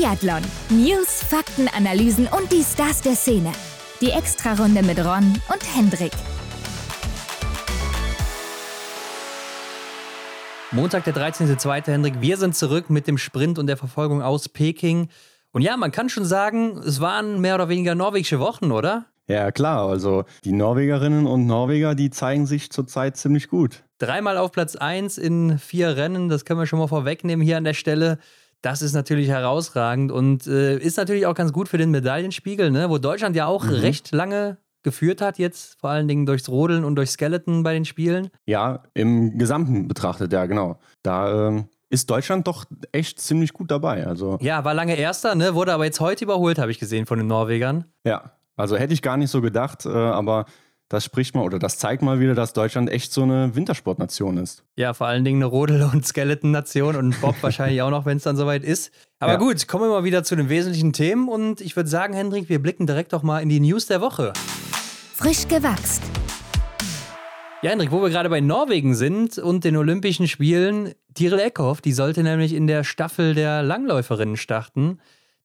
Biathlon. News, Fakten, Analysen und die Stars der Szene. Die Extrarunde mit Ron und Hendrik. Montag, der 13.02. Hendrik. Wir sind zurück mit dem Sprint und der Verfolgung aus Peking. Und ja, man kann schon sagen, es waren mehr oder weniger norwegische Wochen, oder? Ja, klar. Also die Norwegerinnen und Norweger, die zeigen sich zurzeit ziemlich gut. Dreimal auf Platz 1 in vier Rennen, das können wir schon mal vorwegnehmen hier an der Stelle. Das ist natürlich herausragend und äh, ist natürlich auch ganz gut für den Medaillenspiegel, ne? wo Deutschland ja auch mhm. recht lange geführt hat, jetzt vor allen Dingen durchs Rodeln und durch Skeleton bei den Spielen. Ja, im Gesamten betrachtet, ja, genau. Da ähm, ist Deutschland doch echt ziemlich gut dabei. Also ja, war lange Erster, ne? wurde aber jetzt heute überholt, habe ich gesehen, von den Norwegern. Ja, also hätte ich gar nicht so gedacht, äh, aber das spricht mal oder das zeigt mal wieder, dass Deutschland echt so eine Wintersportnation ist. Ja, vor allen Dingen eine Rodel- und Skeleton-Nation und Bob wahrscheinlich auch noch, wenn es dann soweit ist. Aber ja. gut, kommen wir mal wieder zu den wesentlichen Themen und ich würde sagen, Hendrik, wir blicken direkt doch mal in die News der Woche. Frisch gewachst. Ja, Hendrik, wo wir gerade bei Norwegen sind und den Olympischen Spielen, Tiril Eckhoff, die sollte nämlich in der Staffel der Langläuferinnen starten.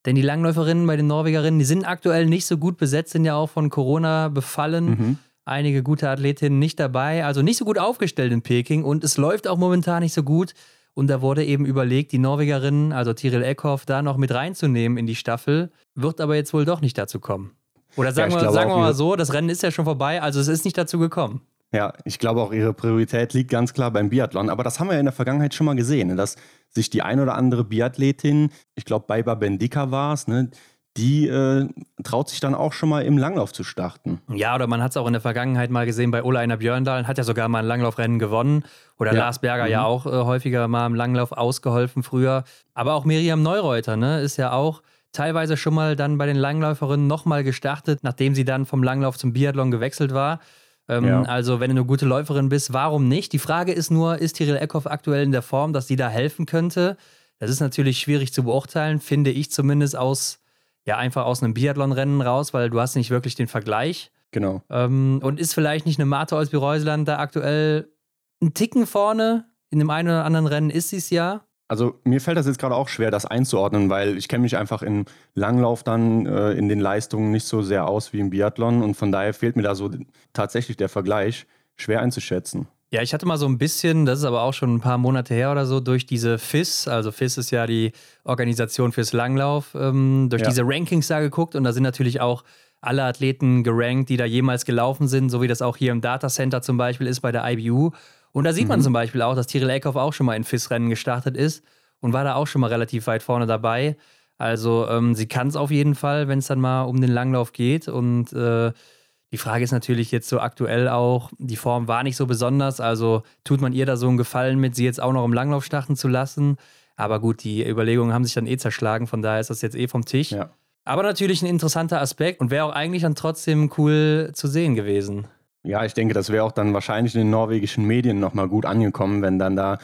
Denn die Langläuferinnen bei den Norwegerinnen, die sind aktuell nicht so gut besetzt, sind ja auch von Corona befallen. Mhm einige gute Athletinnen nicht dabei, also nicht so gut aufgestellt in Peking und es läuft auch momentan nicht so gut. Und da wurde eben überlegt, die Norwegerin, also Tiril Eckhoff, da noch mit reinzunehmen in die Staffel, wird aber jetzt wohl doch nicht dazu kommen. Oder sagen, ja, wir, sagen wir mal so, das Rennen ist ja schon vorbei, also es ist nicht dazu gekommen. Ja, ich glaube auch, ihre Priorität liegt ganz klar beim Biathlon. Aber das haben wir ja in der Vergangenheit schon mal gesehen, ne? dass sich die ein oder andere Biathletin, ich glaube, Baiba Bendika war es, ne? Die äh, traut sich dann auch schon mal im Langlauf zu starten. Ja, oder man hat es auch in der Vergangenheit mal gesehen bei Ola Einer Björndal, hat ja sogar mal ein Langlaufrennen gewonnen. Oder ja. Lars Berger mhm. ja auch äh, häufiger mal im Langlauf ausgeholfen früher. Aber auch Miriam Neureuter, ne, ist ja auch teilweise schon mal dann bei den Langläuferinnen nochmal gestartet, nachdem sie dann vom Langlauf zum Biathlon gewechselt war. Ähm, ja. Also, wenn du eine gute Läuferin bist, warum nicht? Die Frage ist nur, ist Tiril Eckhoff aktuell in der Form, dass sie da helfen könnte? Das ist natürlich schwierig zu beurteilen, finde ich zumindest aus ja einfach aus einem Biathlon-Rennen raus, weil du hast nicht wirklich den Vergleich. Genau. Ähm, und ist vielleicht nicht eine Martha aus Reuseland da aktuell ein Ticken vorne? In dem einen oder anderen Rennen ist sie es ja. Also mir fällt das jetzt gerade auch schwer, das einzuordnen, weil ich kenne mich einfach im Langlauf dann äh, in den Leistungen nicht so sehr aus wie im Biathlon und von daher fehlt mir da so tatsächlich der Vergleich schwer einzuschätzen. Ja, ich hatte mal so ein bisschen, das ist aber auch schon ein paar Monate her oder so, durch diese FIS, also FIS ist ja die Organisation fürs Langlauf, ähm, durch ja. diese Rankings da geguckt und da sind natürlich auch alle Athleten gerankt, die da jemals gelaufen sind, so wie das auch hier im Datacenter zum Beispiel ist bei der IBU. Und da sieht mhm. man zum Beispiel auch, dass Tiril Eckhoff auch schon mal in FIS-Rennen gestartet ist und war da auch schon mal relativ weit vorne dabei. Also ähm, sie kann es auf jeden Fall, wenn es dann mal um den Langlauf geht und äh, die Frage ist natürlich jetzt so aktuell auch, die Form war nicht so besonders, also tut man ihr da so einen Gefallen mit, sie jetzt auch noch im Langlauf starten zu lassen. Aber gut, die Überlegungen haben sich dann eh zerschlagen, von daher ist das jetzt eh vom Tisch. Ja. Aber natürlich ein interessanter Aspekt und wäre auch eigentlich dann trotzdem cool zu sehen gewesen. Ja, ich denke, das wäre auch dann wahrscheinlich in den norwegischen Medien nochmal gut angekommen, wenn dann da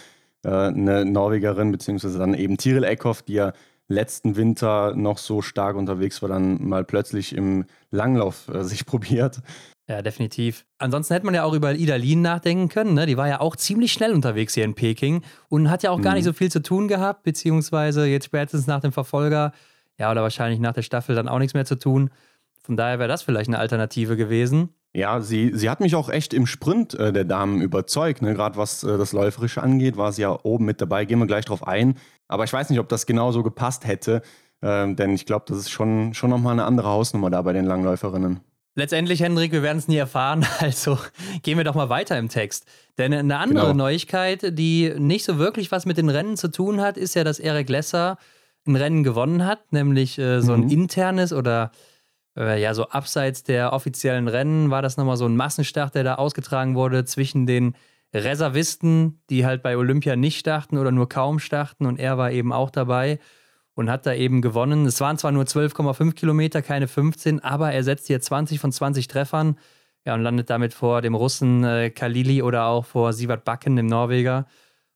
äh, eine Norwegerin, beziehungsweise dann eben Tiril Eckhoff, die ja letzten Winter noch so stark unterwegs war, dann mal plötzlich im Langlauf äh, sich probiert. Ja, definitiv. Ansonsten hätte man ja auch über Ida Lien nachdenken können. Ne? Die war ja auch ziemlich schnell unterwegs hier in Peking und hat ja auch mhm. gar nicht so viel zu tun gehabt, beziehungsweise jetzt spätestens nach dem Verfolger, ja, oder wahrscheinlich nach der Staffel dann auch nichts mehr zu tun. Von daher wäre das vielleicht eine Alternative gewesen. Ja, sie, sie hat mich auch echt im Sprint äh, der Damen überzeugt. Ne? Gerade was äh, das Läuferische angeht, war sie ja oben mit dabei. Gehen wir gleich drauf ein. Aber ich weiß nicht, ob das genauso gepasst hätte, äh, denn ich glaube, das ist schon, schon nochmal eine andere Hausnummer da bei den Langläuferinnen. Letztendlich, Hendrik, wir werden es nie erfahren, also gehen wir doch mal weiter im Text. Denn eine andere genau. Neuigkeit, die nicht so wirklich was mit den Rennen zu tun hat, ist ja, dass Eric Lesser ein Rennen gewonnen hat, nämlich äh, so ein mhm. internes oder äh, ja, so abseits der offiziellen Rennen war das nochmal so ein Massenstart, der da ausgetragen wurde zwischen den Reservisten, die halt bei Olympia nicht starten oder nur kaum starten und er war eben auch dabei und hat da eben gewonnen. Es waren zwar nur 12,5 Kilometer, keine 15, aber er setzt hier 20 von 20 Treffern ja, und landet damit vor dem Russen äh, Kalili oder auch vor Sivat Bakken, dem Norweger.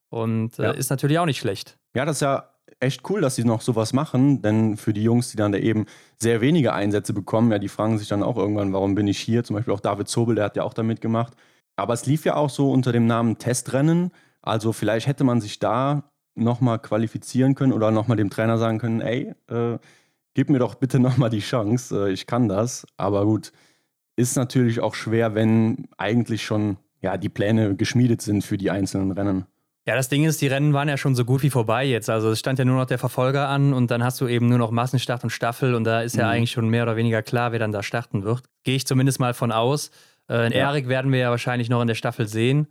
Und äh, ja. ist natürlich auch nicht schlecht. Ja, das ist ja echt cool, dass sie noch sowas machen, denn für die Jungs, die dann da eben sehr wenige Einsätze bekommen, ja, die fragen sich dann auch irgendwann, warum bin ich hier? Zum Beispiel auch David Zobel, der hat ja auch da mitgemacht. Aber es lief ja auch so unter dem Namen Testrennen. Also vielleicht hätte man sich da nochmal qualifizieren können oder nochmal dem Trainer sagen können, ey, äh, gib mir doch bitte nochmal die Chance, äh, ich kann das. Aber gut, ist natürlich auch schwer, wenn eigentlich schon ja, die Pläne geschmiedet sind für die einzelnen Rennen. Ja, das Ding ist, die Rennen waren ja schon so gut wie vorbei jetzt. Also es stand ja nur noch der Verfolger an und dann hast du eben nur noch Massenstart und Staffel und da ist ja mhm. eigentlich schon mehr oder weniger klar, wer dann da starten wird. Gehe ich zumindest mal von aus. Äh, ja. Erik werden wir ja wahrscheinlich noch in der Staffel sehen.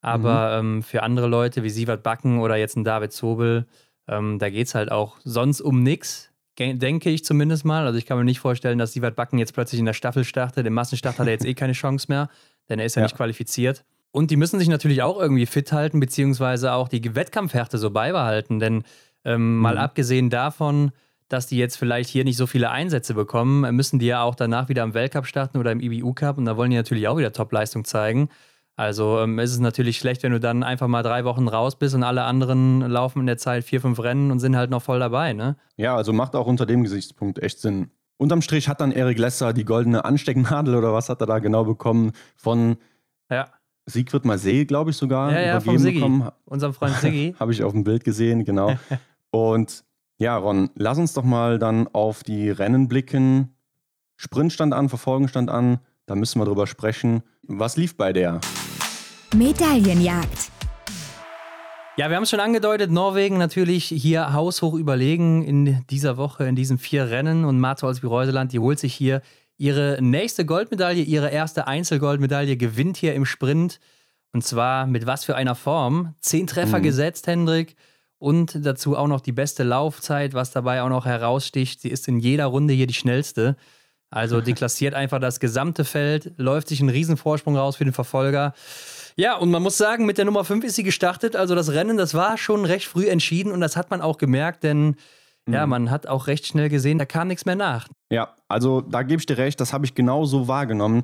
Aber mhm. ähm, für andere Leute wie Sievert Backen oder jetzt ein David Zobel, ähm, da geht es halt auch sonst um nichts, denke ich zumindest mal. Also ich kann mir nicht vorstellen, dass Sievert Backen jetzt plötzlich in der Staffel startet. Im Massenstart hat er jetzt eh keine Chance mehr, denn er ist ja, ja nicht qualifiziert. Und die müssen sich natürlich auch irgendwie fit halten, beziehungsweise auch die Wettkampfhärte so beibehalten. Denn ähm, mhm. mal abgesehen davon, dass die jetzt vielleicht hier nicht so viele Einsätze bekommen, müssen die ja auch danach wieder im Weltcup starten oder im IBU Cup und da wollen die natürlich auch wieder Topleistung zeigen. Also ähm, ist es natürlich schlecht, wenn du dann einfach mal drei Wochen raus bist und alle anderen laufen in der Zeit vier, fünf Rennen und sind halt noch voll dabei, ne? Ja, also macht auch unter dem Gesichtspunkt echt Sinn. Unterm Strich hat dann Erik Lesser die goldene Anstecknadel oder was hat er da genau bekommen von ja. Siegfried Marseille, glaube ich sogar. Ja, ja, vom Siggi, bekommen. unserem Freund Siggi. Habe ich auf dem Bild gesehen, genau. und ja, Ron, lass uns doch mal dann auf die Rennen blicken. Sprint stand an, Verfolgen stand an. Da müssen wir drüber sprechen. Was lief bei der? Medaillenjagd. Ja, wir haben es schon angedeutet, Norwegen natürlich hier haushoch überlegen in dieser Woche, in diesen vier Rennen. Und Marta Olsby-Reuseland, die holt sich hier ihre nächste Goldmedaille, ihre erste Einzelgoldmedaille, gewinnt hier im Sprint. Und zwar mit was für einer Form? Zehn Treffer mhm. gesetzt, Hendrik. Und dazu auch noch die beste Laufzeit, was dabei auch noch heraussticht. Sie ist in jeder Runde hier die schnellste. Also deklassiert einfach das gesamte Feld, läuft sich einen Riesenvorsprung raus für den Verfolger. Ja, und man muss sagen, mit der Nummer 5 ist sie gestartet. Also das Rennen, das war schon recht früh entschieden und das hat man auch gemerkt, denn mhm. ja, man hat auch recht schnell gesehen, da kam nichts mehr nach. Ja, also da gebe ich dir recht, das habe ich genau so wahrgenommen.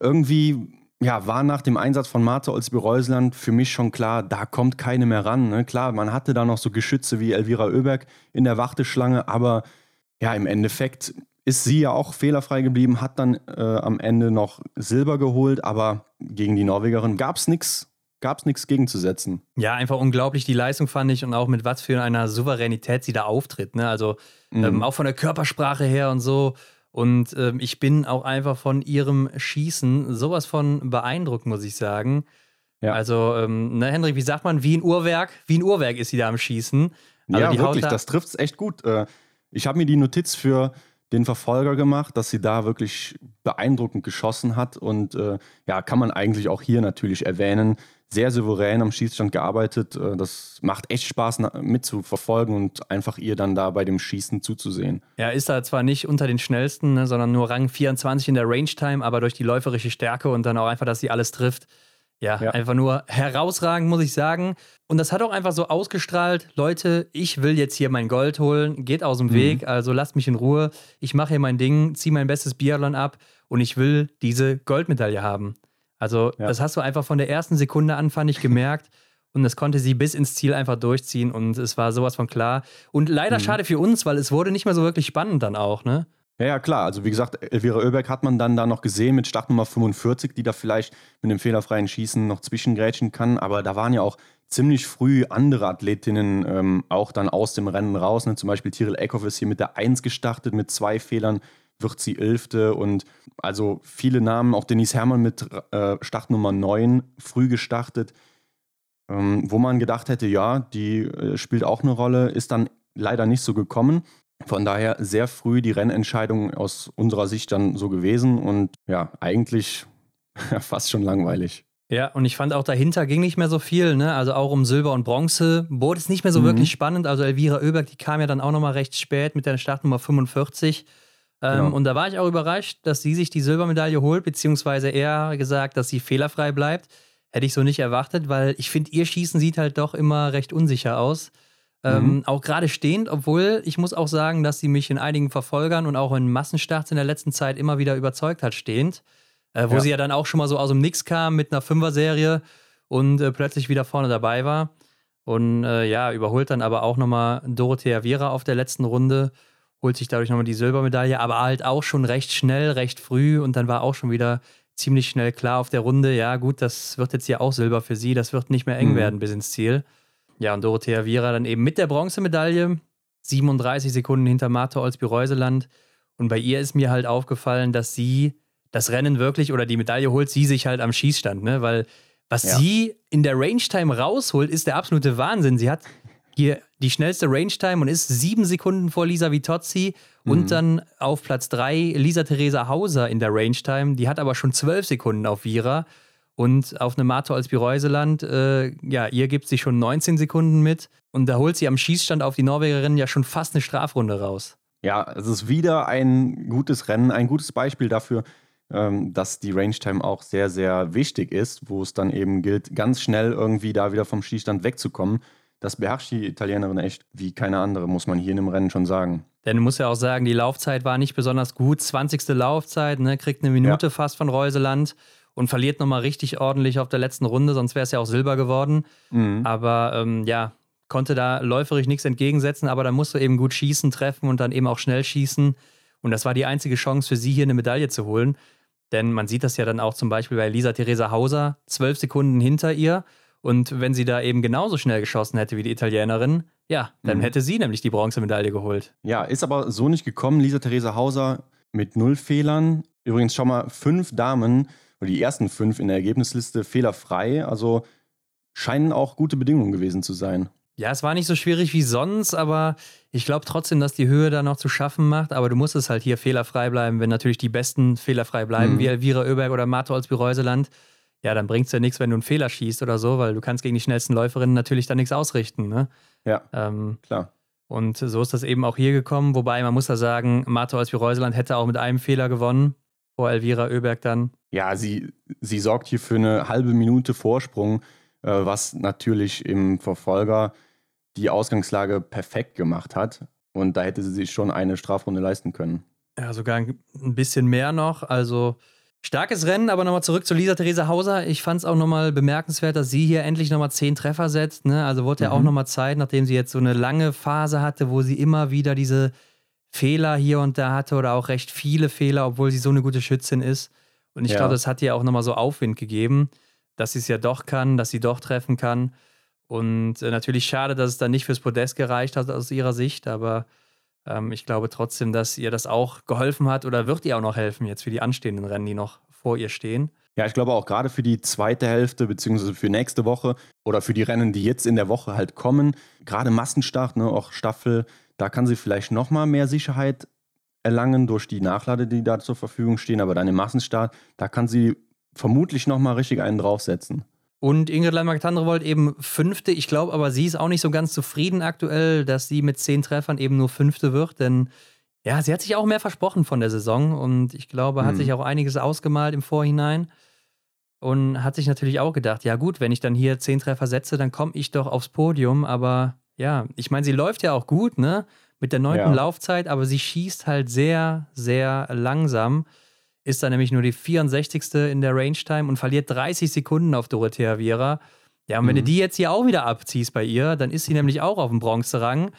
Irgendwie ja, war nach dem Einsatz von Martha Olsby-Reusland für mich schon klar, da kommt keine mehr ran. Ne? Klar, man hatte da noch so Geschütze wie Elvira Oeberg in der Warteschlange, aber ja, im Endeffekt ist sie ja auch fehlerfrei geblieben, hat dann äh, am Ende noch Silber geholt, aber gegen die Norwegerin gab es nichts gab es nichts gegenzusetzen. Ja, einfach unglaublich die Leistung fand ich und auch mit was für einer Souveränität sie da auftritt. Ne? Also mhm. ähm, auch von der Körpersprache her und so. Und ähm, ich bin auch einfach von ihrem Schießen sowas von beeindruckt, muss ich sagen. Ja. Also, ähm, ne, Hendrik, wie sagt man, wie ein Uhrwerk? Wie ein Uhrwerk ist sie da am Schießen. Also ja, wirklich, da das trifft es echt gut. Äh, ich habe mir die Notiz für den Verfolger gemacht, dass sie da wirklich beeindruckend geschossen hat. Und äh, ja, kann man eigentlich auch hier natürlich erwähnen. Sehr souverän am Schießstand gearbeitet. Äh, das macht echt Spaß mitzuverfolgen und einfach ihr dann da bei dem Schießen zuzusehen. Ja, ist da zwar nicht unter den schnellsten, ne, sondern nur Rang 24 in der Range Time, aber durch die läuferische Stärke und dann auch einfach, dass sie alles trifft, ja, ja, einfach nur herausragend, muss ich sagen. Und das hat auch einfach so ausgestrahlt, Leute, ich will jetzt hier mein Gold holen, geht aus dem mhm. Weg, also lasst mich in Ruhe. Ich mache hier mein Ding, ziehe mein bestes Biathlon ab und ich will diese Goldmedaille haben. Also ja. das hast du einfach von der ersten Sekunde an, fand ich, gemerkt. Und das konnte sie bis ins Ziel einfach durchziehen und es war sowas von klar. Und leider mhm. schade für uns, weil es wurde nicht mehr so wirklich spannend dann auch, ne? Ja, ja, klar. Also wie gesagt, Elvira Oeberg hat man dann da noch gesehen mit Startnummer 45, die da vielleicht mit dem fehlerfreien Schießen noch zwischengrätschen kann. Aber da waren ja auch ziemlich früh andere Athletinnen ähm, auch dann aus dem Rennen raus. Ne? Zum Beispiel Tiril Eckhoff ist hier mit der 1 gestartet, mit zwei Fehlern wird sie Elfte. Und also viele Namen, auch Denise Herrmann mit äh, Startnummer 9 früh gestartet. Ähm, wo man gedacht hätte, ja, die äh, spielt auch eine Rolle, ist dann leider nicht so gekommen. Von daher sehr früh die Rennentscheidung aus unserer Sicht dann so gewesen und ja, eigentlich fast schon langweilig. Ja, und ich fand auch dahinter ging nicht mehr so viel, ne? Also auch um Silber und Bronze wurde es nicht mehr so mhm. wirklich spannend. Also Elvira Oeberg, die kam ja dann auch nochmal recht spät mit der Startnummer 45. Ähm, ja. Und da war ich auch überrascht, dass sie sich die Silbermedaille holt, beziehungsweise eher gesagt, dass sie fehlerfrei bleibt. Hätte ich so nicht erwartet, weil ich finde, ihr Schießen sieht halt doch immer recht unsicher aus. Ähm, mhm. auch gerade stehend, obwohl ich muss auch sagen, dass sie mich in einigen Verfolgern und auch in Massenstarts in der letzten Zeit immer wieder überzeugt hat, stehend. Äh, wo ja. sie ja dann auch schon mal so aus dem Nix kam mit einer Fünfer-Serie und äh, plötzlich wieder vorne dabei war. Und äh, ja, überholt dann aber auch nochmal Dorothea Viera auf der letzten Runde, holt sich dadurch nochmal die Silbermedaille, aber halt auch schon recht schnell, recht früh und dann war auch schon wieder ziemlich schnell klar auf der Runde, ja gut, das wird jetzt hier auch Silber für sie, das wird nicht mehr eng mhm. werden bis ins Ziel. Ja, und Dorothea Viera dann eben mit der Bronzemedaille, 37 Sekunden hinter Marta Olsby-Reuseland. Und bei ihr ist mir halt aufgefallen, dass sie das Rennen wirklich oder die Medaille holt sie sich halt am Schießstand, ne? Weil was ja. sie in der Range-Time rausholt, ist der absolute Wahnsinn. Sie hat hier die schnellste Range-Time und ist sieben Sekunden vor Lisa Vitozzi mhm. und dann auf Platz drei Lisa Theresa Hauser in der Range-Time. Die hat aber schon zwölf Sekunden auf Vira. Und auf eine Mato als Bireuseland, äh, ja, ihr gibt sie schon 19 Sekunden mit. Und da holt sie am Schießstand auf die Norwegerin ja schon fast eine Strafrunde raus. Ja, es ist wieder ein gutes Rennen, ein gutes Beispiel dafür, ähm, dass die Range-Time auch sehr, sehr wichtig ist, wo es dann eben gilt, ganz schnell irgendwie da wieder vom Schießstand wegzukommen. Das beherrscht die Italienerin echt wie keine andere, muss man hier in dem Rennen schon sagen. Denn du musst ja auch sagen, die Laufzeit war nicht besonders gut. 20. Laufzeit, ne, kriegt eine Minute ja. fast von Reuseland und verliert nochmal richtig ordentlich auf der letzten Runde, sonst wäre es ja auch Silber geworden. Mhm. Aber ähm, ja, konnte da läuferisch nichts entgegensetzen, aber da musst du eben gut schießen, treffen und dann eben auch schnell schießen. Und das war die einzige Chance für sie, hier eine Medaille zu holen. Denn man sieht das ja dann auch zum Beispiel bei Lisa Theresa Hauser, zwölf Sekunden hinter ihr. Und wenn sie da eben genauso schnell geschossen hätte wie die Italienerin, ja, dann mhm. hätte sie nämlich die Bronzemedaille geholt. Ja, ist aber so nicht gekommen. Lisa Theresa Hauser mit null Fehlern. Übrigens schon mal fünf Damen, oder die ersten fünf in der Ergebnisliste fehlerfrei. Also scheinen auch gute Bedingungen gewesen zu sein. Ja, es war nicht so schwierig wie sonst, aber ich glaube trotzdem, dass die Höhe da noch zu schaffen macht. Aber du musst es halt hier fehlerfrei bleiben, wenn natürlich die Besten fehlerfrei bleiben, mhm. wie Elvira Oeberg oder Marto als Reuseland. Ja, dann bringt es ja nichts, wenn du einen Fehler schießt oder so, weil du kannst gegen die schnellsten Läuferinnen natürlich dann nichts ausrichten. Ne? Ja, ähm, klar. Und so ist das eben auch hier gekommen. Wobei man muss da sagen, Marto als Reuseland hätte auch mit einem Fehler gewonnen, vor Elvira Oeberg dann. Ja, sie, sie sorgt hier für eine halbe Minute Vorsprung, äh, was natürlich im Verfolger die Ausgangslage perfekt gemacht hat. Und da hätte sie sich schon eine Strafrunde leisten können. Ja, sogar ein bisschen mehr noch. Also starkes Rennen, aber nochmal zurück zu Lisa Theresa Hauser. Ich fand es auch nochmal bemerkenswert, dass sie hier endlich nochmal zehn Treffer setzt. Ne? Also wurde ja mhm. auch nochmal Zeit, nachdem sie jetzt so eine lange Phase hatte, wo sie immer wieder diese Fehler hier und da hatte oder auch recht viele Fehler, obwohl sie so eine gute Schützin ist. Und ich ja. glaube, das hat ihr auch nochmal so Aufwind gegeben, dass sie es ja doch kann, dass sie doch treffen kann. Und äh, natürlich schade, dass es dann nicht fürs Podest gereicht hat aus ihrer Sicht, aber ähm, ich glaube trotzdem, dass ihr das auch geholfen hat oder wird ihr auch noch helfen jetzt für die anstehenden Rennen, die noch vor ihr stehen. Ja, ich glaube auch gerade für die zweite Hälfte, beziehungsweise für nächste Woche oder für die Rennen, die jetzt in der Woche halt kommen, gerade Massenstart, ne, auch Staffel, da kann sie vielleicht nochmal mehr Sicherheit erlangen durch die Nachlade, die da zur Verfügung stehen. Aber dann im Massenstart, da kann sie vermutlich nochmal richtig einen draufsetzen. Und Ingrid Landmark-Tandrevold eben Fünfte. Ich glaube aber, sie ist auch nicht so ganz zufrieden aktuell, dass sie mit zehn Treffern eben nur Fünfte wird. Denn ja, sie hat sich auch mehr versprochen von der Saison und ich glaube, hat mhm. sich auch einiges ausgemalt im Vorhinein. Und hat sich natürlich auch gedacht, ja gut, wenn ich dann hier zehn Treffer setze, dann komme ich doch aufs Podium. Aber ja, ich meine, sie läuft ja auch gut, ne? Mit der neunten ja. Laufzeit, aber sie schießt halt sehr, sehr langsam ist dann nämlich nur die 64. in der Range Time und verliert 30 Sekunden auf Dorothea Viera. Ja, und wenn du mhm. die jetzt hier auch wieder abziehst bei ihr, dann ist sie nämlich auch auf dem Bronzerang.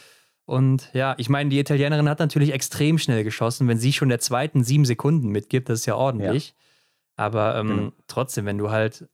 Und ja, ich meine, die Italienerin hat natürlich extrem schnell geschossen. Wenn sie schon der zweiten sieben Sekunden mitgibt, das ist ja ordentlich. Ja. Aber ähm, genau. trotzdem, wenn du halt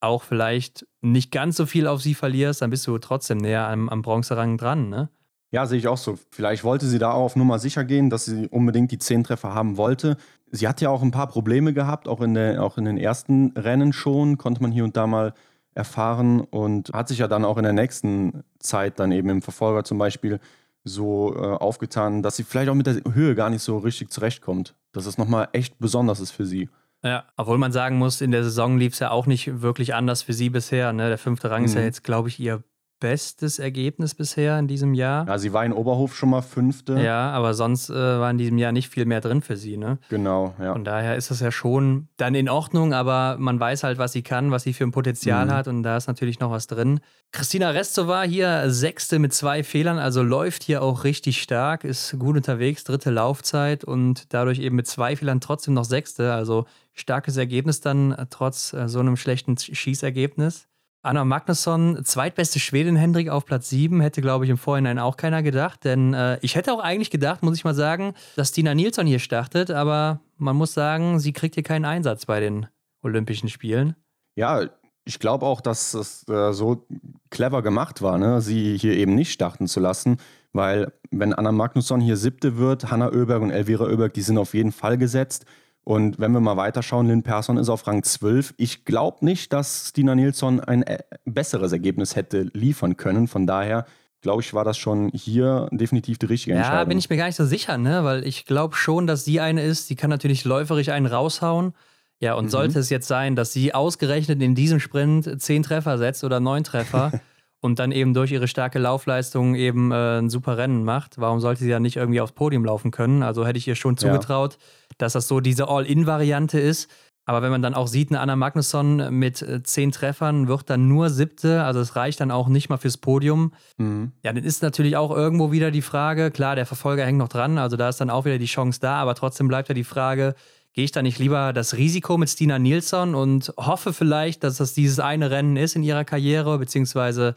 auch vielleicht nicht ganz so viel auf sie verlierst, dann bist du trotzdem näher am, am Bronzerang dran, ne? Ja, sehe ich auch so. Vielleicht wollte sie da auch auf Nummer sicher gehen, dass sie unbedingt die zehn Treffer haben wollte. Sie hat ja auch ein paar Probleme gehabt, auch in, der, auch in den ersten Rennen schon, konnte man hier und da mal erfahren und hat sich ja dann auch in der nächsten Zeit dann eben im Verfolger zum Beispiel so äh, aufgetan, dass sie vielleicht auch mit der Höhe gar nicht so richtig zurechtkommt. Dass es nochmal echt besonders ist für sie. Ja, obwohl man sagen muss, in der Saison lief es ja auch nicht wirklich anders für sie bisher. Ne? Der fünfte Rang mhm. ist ja mhm. jetzt, glaube ich, ihr bestes Ergebnis bisher in diesem Jahr. Ja, sie war in Oberhof schon mal Fünfte. Ja, aber sonst äh, war in diesem Jahr nicht viel mehr drin für sie, ne? Genau, ja. Von daher ist das ja schon dann in Ordnung, aber man weiß halt, was sie kann, was sie für ein Potenzial mhm. hat und da ist natürlich noch was drin. Christina Restova hier Sechste mit zwei Fehlern, also läuft hier auch richtig stark, ist gut unterwegs, dritte Laufzeit und dadurch eben mit zwei Fehlern trotzdem noch Sechste, also starkes Ergebnis dann äh, trotz äh, so einem schlechten Schießergebnis. Anna Magnusson, zweitbeste Schwedin Hendrik auf Platz 7, hätte, glaube ich, im Vorhinein auch keiner gedacht. Denn äh, ich hätte auch eigentlich gedacht, muss ich mal sagen, dass Tina Nilsson hier startet, aber man muss sagen, sie kriegt hier keinen Einsatz bei den Olympischen Spielen. Ja, ich glaube auch, dass es äh, so clever gemacht war, ne? sie hier eben nicht starten zu lassen, weil wenn Anna Magnusson hier siebte wird, Hanna Oeberg und Elvira Oeberg, die sind auf jeden Fall gesetzt. Und wenn wir mal weiterschauen, Lynn Persson ist auf Rang 12. Ich glaube nicht, dass Stina Nilsson ein äh, besseres Ergebnis hätte liefern können. Von daher glaube ich, war das schon hier definitiv die richtige Entscheidung. Ja, bin ich mir gar nicht so sicher, ne? weil ich glaube schon, dass sie eine ist, die kann natürlich läuferisch einen raushauen. Ja, und mhm. sollte es jetzt sein, dass sie ausgerechnet in diesem Sprint zehn Treffer setzt oder neun Treffer und dann eben durch ihre starke Laufleistung eben äh, ein super Rennen macht, warum sollte sie ja nicht irgendwie aufs Podium laufen können? Also hätte ich ihr schon zugetraut, ja. Dass das so diese All-In-Variante ist. Aber wenn man dann auch sieht, eine Anna Magnusson mit äh, zehn Treffern wird dann nur siebte, also es reicht dann auch nicht mal fürs Podium. Mhm. Ja, dann ist natürlich auch irgendwo wieder die Frage, klar, der Verfolger hängt noch dran, also da ist dann auch wieder die Chance da, aber trotzdem bleibt ja die Frage, gehe ich da nicht lieber das Risiko mit Stina Nilsson und hoffe vielleicht, dass das dieses eine Rennen ist in ihrer Karriere, beziehungsweise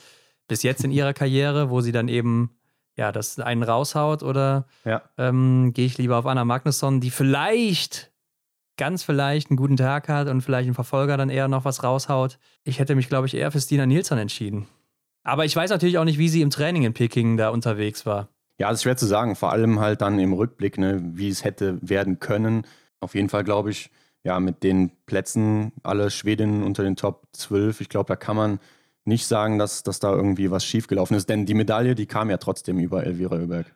bis jetzt in ihrer Karriere, wo sie dann eben ja, das einen raushaut oder ja. ähm, gehe ich lieber auf Anna Magnusson, die vielleicht, ganz vielleicht einen guten Tag hat und vielleicht ein Verfolger dann eher noch was raushaut. Ich hätte mich, glaube ich, eher für Stina Nilsson entschieden. Aber ich weiß natürlich auch nicht, wie sie im Training in Peking da unterwegs war. Ja, das ist schwer zu sagen, vor allem halt dann im Rückblick, ne, wie es hätte werden können. Auf jeden Fall glaube ich, ja, mit den Plätzen, alle Schwedinnen unter den Top 12, ich glaube, da kann man nicht sagen, dass, dass da irgendwie was schiefgelaufen ist, denn die Medaille, die kam ja trotzdem über Elvira Oeberg.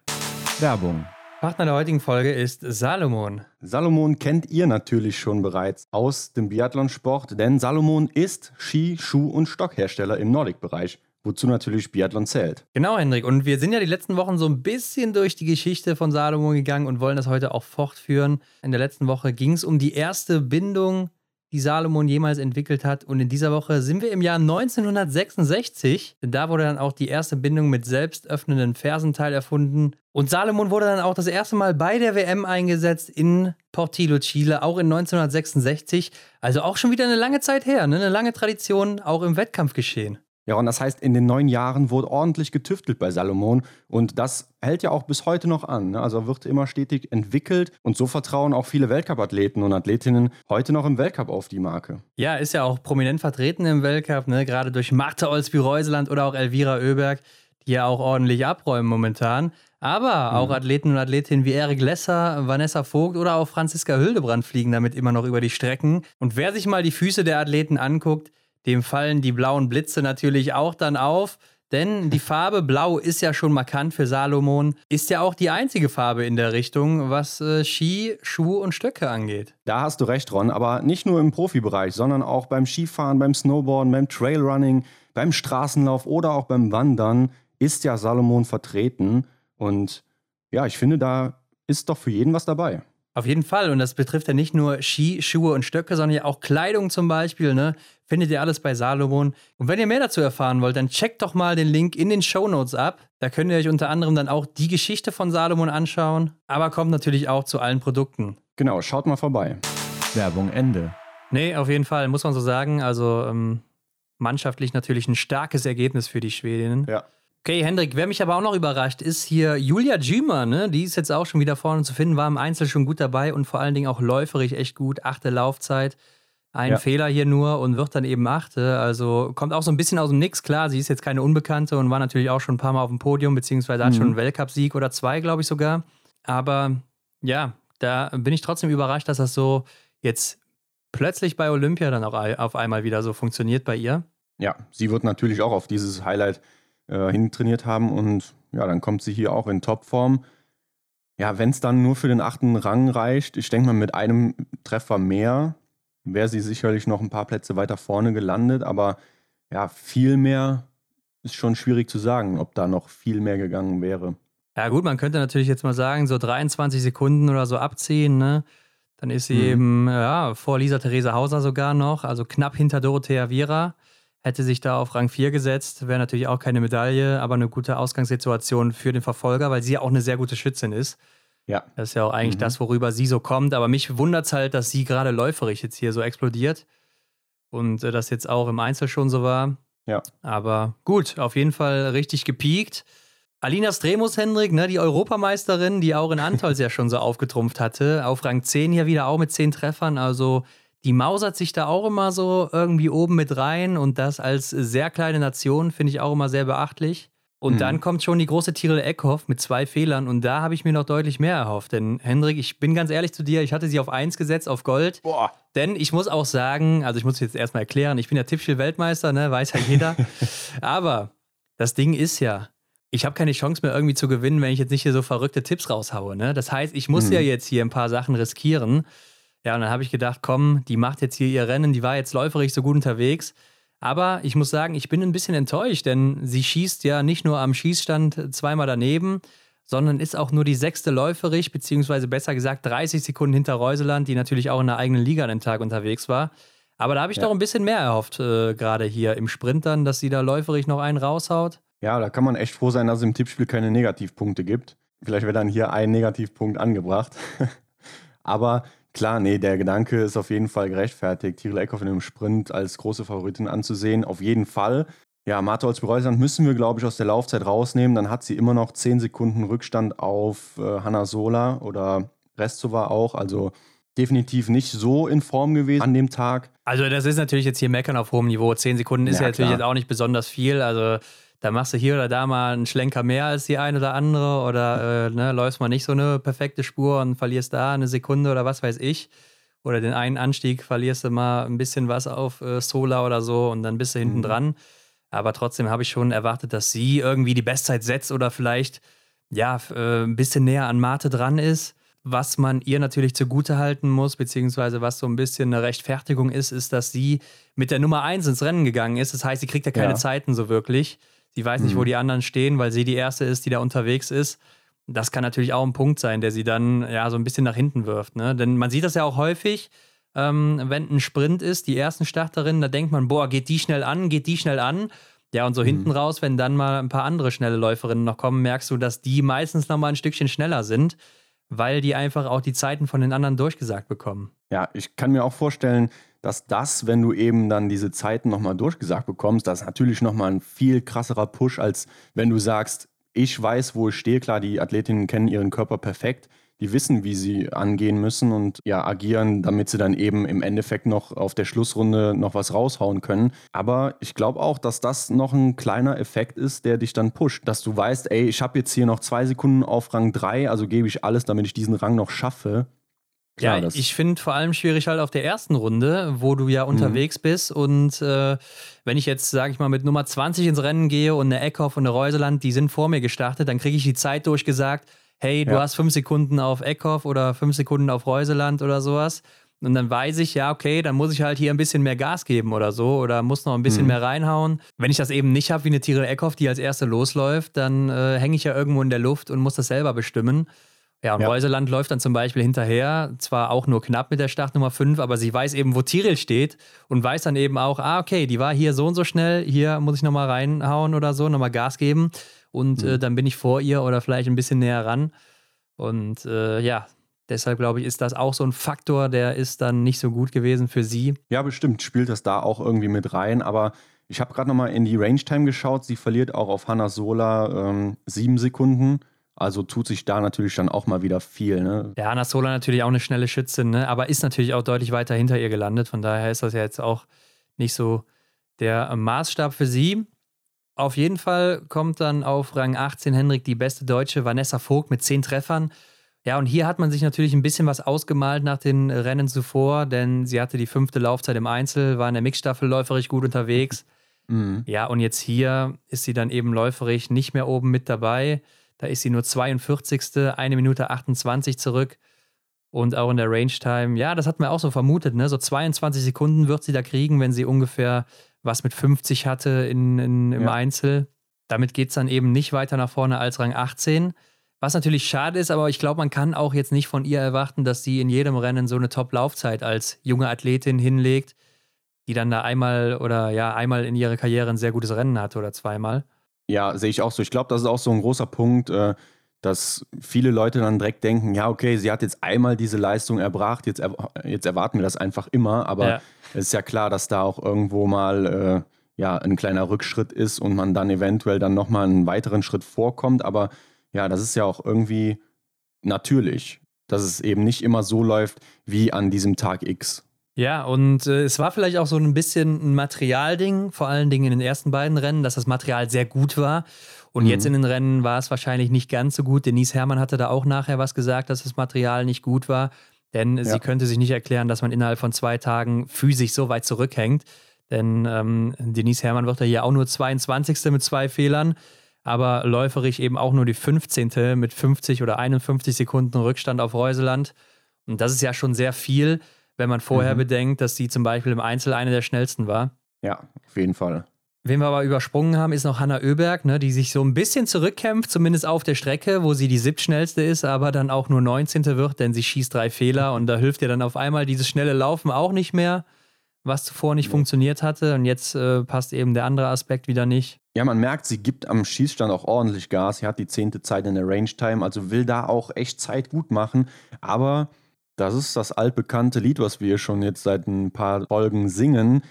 Werbung. Partner der heutigen Folge ist Salomon. Salomon kennt ihr natürlich schon bereits aus dem Biathlonsport, denn Salomon ist Ski-, Schuh- und Stockhersteller im Nordic-Bereich wozu natürlich Biathlon zählt. Genau, Hendrik. Und wir sind ja die letzten Wochen so ein bisschen durch die Geschichte von Salomon gegangen und wollen das heute auch fortführen. In der letzten Woche ging es um die erste Bindung, die Salomon jemals entwickelt hat. Und in dieser Woche sind wir im Jahr 1966. Da wurde dann auch die erste Bindung mit selbstöffnenden Fersenteil erfunden. Und Salomon wurde dann auch das erste Mal bei der WM eingesetzt in Portillo, Chile, auch in 1966. Also auch schon wieder eine lange Zeit her, ne? eine lange Tradition auch im Wettkampfgeschehen. Ja, und das heißt, in den neun Jahren wurde ordentlich getüftelt bei Salomon und das hält ja auch bis heute noch an. Ne? Also wird immer stetig entwickelt und so vertrauen auch viele Weltcup-Athleten und Athletinnen heute noch im Weltcup auf die Marke. Ja, ist ja auch prominent vertreten im Weltcup, ne? gerade durch Martha Olsby-Reuseland oder auch Elvira Oeberg, die ja auch ordentlich abräumen momentan. Aber auch mhm. Athleten und Athletinnen wie Erik Lesser, Vanessa Vogt oder auch Franziska Hildebrand fliegen damit immer noch über die Strecken. Und wer sich mal die Füße der Athleten anguckt, dem fallen die blauen Blitze natürlich auch dann auf. Denn die Farbe Blau ist ja schon markant für Salomon, ist ja auch die einzige Farbe in der Richtung, was äh, Ski, Schuh und Stöcke angeht. Da hast du recht, Ron, aber nicht nur im Profibereich, sondern auch beim Skifahren, beim Snowboarden, beim Trailrunning, beim Straßenlauf oder auch beim Wandern ist ja Salomon vertreten. Und ja, ich finde, da ist doch für jeden was dabei. Auf jeden Fall. Und das betrifft ja nicht nur Ski, Schuhe und Stöcke, sondern ja auch Kleidung zum Beispiel. Ne? Findet ihr alles bei Salomon. Und wenn ihr mehr dazu erfahren wollt, dann checkt doch mal den Link in den Show Notes ab. Da könnt ihr euch unter anderem dann auch die Geschichte von Salomon anschauen. Aber kommt natürlich auch zu allen Produkten. Genau, schaut mal vorbei. Werbung Ende. Nee, auf jeden Fall, muss man so sagen. Also ähm, mannschaftlich natürlich ein starkes Ergebnis für die Schwedinnen. Ja. Okay, Hendrik, wer mich aber auch noch überrascht, ist hier Julia Jümer, ne? Die ist jetzt auch schon wieder vorne zu finden, war im Einzel schon gut dabei und vor allen Dingen auch läuferig echt gut. Achte Laufzeit. Ein ja. Fehler hier nur und wird dann eben achte. Also kommt auch so ein bisschen aus dem Nix. Klar, sie ist jetzt keine Unbekannte und war natürlich auch schon ein paar Mal auf dem Podium, beziehungsweise hat mhm. schon einen Weltcupsieg oder zwei, glaube ich sogar. Aber ja, da bin ich trotzdem überrascht, dass das so jetzt plötzlich bei Olympia dann auch auf einmal wieder so funktioniert bei ihr. Ja, sie wird natürlich auch auf dieses Highlight äh, hintrainiert haben und ja, dann kommt sie hier auch in Topform. Ja, wenn es dann nur für den achten Rang reicht, ich denke mal mit einem Treffer mehr wäre sie sicherlich noch ein paar Plätze weiter vorne gelandet, aber ja, viel mehr ist schon schwierig zu sagen, ob da noch viel mehr gegangen wäre. Ja, gut, man könnte natürlich jetzt mal sagen, so 23 Sekunden oder so abziehen, ne? Dann ist sie mhm. eben ja, vor Lisa Theresa Hauser sogar noch, also knapp hinter Dorothea Viera hätte sich da auf Rang 4 gesetzt, wäre natürlich auch keine Medaille, aber eine gute Ausgangssituation für den Verfolger, weil sie ja auch eine sehr gute Schützin ist. Ja. Das ist ja auch eigentlich mhm. das, worüber sie so kommt. Aber mich wundert es halt, dass sie gerade läuferig jetzt hier so explodiert. Und äh, das jetzt auch im Einzel schon so war. Ja. Aber gut, auf jeden Fall richtig gepiekt. Alina Stremus, Hendrik, ne, die Europameisterin, die auch in Antolz ja schon so aufgetrumpft hatte. Auf Rang 10 hier wieder auch mit 10 Treffern. Also die mausert sich da auch immer so irgendwie oben mit rein und das als sehr kleine Nation finde ich auch immer sehr beachtlich. Und mhm. dann kommt schon die große Tyrell Eckhoff mit zwei Fehlern und da habe ich mir noch deutlich mehr erhofft. Denn Hendrik, ich bin ganz ehrlich zu dir, ich hatte sie auf 1 gesetzt, auf Gold. Boah. Denn ich muss auch sagen, also ich muss jetzt erstmal erklären, ich bin ja Tippspiel-Weltmeister, ne, weiß ja jeder. Aber das Ding ist ja, ich habe keine Chance mehr irgendwie zu gewinnen, wenn ich jetzt nicht hier so verrückte Tipps raushaue. Ne? Das heißt, ich muss mhm. ja jetzt hier ein paar Sachen riskieren. Ja, und dann habe ich gedacht, komm, die macht jetzt hier ihr Rennen, die war jetzt läuferig so gut unterwegs. Aber ich muss sagen, ich bin ein bisschen enttäuscht, denn sie schießt ja nicht nur am Schießstand zweimal daneben, sondern ist auch nur die sechste läuferig, beziehungsweise besser gesagt 30 Sekunden hinter Reuseland, die natürlich auch in der eigenen Liga an dem Tag unterwegs war. Aber da habe ich ja. doch ein bisschen mehr erhofft, äh, gerade hier im Sprint dann, dass sie da läuferig noch einen raushaut. Ja, da kann man echt froh sein, dass es im Tippspiel keine Negativpunkte gibt. Vielleicht wird dann hier ein Negativpunkt angebracht. Aber Klar, nee, der Gedanke ist auf jeden Fall gerechtfertigt, Tyrell Eckhoff in einem Sprint als große Favoritin anzusehen. Auf jeden Fall. Ja, Martha Olsby-Reusland müssen wir, glaube ich, aus der Laufzeit rausnehmen. Dann hat sie immer noch 10 Sekunden Rückstand auf äh, Hanna Sola oder Restova auch. Also definitiv nicht so in Form gewesen an dem Tag. Also das ist natürlich jetzt hier Meckern auf hohem Niveau. 10 Sekunden ist ja, ja natürlich jetzt auch nicht besonders viel. Also da machst du hier oder da mal einen Schlenker mehr als die eine oder andere oder äh, ne, läufst mal nicht so eine perfekte Spur und verlierst da eine Sekunde oder was weiß ich. Oder den einen Anstieg verlierst du mal ein bisschen was auf äh, Sola oder so und dann bist du hinten mhm. dran. Aber trotzdem habe ich schon erwartet, dass sie irgendwie die Bestzeit setzt oder vielleicht ja äh, ein bisschen näher an Mate dran ist. Was man ihr natürlich zugute halten muss, beziehungsweise was so ein bisschen eine Rechtfertigung ist, ist, dass sie mit der Nummer 1 ins Rennen gegangen ist. Das heißt, sie kriegt ja keine ja. Zeiten so wirklich. Sie weiß nicht, mhm. wo die anderen stehen, weil sie die Erste ist, die da unterwegs ist. Das kann natürlich auch ein Punkt sein, der sie dann ja so ein bisschen nach hinten wirft. Ne? Denn man sieht das ja auch häufig, ähm, wenn ein Sprint ist, die ersten Starterinnen, da denkt man, boah, geht die schnell an, geht die schnell an. Ja, und so mhm. hinten raus, wenn dann mal ein paar andere schnelle Läuferinnen noch kommen, merkst du, dass die meistens noch mal ein Stückchen schneller sind, weil die einfach auch die Zeiten von den anderen durchgesagt bekommen. Ja, ich kann mir auch vorstellen, dass das, wenn du eben dann diese Zeiten nochmal durchgesagt bekommst, das ist natürlich nochmal ein viel krasserer Push, als wenn du sagst, ich weiß, wo ich stehe. Klar, die Athletinnen kennen ihren Körper perfekt. Die wissen, wie sie angehen müssen und ja, agieren, damit sie dann eben im Endeffekt noch auf der Schlussrunde noch was raushauen können. Aber ich glaube auch, dass das noch ein kleiner Effekt ist, der dich dann pusht. Dass du weißt, ey, ich habe jetzt hier noch zwei Sekunden auf Rang 3, also gebe ich alles, damit ich diesen Rang noch schaffe. Klar, ja, ich finde vor allem schwierig halt auf der ersten Runde, wo du ja mhm. unterwegs mhm. bist und äh, wenn ich jetzt, sage ich mal, mit Nummer 20 ins Rennen gehe und eine Eckhoff und eine Reuseland, die sind vor mir gestartet, dann kriege ich die Zeit durchgesagt, hey, du ja. hast fünf Sekunden auf Eckhoff oder fünf Sekunden auf Reuseland oder sowas. Und dann weiß ich, ja, okay, dann muss ich halt hier ein bisschen mehr Gas geben oder so oder muss noch ein bisschen mhm. mehr reinhauen. Wenn ich das eben nicht habe wie eine Tyrell Eckhoff, die als erste losläuft, dann äh, hänge ich ja irgendwo in der Luft und muss das selber bestimmen. Ja, und ja. Reuseland läuft dann zum Beispiel hinterher, zwar auch nur knapp mit der Startnummer 5, aber sie weiß eben, wo Tiril steht und weiß dann eben auch, ah, okay, die war hier so und so schnell, hier muss ich nochmal reinhauen oder so, nochmal Gas geben und mhm. äh, dann bin ich vor ihr oder vielleicht ein bisschen näher ran. Und äh, ja, deshalb glaube ich, ist das auch so ein Faktor, der ist dann nicht so gut gewesen für sie. Ja, bestimmt spielt das da auch irgendwie mit rein, aber ich habe gerade nochmal in die Range Time geschaut, sie verliert auch auf Hannah Sola ähm, sieben Sekunden. Also tut sich da natürlich dann auch mal wieder viel. Ne? Ja, Anna Sola natürlich auch eine schnelle Schützin, ne? aber ist natürlich auch deutlich weiter hinter ihr gelandet. Von daher ist das ja jetzt auch nicht so der Maßstab für sie. Auf jeden Fall kommt dann auf Rang 18 Henrik die beste Deutsche Vanessa Vogt mit zehn Treffern. Ja, und hier hat man sich natürlich ein bisschen was ausgemalt nach den Rennen zuvor, denn sie hatte die fünfte Laufzeit im Einzel, war in der Mixstaffel läuferig gut unterwegs. Mhm. Ja, und jetzt hier ist sie dann eben läuferig nicht mehr oben mit dabei. Da ist sie nur 42. eine Minute 28 zurück. Und auch in der Range Time, ja, das hat man auch so vermutet, ne? So 22 Sekunden wird sie da kriegen, wenn sie ungefähr was mit 50 hatte in, in im ja. Einzel. Damit geht es dann eben nicht weiter nach vorne als Rang 18. Was natürlich schade ist, aber ich glaube, man kann auch jetzt nicht von ihr erwarten, dass sie in jedem Rennen so eine Top-Laufzeit als junge Athletin hinlegt, die dann da einmal oder ja, einmal in ihrer Karriere ein sehr gutes Rennen hatte oder zweimal. Ja, sehe ich auch so. Ich glaube, das ist auch so ein großer Punkt, äh, dass viele Leute dann direkt denken, ja, okay, sie hat jetzt einmal diese Leistung erbracht, jetzt, er jetzt erwarten wir das einfach immer. Aber ja. es ist ja klar, dass da auch irgendwo mal äh, ja, ein kleiner Rückschritt ist und man dann eventuell dann nochmal einen weiteren Schritt vorkommt. Aber ja, das ist ja auch irgendwie natürlich, dass es eben nicht immer so läuft wie an diesem Tag X. Ja, und äh, es war vielleicht auch so ein bisschen ein Materialding, vor allen Dingen in den ersten beiden Rennen, dass das Material sehr gut war. Und mhm. jetzt in den Rennen war es wahrscheinlich nicht ganz so gut. Denise Herrmann hatte da auch nachher was gesagt, dass das Material nicht gut war. Denn ja. sie könnte sich nicht erklären, dass man innerhalb von zwei Tagen physisch so weit zurückhängt. Denn ähm, Denise Herrmann wird ja hier auch nur 22. mit zwei Fehlern, aber läuferisch eben auch nur die 15. mit 50 oder 51 Sekunden Rückstand auf Reuseland. Und das ist ja schon sehr viel, wenn man vorher mhm. bedenkt, dass sie zum Beispiel im Einzel eine der schnellsten war. Ja, auf jeden Fall. Wen wir aber übersprungen haben, ist noch Hanna Oeberg, ne, die sich so ein bisschen zurückkämpft, zumindest auf der Strecke, wo sie die siebtschnellste ist, aber dann auch nur 19. wird, denn sie schießt drei Fehler und da hilft ihr dann auf einmal dieses schnelle Laufen auch nicht mehr, was zuvor nicht ja. funktioniert hatte. Und jetzt äh, passt eben der andere Aspekt wieder nicht. Ja, man merkt, sie gibt am Schießstand auch ordentlich Gas. Sie hat die zehnte Zeit in der Range Time, also will da auch echt Zeit gut machen. Aber das ist das altbekannte Lied, was wir schon jetzt seit ein paar Folgen singen.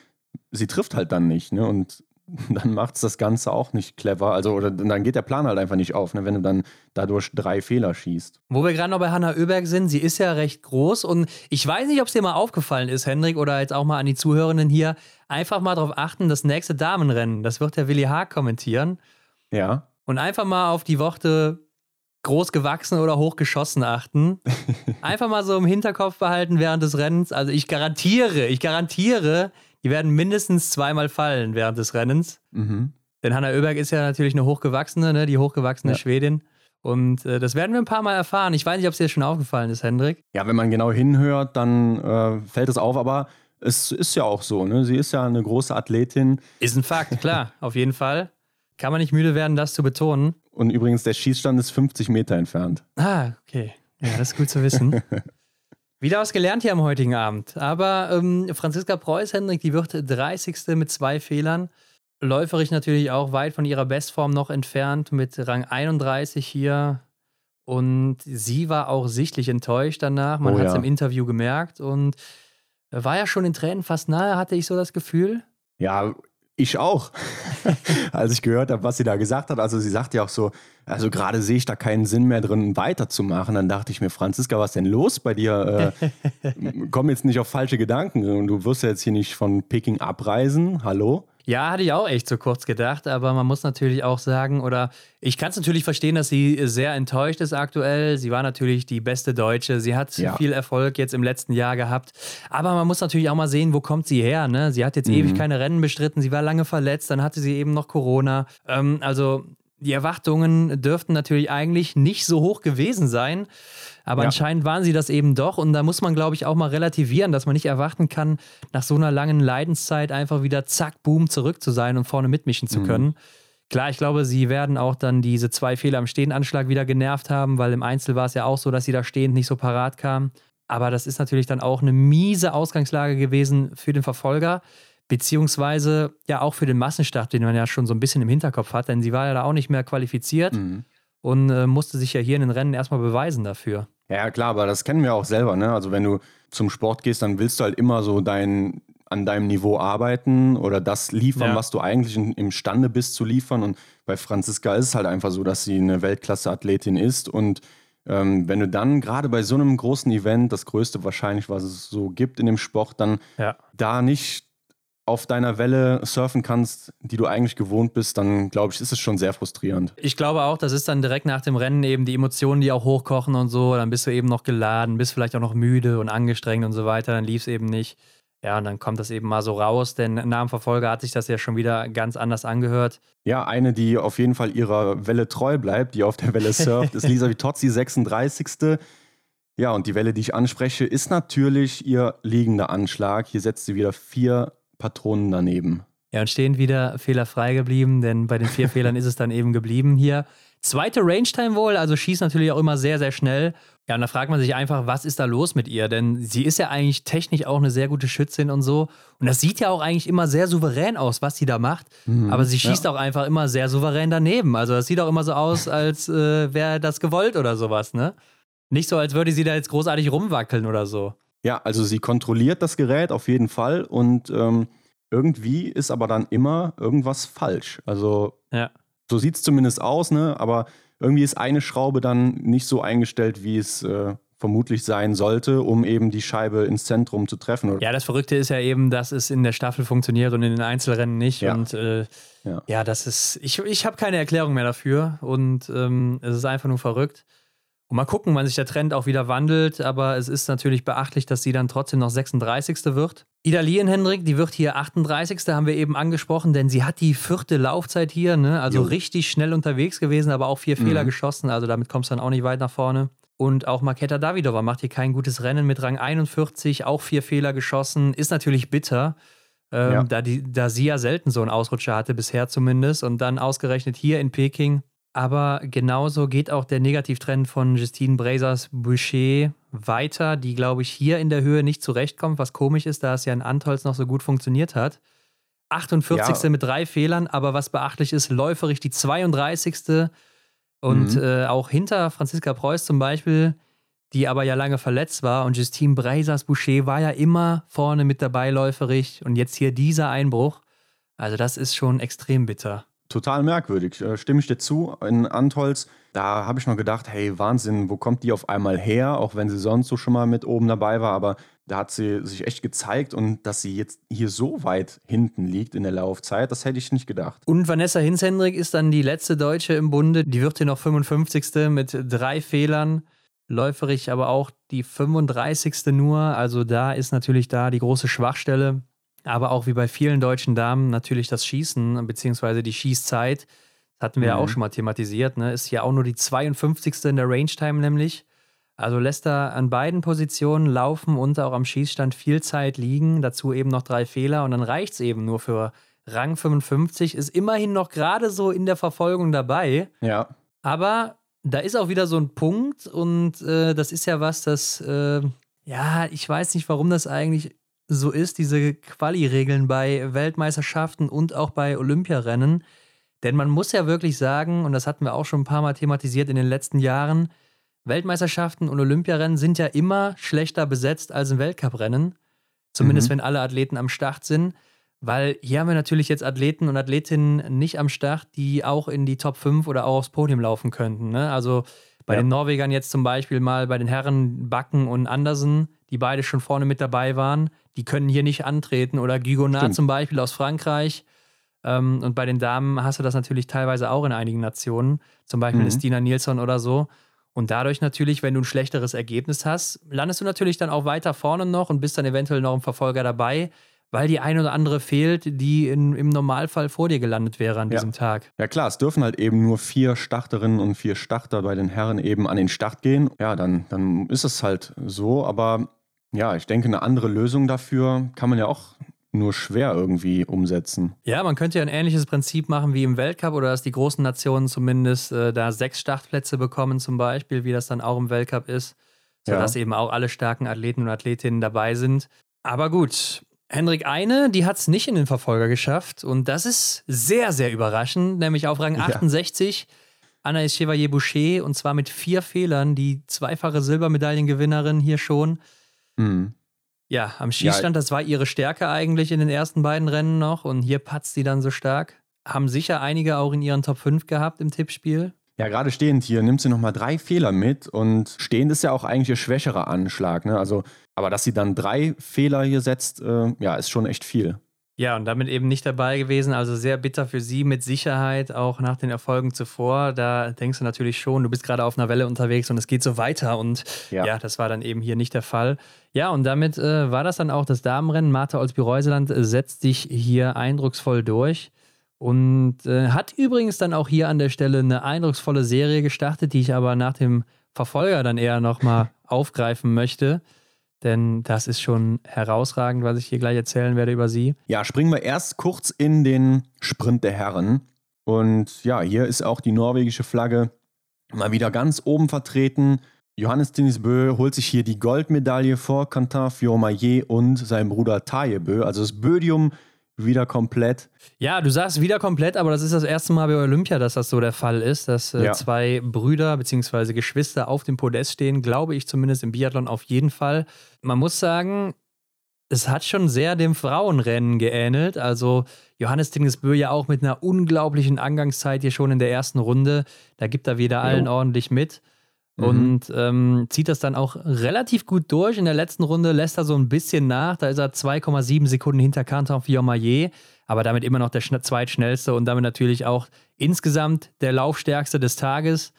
Sie trifft halt dann nicht. Ne? Und dann macht es das Ganze auch nicht clever. Also, oder dann geht der Plan halt einfach nicht auf, ne, wenn du dann dadurch drei Fehler schießt. Wo wir gerade noch bei Hanna Oeberg sind, sie ist ja recht groß und ich weiß nicht, ob es dir mal aufgefallen ist, Hendrik, oder jetzt auch mal an die Zuhörenden hier, einfach mal darauf achten, das nächste Damenrennen, das wird der Willi Haag kommentieren. Ja. Und einfach mal auf die Worte groß gewachsen oder hochgeschossen achten. Einfach mal so im Hinterkopf behalten während des Rennens. Also ich garantiere, ich garantiere, die werden mindestens zweimal fallen während des Rennens. Mhm. Denn Hanna Oeberg ist ja natürlich eine hochgewachsene, ne? die hochgewachsene ja. Schwedin. Und äh, das werden wir ein paar Mal erfahren. Ich weiß nicht, ob es dir schon aufgefallen ist, Hendrik. Ja, wenn man genau hinhört, dann äh, fällt es auf, aber es ist ja auch so. Ne? Sie ist ja eine große Athletin. Ist ein Fakt, klar, auf jeden Fall. Kann man nicht müde werden, das zu betonen. Und übrigens, der Schießstand ist 50 Meter entfernt. Ah, okay. Ja, das ist gut zu wissen. Wieder was gelernt hier am heutigen Abend. Aber ähm, Franziska Preuß, Hendrik, die wird 30. mit zwei Fehlern. Läuferig natürlich auch weit von ihrer Bestform noch entfernt, mit Rang 31 hier. Und sie war auch sichtlich enttäuscht danach. Man oh, hat es ja. im Interview gemerkt und war ja schon in Tränen fast nahe, hatte ich so das Gefühl. Ja, ich auch, als ich gehört habe, was sie da gesagt hat. Also sie sagt ja auch so, also gerade sehe ich da keinen Sinn mehr drin, weiterzumachen. Dann dachte ich mir, Franziska, was denn los bei dir? Äh, komm jetzt nicht auf falsche Gedanken. Du wirst ja jetzt hier nicht von Peking abreisen. Hallo? Ja, hatte ich auch echt so kurz gedacht, aber man muss natürlich auch sagen, oder ich kann es natürlich verstehen, dass sie sehr enttäuscht ist aktuell. Sie war natürlich die beste Deutsche. Sie hat ja. viel Erfolg jetzt im letzten Jahr gehabt. Aber man muss natürlich auch mal sehen, wo kommt sie her. Ne? Sie hat jetzt mhm. ewig keine Rennen bestritten. Sie war lange verletzt. Dann hatte sie eben noch Corona. Ähm, also die Erwartungen dürften natürlich eigentlich nicht so hoch gewesen sein. Aber ja. anscheinend waren sie das eben doch. Und da muss man, glaube ich, auch mal relativieren, dass man nicht erwarten kann, nach so einer langen Leidenszeit einfach wieder zack, boom, zurück zu sein und vorne mitmischen zu mhm. können. Klar, ich glaube, sie werden auch dann diese zwei Fehler am Stehenanschlag wieder genervt haben, weil im Einzel war es ja auch so, dass sie da stehend nicht so parat kam. Aber das ist natürlich dann auch eine miese Ausgangslage gewesen für den Verfolger, beziehungsweise ja auch für den Massenstart, den man ja schon so ein bisschen im Hinterkopf hat, denn sie war ja da auch nicht mehr qualifiziert mhm. und äh, musste sich ja hier in den Rennen erstmal beweisen dafür. Ja, klar, aber das kennen wir auch selber. Ne? Also wenn du zum Sport gehst, dann willst du halt immer so dein, an deinem Niveau arbeiten oder das liefern, ja. was du eigentlich in, imstande bist zu liefern. Und bei Franziska ist es halt einfach so, dass sie eine Weltklasse-Athletin ist. Und ähm, wenn du dann gerade bei so einem großen Event, das größte wahrscheinlich, was es so gibt in dem Sport, dann ja. da nicht auf deiner Welle surfen kannst, die du eigentlich gewohnt bist, dann glaube ich, ist es schon sehr frustrierend. Ich glaube auch, das ist dann direkt nach dem Rennen eben die Emotionen, die auch hochkochen und so. Dann bist du eben noch geladen, bist vielleicht auch noch müde und angestrengt und so weiter. Dann lief es eben nicht. Ja, und dann kommt das eben mal so raus, denn nach dem Verfolger hat sich das ja schon wieder ganz anders angehört. Ja, eine, die auf jeden Fall ihrer Welle treu bleibt, die auf der Welle surft, ist Lisa Vitozzi, 36. Ja, und die Welle, die ich anspreche, ist natürlich ihr liegender Anschlag. Hier setzt sie wieder vier Patronen daneben. Ja, und stehen wieder fehlerfrei geblieben, denn bei den vier Fehlern ist es dann eben geblieben hier. Zweite Range-Time wohl, also schießt natürlich auch immer sehr, sehr schnell. Ja, und da fragt man sich einfach, was ist da los mit ihr? Denn sie ist ja eigentlich technisch auch eine sehr gute Schützin und so. Und das sieht ja auch eigentlich immer sehr souverän aus, was sie da macht. Mhm, Aber sie schießt ja. auch einfach immer sehr souverän daneben. Also das sieht auch immer so aus, als äh, wäre das gewollt oder sowas, ne? Nicht so, als würde sie da jetzt großartig rumwackeln oder so. Ja, also sie kontrolliert das Gerät auf jeden Fall und ähm, irgendwie ist aber dann immer irgendwas falsch. Also ja. so sieht es zumindest aus, ne? Aber irgendwie ist eine Schraube dann nicht so eingestellt, wie es äh, vermutlich sein sollte, um eben die Scheibe ins Zentrum zu treffen. Ja, das Verrückte ist ja eben, dass es in der Staffel funktioniert und in den Einzelrennen nicht. Ja. Und äh, ja. ja. das ist, ich, ich habe keine Erklärung mehr dafür und ähm, es ist einfach nur verrückt. Und mal gucken, wann sich der Trend auch wieder wandelt. Aber es ist natürlich beachtlich, dass sie dann trotzdem noch 36. wird. Ida Lienhendrik, die wird hier 38. haben wir eben angesprochen, denn sie hat die vierte Laufzeit hier. Ne? Also jo. richtig schnell unterwegs gewesen, aber auch vier mhm. Fehler geschossen. Also damit kommst du dann auch nicht weit nach vorne. Und auch Maketa Davidova macht hier kein gutes Rennen mit Rang 41, auch vier Fehler geschossen. Ist natürlich bitter, ähm, ja. da, die, da sie ja selten so einen Ausrutscher hatte, bisher zumindest. Und dann ausgerechnet hier in Peking aber genauso geht auch der Negativtrend von Justine Brazers Boucher weiter, die, glaube ich, hier in der Höhe nicht zurechtkommt, was komisch ist, da es ja in Antolz noch so gut funktioniert hat. 48. Ja. mit drei Fehlern, aber was beachtlich ist, läuferig die 32. Und mhm. äh, auch hinter Franziska Preuß zum Beispiel, die aber ja lange verletzt war. Und Justine Brazers Boucher war ja immer vorne mit dabei läuferig. Und jetzt hier dieser Einbruch. Also, das ist schon extrem bitter total merkwürdig. Äh, stimme ich dir zu. In Antolz, da habe ich noch gedacht, hey, Wahnsinn, wo kommt die auf einmal her? Auch wenn sie sonst so schon mal mit oben dabei war. Aber da hat sie sich echt gezeigt und dass sie jetzt hier so weit hinten liegt in der Laufzeit, das hätte ich nicht gedacht. Und Vanessa Hinzhendrik ist dann die letzte Deutsche im Bunde. Die wird hier noch 55. mit drei Fehlern. Läuferig aber auch die 35. nur. Also da ist natürlich da die große Schwachstelle. Aber auch wie bei vielen deutschen Damen natürlich das Schießen bzw. die Schießzeit, das hatten wir mhm. ja auch mhm. schon mal thematisiert, ne? ist ja auch nur die 52. in der Range Time nämlich. Also lässt er an beiden Positionen laufen und auch am Schießstand viel Zeit liegen, dazu eben noch drei Fehler und dann reicht es eben nur für Rang 55, ist immerhin noch gerade so in der Verfolgung dabei. Ja. Aber da ist auch wieder so ein Punkt und äh, das ist ja was, das, äh, ja, ich weiß nicht, warum das eigentlich so ist, diese Quali-Regeln bei Weltmeisterschaften und auch bei Olympiarennen. Denn man muss ja wirklich sagen, und das hatten wir auch schon ein paar Mal thematisiert in den letzten Jahren, Weltmeisterschaften und Olympiarennen sind ja immer schlechter besetzt als ein Weltcuprennen. Zumindest mhm. wenn alle Athleten am Start sind. Weil hier haben wir natürlich jetzt Athleten und Athletinnen nicht am Start, die auch in die Top 5 oder auch aufs Podium laufen könnten. Ne? Also bei ja. den Norwegern jetzt zum Beispiel mal bei den Herren Backen und Andersen, die beide schon vorne mit dabei waren, die können hier nicht antreten. Oder Guigonard zum Beispiel aus Frankreich. Ähm, und bei den Damen hast du das natürlich teilweise auch in einigen Nationen, zum Beispiel mhm. Stina Nilsson oder so. Und dadurch natürlich, wenn du ein schlechteres Ergebnis hast, landest du natürlich dann auch weiter vorne noch und bist dann eventuell noch im Verfolger dabei weil die ein oder andere fehlt, die in, im Normalfall vor dir gelandet wäre an diesem Tag. Ja klar, es dürfen halt eben nur vier Starterinnen und vier Starter bei den Herren eben an den Start gehen. Ja, dann, dann ist es halt so, aber ja, ich denke, eine andere Lösung dafür kann man ja auch nur schwer irgendwie umsetzen. Ja, man könnte ja ein ähnliches Prinzip machen wie im Weltcup oder dass die großen Nationen zumindest äh, da sechs Startplätze bekommen, zum Beispiel, wie das dann auch im Weltcup ist, sodass ja. eben auch alle starken Athleten und Athletinnen dabei sind. Aber gut, Henrik Eine, die hat es nicht in den Verfolger geschafft und das ist sehr, sehr überraschend, nämlich auf Rang 68. Ja. Anaïs Chevalier-Boucher und zwar mit vier Fehlern, die zweifache Silbermedaillengewinnerin hier schon. Mhm. Ja, am Schießstand, ja. das war ihre Stärke eigentlich in den ersten beiden Rennen noch und hier patzt sie dann so stark. Haben sicher einige auch in ihren Top 5 gehabt im Tippspiel. Ja, gerade stehend hier nimmt sie nochmal drei Fehler mit und stehend ist ja auch eigentlich ihr schwächerer Anschlag. Ne? Also, aber dass sie dann drei Fehler hier setzt, äh, ja, ist schon echt viel. Ja, und damit eben nicht dabei gewesen. Also sehr bitter für sie mit Sicherheit, auch nach den Erfolgen zuvor. Da denkst du natürlich schon, du bist gerade auf einer Welle unterwegs und es geht so weiter. Und ja, ja das war dann eben hier nicht der Fall. Ja, und damit äh, war das dann auch das Damenrennen. Martha Olsby-Reuseland setzt sich hier eindrucksvoll durch. Und äh, hat übrigens dann auch hier an der Stelle eine eindrucksvolle Serie gestartet, die ich aber nach dem Verfolger dann eher nochmal aufgreifen möchte. Denn das ist schon herausragend, was ich hier gleich erzählen werde über sie. Ja, springen wir erst kurz in den Sprint der Herren. Und ja, hier ist auch die norwegische Flagge mal wieder ganz oben vertreten. Johannes Tinisbö holt sich hier die Goldmedaille vor Quentin Fiormaillet und sein Bruder Tajebö. Also das Bödium wieder komplett. Ja, du sagst wieder komplett, aber das ist das erste Mal bei Olympia, dass das so der Fall ist, dass äh, ja. zwei Brüder bzw. Geschwister auf dem Podest stehen, glaube ich zumindest im Biathlon auf jeden Fall. Man muss sagen, es hat schon sehr dem Frauenrennen geähnelt. Also Johannes Tingesbö ja auch mit einer unglaublichen Angangszeit hier schon in der ersten Runde. Da gibt er wieder allen jo. ordentlich mit. Mhm. Und ähm, zieht das dann auch relativ gut durch. In der letzten Runde lässt er so ein bisschen nach. Da ist er 2,7 Sekunden hinter Canton Fiormaillet, aber damit immer noch der zweitschnellste und damit natürlich auch insgesamt der Laufstärkste des Tages.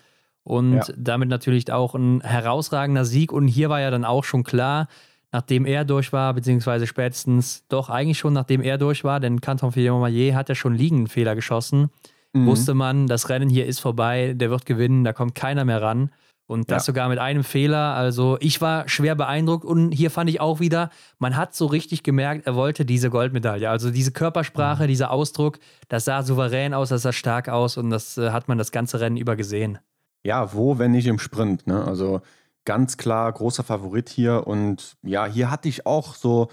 Und ja. damit natürlich auch ein herausragender Sieg. Und hier war ja dann auch schon klar, nachdem er durch war, beziehungsweise spätestens doch eigentlich schon nachdem er durch war, denn Canton Fiormaillet hat ja schon liegenden Fehler geschossen. Mhm. Wusste man, das Rennen hier ist vorbei, der wird gewinnen, da kommt keiner mehr ran. Und das ja. sogar mit einem Fehler. Also ich war schwer beeindruckt und hier fand ich auch wieder, man hat so richtig gemerkt, er wollte diese Goldmedaille. Also diese Körpersprache, mhm. dieser Ausdruck, das sah souverän aus, das sah stark aus und das äh, hat man das ganze Rennen über gesehen. Ja, wo, wenn nicht im Sprint. Ne? Also ganz klar großer Favorit hier. Und ja, hier hatte ich auch so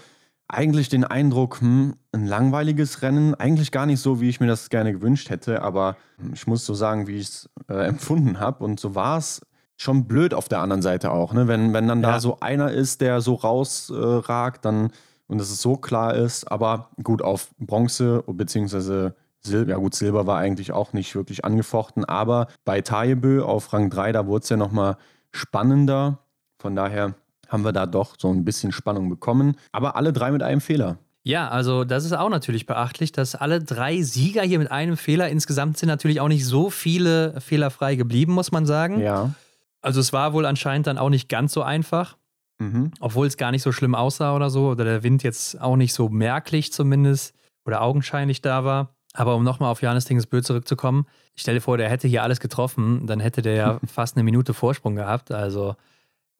eigentlich den Eindruck, hm, ein langweiliges Rennen, eigentlich gar nicht so, wie ich mir das gerne gewünscht hätte, aber ich muss so sagen, wie ich es äh, empfunden habe. Und so war es schon blöd auf der anderen Seite auch, ne? Wenn, wenn dann ja. da so einer ist, der so rausragt, äh, dann und dass es so klar ist, aber gut, auf Bronze beziehungsweise Silber, ja gut, Silber war eigentlich auch nicht wirklich angefochten, aber bei Tajebö auf Rang 3, da wurde es ja nochmal spannender. Von daher haben wir da doch so ein bisschen Spannung bekommen. Aber alle drei mit einem Fehler. Ja, also das ist auch natürlich beachtlich, dass alle drei Sieger hier mit einem Fehler insgesamt sind natürlich auch nicht so viele fehlerfrei geblieben, muss man sagen. Ja. Also es war wohl anscheinend dann auch nicht ganz so einfach, mhm. obwohl es gar nicht so schlimm aussah oder so, oder der Wind jetzt auch nicht so merklich zumindest oder augenscheinlich da war. Aber um nochmal auf Johannes Dingesbö zurückzukommen, ich stelle vor, der hätte hier alles getroffen, dann hätte der ja fast eine Minute Vorsprung gehabt. Also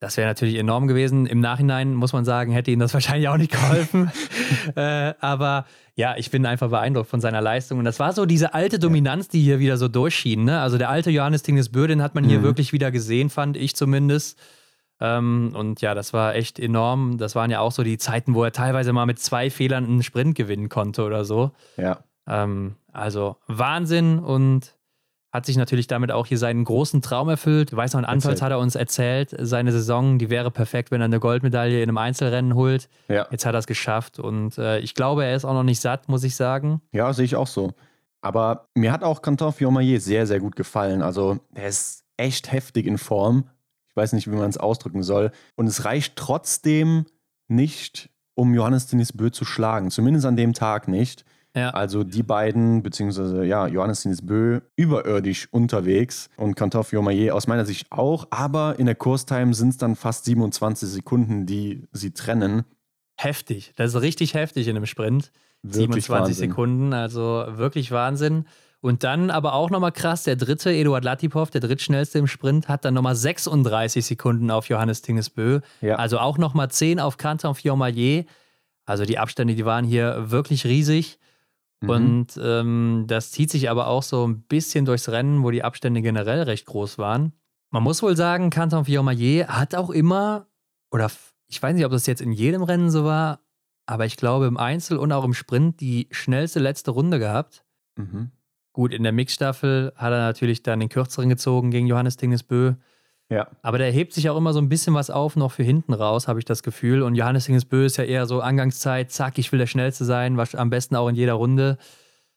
das wäre natürlich enorm gewesen. Im Nachhinein muss man sagen, hätte ihm das wahrscheinlich auch nicht geholfen. äh, aber ja, ich bin einfach beeindruckt von seiner Leistung. Und das war so diese alte Dominanz, die hier wieder so durchschien. Ne? Also der alte Johannes Tingesbö, den hat man hier mhm. wirklich wieder gesehen, fand ich zumindest. Ähm, und ja, das war echt enorm. Das waren ja auch so die Zeiten, wo er teilweise mal mit zwei Fehlern einen Sprint gewinnen konnte oder so. Ja. Ähm, also Wahnsinn und hat sich natürlich damit auch hier seinen großen Traum erfüllt. Weiß noch, in Anfalls hat er uns erzählt, seine Saison, die wäre perfekt, wenn er eine Goldmedaille in einem Einzelrennen holt. Ja. Jetzt hat er es geschafft und äh, ich glaube, er ist auch noch nicht satt, muss ich sagen. Ja, sehe ich auch so. Aber mir hat auch Canton Fiormaillet sehr, sehr gut gefallen. Also, er ist echt heftig in Form. Ich weiß nicht, wie man es ausdrücken soll. Und es reicht trotzdem nicht, um Johannes Denis Bö zu schlagen. Zumindest an dem Tag nicht. Ja. Also die beiden, beziehungsweise ja, Johannes Bö überirdisch unterwegs und Kantoff Jomaye aus meiner Sicht auch, aber in der Kurstime sind es dann fast 27 Sekunden, die sie trennen. Heftig, das ist richtig heftig in einem Sprint. Wirklich 27 Wahnsinn. Sekunden, also wirklich Wahnsinn. Und dann aber auch nochmal krass, der dritte, Eduard Latipov, der drittschnellste im Sprint, hat dann nochmal 36 Sekunden auf Johannes Tingesbö. Ja. Also auch nochmal 10 auf Canton Fiormaillet. Also die Abstände, die waren hier wirklich riesig. Mhm. Und ähm, das zieht sich aber auch so ein bisschen durchs Rennen, wo die Abstände generell recht groß waren. Man muss wohl sagen, Canton Fiormaillet hat auch immer, oder ich weiß nicht, ob das jetzt in jedem Rennen so war, aber ich glaube im Einzel und auch im Sprint die schnellste letzte Runde gehabt. Mhm. Gut, in der Mixstaffel hat er natürlich dann den kürzeren gezogen gegen Johannes Dingesbö. Ja. Aber der hebt sich auch immer so ein bisschen was auf, noch für hinten raus, habe ich das Gefühl. Und Johannes Hingesbö ist ja eher so Angangszeit, zack, ich will der Schnellste sein, was am besten auch in jeder Runde.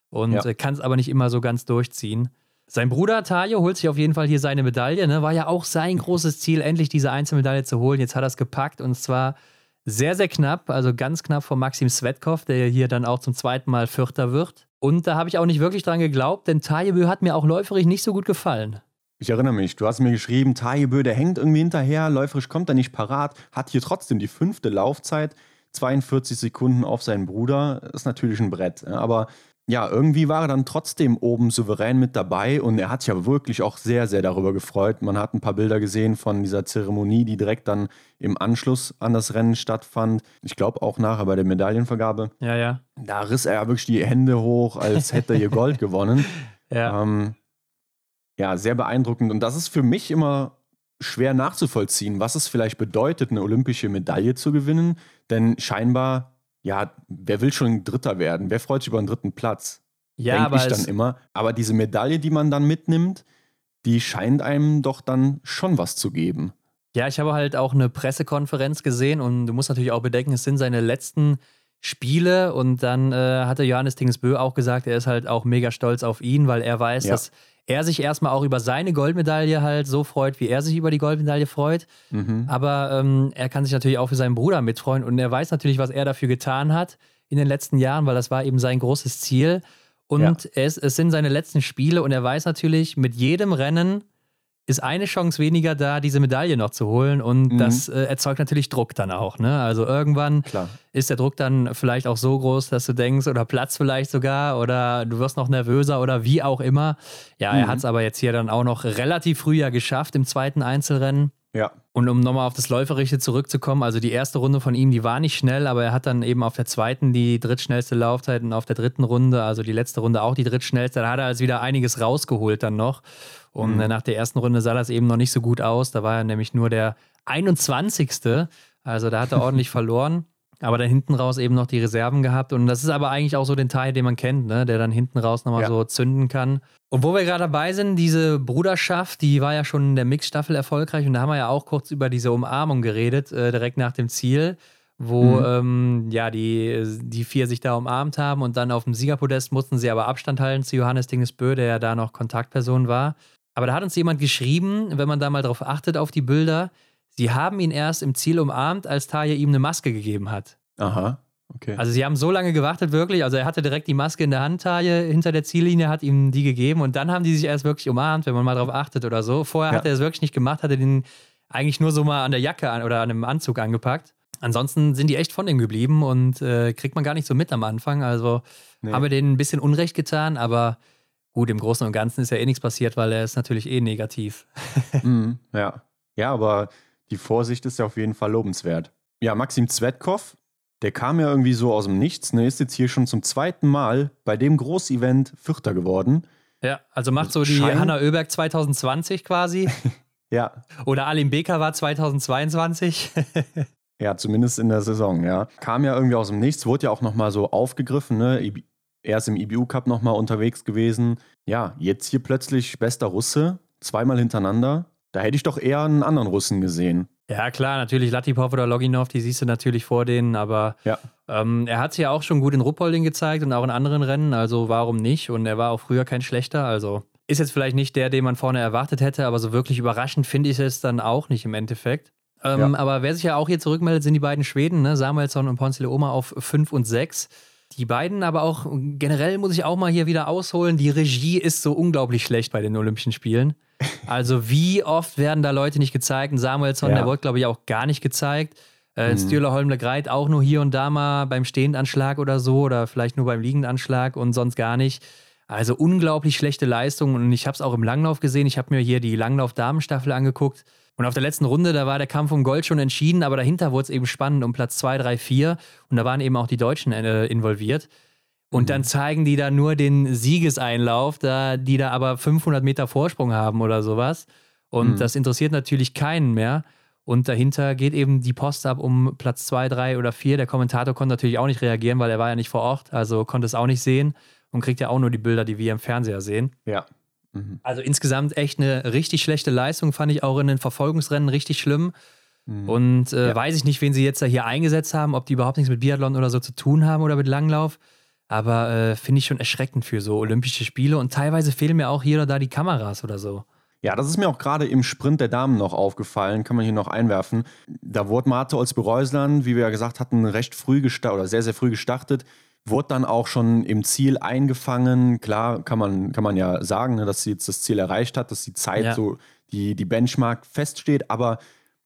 Und ja. kann es aber nicht immer so ganz durchziehen. Sein Bruder Tajo holt sich auf jeden Fall hier seine Medaille. Ne? War ja auch sein großes Ziel, endlich diese Einzelmedaille zu holen. Jetzt hat er es gepackt und zwar sehr, sehr knapp, also ganz knapp vor Maxim Svetkov, der hier dann auch zum zweiten Mal Vierter wird. Und da habe ich auch nicht wirklich dran geglaubt, denn Tajebö hat mir auch läuferig nicht so gut gefallen. Ich erinnere mich, du hast mir geschrieben, Tajebö, der hängt irgendwie hinterher, läuferisch kommt er nicht parat, hat hier trotzdem die fünfte Laufzeit, 42 Sekunden auf seinen Bruder, ist natürlich ein Brett. Aber ja, irgendwie war er dann trotzdem oben souverän mit dabei und er hat sich ja wirklich auch sehr, sehr darüber gefreut. Man hat ein paar Bilder gesehen von dieser Zeremonie, die direkt dann im Anschluss an das Rennen stattfand. Ich glaube auch nachher bei der Medaillenvergabe. Ja, ja. Da riss er ja wirklich die Hände hoch, als hätte er hier Gold gewonnen. Ja. Ähm, ja, sehr beeindruckend. Und das ist für mich immer schwer nachzuvollziehen, was es vielleicht bedeutet, eine olympische Medaille zu gewinnen. Denn scheinbar, ja, wer will schon Dritter werden? Wer freut sich über einen dritten Platz? Ja, Denk aber ich dann immer. Aber diese Medaille, die man dann mitnimmt, die scheint einem doch dann schon was zu geben. Ja, ich habe halt auch eine Pressekonferenz gesehen und du musst natürlich auch bedenken, es sind seine letzten Spiele und dann äh, hatte Johannes Tingsbö auch gesagt, er ist halt auch mega stolz auf ihn, weil er weiß, ja. dass er sich erstmal auch über seine Goldmedaille halt so freut, wie er sich über die Goldmedaille freut. Mhm. Aber ähm, er kann sich natürlich auch für seinen Bruder mitfreuen und er weiß natürlich, was er dafür getan hat in den letzten Jahren, weil das war eben sein großes Ziel. Und ja. es, es sind seine letzten Spiele und er weiß natürlich, mit jedem Rennen ist eine Chance weniger da, diese Medaille noch zu holen. Und mhm. das äh, erzeugt natürlich Druck dann auch. Ne? Also irgendwann Klar. ist der Druck dann vielleicht auch so groß, dass du denkst, oder Platz vielleicht sogar, oder du wirst noch nervöser oder wie auch immer. Ja, mhm. er hat es aber jetzt hier dann auch noch relativ früh ja geschafft im zweiten Einzelrennen. Ja. Und um nochmal auf das Läuferische zurückzukommen, also die erste Runde von ihm, die war nicht schnell, aber er hat dann eben auf der zweiten die drittschnellste Laufzeit und auf der dritten Runde, also die letzte Runde auch die drittschnellste. Da hat er also wieder einiges rausgeholt dann noch. Und mhm. nach der ersten Runde sah das eben noch nicht so gut aus. Da war er nämlich nur der 21. Also da hat er ordentlich verloren. Aber dann hinten raus eben noch die Reserven gehabt. Und das ist aber eigentlich auch so den Teil, den man kennt, ne? der dann hinten raus nochmal ja. so zünden kann. Und wo wir gerade dabei sind, diese Bruderschaft, die war ja schon in der Mixstaffel erfolgreich. Und da haben wir ja auch kurz über diese Umarmung geredet, äh, direkt nach dem Ziel, wo mhm. ähm, ja die, die vier sich da umarmt haben. Und dann auf dem Siegerpodest mussten sie aber Abstand halten zu Johannes Dingesbö, der ja da noch Kontaktperson war. Aber da hat uns jemand geschrieben, wenn man da mal drauf achtet, auf die Bilder, sie haben ihn erst im Ziel umarmt, als Taya ihm eine Maske gegeben hat. Aha. Okay. Also sie haben so lange gewartet, wirklich. Also er hatte direkt die Maske in der Hand, Taje, hinter der Ziellinie, hat ihm die gegeben und dann haben die sich erst wirklich umarmt, wenn man mal drauf achtet oder so. Vorher ja. hat er es wirklich nicht gemacht, hat er den eigentlich nur so mal an der Jacke an, oder an einem Anzug angepackt. Ansonsten sind die echt von ihm geblieben und äh, kriegt man gar nicht so mit am Anfang. Also nee. haben wir denen ein bisschen Unrecht getan, aber Gut, im Großen und Ganzen ist ja eh nichts passiert, weil er ist natürlich eh negativ. mm, ja. Ja, aber die Vorsicht ist ja auf jeden Fall lobenswert. Ja, Maxim Zvetkov, der kam ja irgendwie so aus dem Nichts, ne, ist jetzt hier schon zum zweiten Mal bei dem Großevent Vierter geworden. Ja, also macht so die Schein Hanna Oeberg 2020 quasi. ja. Oder Alim Beker war 2022. ja, zumindest in der Saison, ja. Kam ja irgendwie aus dem Nichts, wurde ja auch nochmal so aufgegriffen, ne? Er ist im IBU Cup nochmal unterwegs gewesen. Ja, jetzt hier plötzlich bester Russe, zweimal hintereinander. Da hätte ich doch eher einen anderen Russen gesehen. Ja, klar, natürlich Latipov oder Loginov, die siehst du natürlich vor denen, aber ja. ähm, er hat es ja auch schon gut in Ruppolding gezeigt und auch in anderen Rennen, also warum nicht? Und er war auch früher kein schlechter, also ist jetzt vielleicht nicht der, den man vorne erwartet hätte, aber so wirklich überraschend finde ich es dann auch nicht im Endeffekt. Ähm, ja. Aber wer sich ja auch hier zurückmeldet, sind die beiden Schweden, ne? Samuelsson und Ponce Oma auf 5 und 6. Die beiden, aber auch generell muss ich auch mal hier wieder ausholen, die Regie ist so unglaublich schlecht bei den Olympischen Spielen. Also wie oft werden da Leute nicht gezeigt? Und Samuelsson, ja. der wurde, glaube ich, auch gar nicht gezeigt. Äh, mhm. Stühler Holmle Greit auch nur hier und da mal beim Stehendanschlag oder so oder vielleicht nur beim Liegendanschlag und sonst gar nicht. Also unglaublich schlechte Leistung und ich habe es auch im Langlauf gesehen. Ich habe mir hier die Langlauf-Damenstaffel angeguckt. Und auf der letzten Runde, da war der Kampf um Gold schon entschieden, aber dahinter wurde es eben spannend um Platz 2, 3, 4. Und da waren eben auch die Deutschen äh, involviert. Und mhm. dann zeigen die da nur den Siegeseinlauf, da, die da aber 500 Meter Vorsprung haben oder sowas. Und mhm. das interessiert natürlich keinen mehr. Und dahinter geht eben die Post ab um Platz 2, 3 oder 4. Der Kommentator konnte natürlich auch nicht reagieren, weil er war ja nicht vor Ort, also konnte es auch nicht sehen und kriegt ja auch nur die Bilder, die wir im Fernseher sehen. Ja. Mhm. Also insgesamt echt eine richtig schlechte Leistung, fand ich auch in den Verfolgungsrennen richtig schlimm. Mhm. Und äh, ja. weiß ich nicht, wen sie jetzt da hier eingesetzt haben, ob die überhaupt nichts mit Biathlon oder so zu tun haben oder mit Langlauf. Aber äh, finde ich schon erschreckend für so Olympische Spiele. Und teilweise fehlen mir auch hier oder da die Kameras oder so. Ja, das ist mir auch gerade im Sprint der Damen noch aufgefallen, kann man hier noch einwerfen. Da wurde Marte Olsby-Reusland, wie wir ja gesagt hatten, recht früh gestartet oder sehr, sehr früh gestartet wurde dann auch schon im Ziel eingefangen. Klar kann man, kann man ja sagen, ne, dass sie jetzt das Ziel erreicht hat, dass die Zeit ja. so, die, die Benchmark feststeht, aber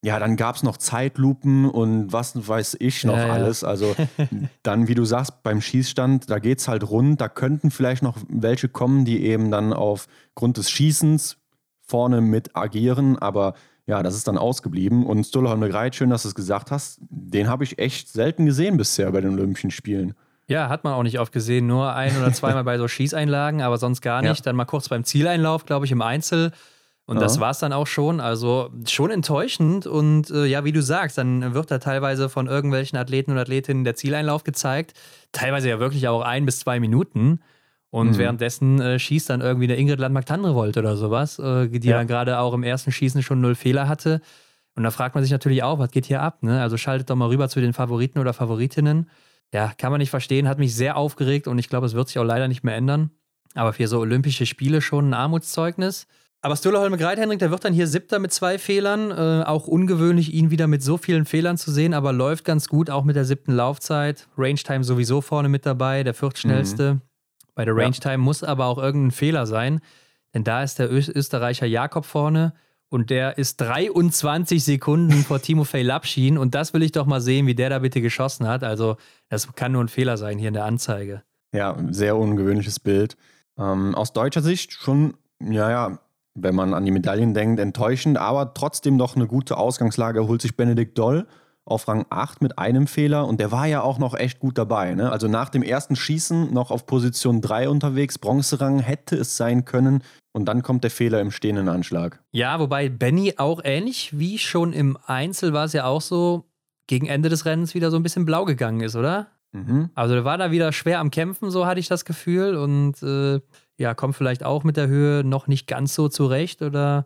ja, dann gab es noch Zeitlupen und was weiß ich noch ja, alles. Also dann, wie du sagst, beim Schießstand, da geht es halt rund. Da könnten vielleicht noch welche kommen, die eben dann aufgrund des Schießens vorne mit agieren, aber ja, das ist dann ausgeblieben. Und Stolholm Greit, schön, dass du es gesagt hast, den habe ich echt selten gesehen bisher bei den Olympischen Spielen. Ja, hat man auch nicht oft gesehen. Nur ein oder zweimal bei so Schießeinlagen, aber sonst gar nicht. Ja. Dann mal kurz beim Zieleinlauf, glaube ich, im Einzel. Und ja. das war es dann auch schon. Also schon enttäuschend. Und äh, ja, wie du sagst, dann wird da teilweise von irgendwelchen Athleten und Athletinnen der Zieleinlauf gezeigt. Teilweise ja wirklich auch ein bis zwei Minuten. Und mhm. währenddessen äh, schießt dann irgendwie der Ingrid Landmark-Tandrevold oder sowas, äh, die ja. dann gerade auch im ersten Schießen schon null Fehler hatte. Und da fragt man sich natürlich auch, was geht hier ab? Ne? Also schaltet doch mal rüber zu den Favoriten oder Favoritinnen ja, kann man nicht verstehen, hat mich sehr aufgeregt und ich glaube, es wird sich auch leider nicht mehr ändern. Aber für so Olympische Spiele schon ein Armutszeugnis. Aber Stüller Holme Greit, Henrik, der wird dann hier Siebter mit zwei Fehlern. Äh, auch ungewöhnlich, ihn wieder mit so vielen Fehlern zu sehen, aber läuft ganz gut, auch mit der siebten Laufzeit. Range Time sowieso vorne mit dabei, der viertschnellste. Mhm. Bei der Range Time ja. muss aber auch irgendein Fehler sein, denn da ist der Österreicher Jakob vorne und der ist 23 Sekunden vor Timofey Lapschin und das will ich doch mal sehen, wie der da bitte geschossen hat. Also, das kann nur ein Fehler sein hier in der Anzeige. Ja, sehr ungewöhnliches Bild. Ähm, aus deutscher Sicht schon, ja, ja, wenn man an die Medaillen denkt, enttäuschend, aber trotzdem doch eine gute Ausgangslage holt sich Benedikt Doll auf Rang 8 mit einem Fehler und der war ja auch noch echt gut dabei. Ne? Also nach dem ersten Schießen noch auf Position 3 unterwegs, Bronzerang hätte es sein können und dann kommt der Fehler im stehenden Anschlag. Ja, wobei Benny auch ähnlich wie schon im Einzel war es ja auch so, gegen Ende des Rennens wieder so ein bisschen blau gegangen ist, oder? Mhm. Also der war da wieder schwer am Kämpfen, so hatte ich das Gefühl und äh, ja, kommt vielleicht auch mit der Höhe noch nicht ganz so zurecht oder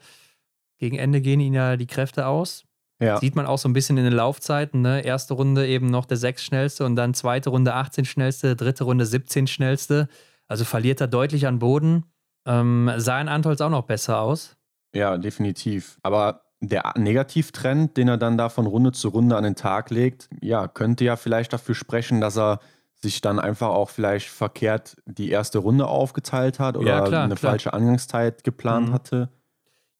gegen Ende gehen ihnen ja die Kräfte aus. Ja. Sieht man auch so ein bisschen in den Laufzeiten. Ne? Erste Runde eben noch der sechs schnellste und dann zweite Runde 18 schnellste, dritte Runde 17 schnellste. Also verliert er deutlich an Boden. Ähm, sah in Antolz auch noch besser aus. Ja, definitiv. Aber der Negativtrend, den er dann da von Runde zu Runde an den Tag legt, ja, könnte ja vielleicht dafür sprechen, dass er sich dann einfach auch vielleicht verkehrt die erste Runde aufgeteilt hat oder ja, klar, eine klar. falsche Angangszeit geplant mhm. hatte.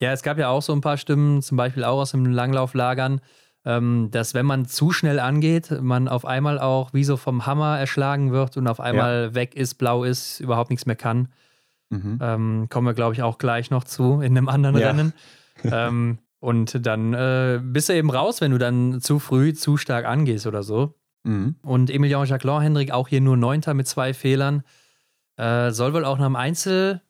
Ja, es gab ja auch so ein paar Stimmen, zum Beispiel auch aus dem Langlauflagern, ähm, dass wenn man zu schnell angeht, man auf einmal auch wie so vom Hammer erschlagen wird und auf einmal ja. weg ist, blau ist, überhaupt nichts mehr kann. Mhm. Ähm, kommen wir, glaube ich, auch gleich noch zu in einem anderen ja. Rennen. ähm, und dann äh, bist du eben raus, wenn du dann zu früh, zu stark angehst oder so. Mhm. Und Emilien Jacquelin Hendrik auch hier nur Neunter mit zwei Fehlern. Äh, soll wohl auch nach dem Einzel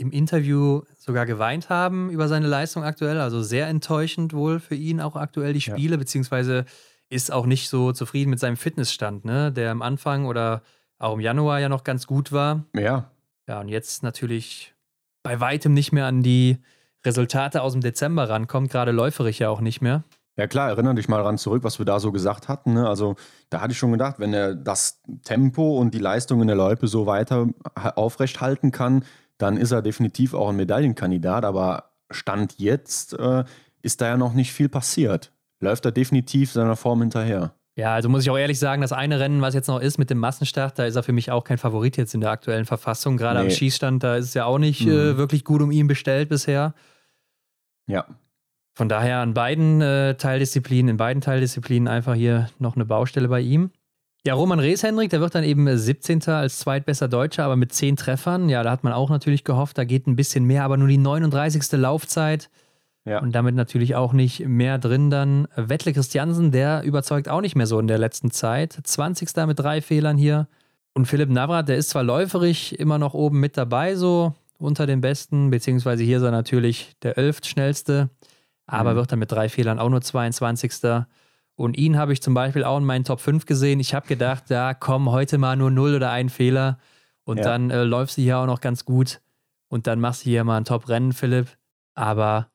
im Interview sogar geweint haben über seine Leistung aktuell. Also sehr enttäuschend wohl für ihn auch aktuell die Spiele, ja. beziehungsweise ist auch nicht so zufrieden mit seinem Fitnessstand, ne? der am Anfang oder auch im Januar ja noch ganz gut war. Ja. Ja, und jetzt natürlich bei weitem nicht mehr an die Resultate aus dem Dezember rankommt, gerade läuferig ja auch nicht mehr. Ja klar, erinnere dich mal ran zurück, was wir da so gesagt hatten. Ne? Also da hatte ich schon gedacht, wenn er das Tempo und die Leistung in der Loipe so weiter aufrecht halten kann, dann ist er definitiv auch ein Medaillenkandidat. Aber Stand jetzt äh, ist da ja noch nicht viel passiert. Läuft er definitiv seiner Form hinterher. Ja, also muss ich auch ehrlich sagen, das eine Rennen, was jetzt noch ist mit dem Massenstart, da ist er für mich auch kein Favorit jetzt in der aktuellen Verfassung. Gerade nee. am Schießstand, da ist es ja auch nicht mhm. äh, wirklich gut um ihn bestellt bisher. Ja. Von daher an beiden äh, Teildisziplinen, in beiden Teildisziplinen einfach hier noch eine Baustelle bei ihm. Ja, Roman Rees, Hendrik, der wird dann eben 17. als zweitbester Deutscher, aber mit 10 Treffern. Ja, da hat man auch natürlich gehofft, da geht ein bisschen mehr, aber nur die 39. Laufzeit. Ja. Und damit natürlich auch nicht mehr drin dann. Wettle Christiansen, der überzeugt auch nicht mehr so in der letzten Zeit. 20. mit drei Fehlern hier. Und Philipp Navrat, der ist zwar läuferig immer noch oben mit dabei, so unter den Besten, beziehungsweise hier ist er natürlich der elft schnellste, aber mhm. wird dann mit drei Fehlern auch nur 22. Und ihn habe ich zum Beispiel auch in meinen Top 5 gesehen. Ich habe gedacht, ja, komm, heute mal nur null oder ein Fehler. Und ja. dann äh, läufst du hier auch noch ganz gut. Und dann machst du hier mal ein Top-Rennen, Philipp. Aber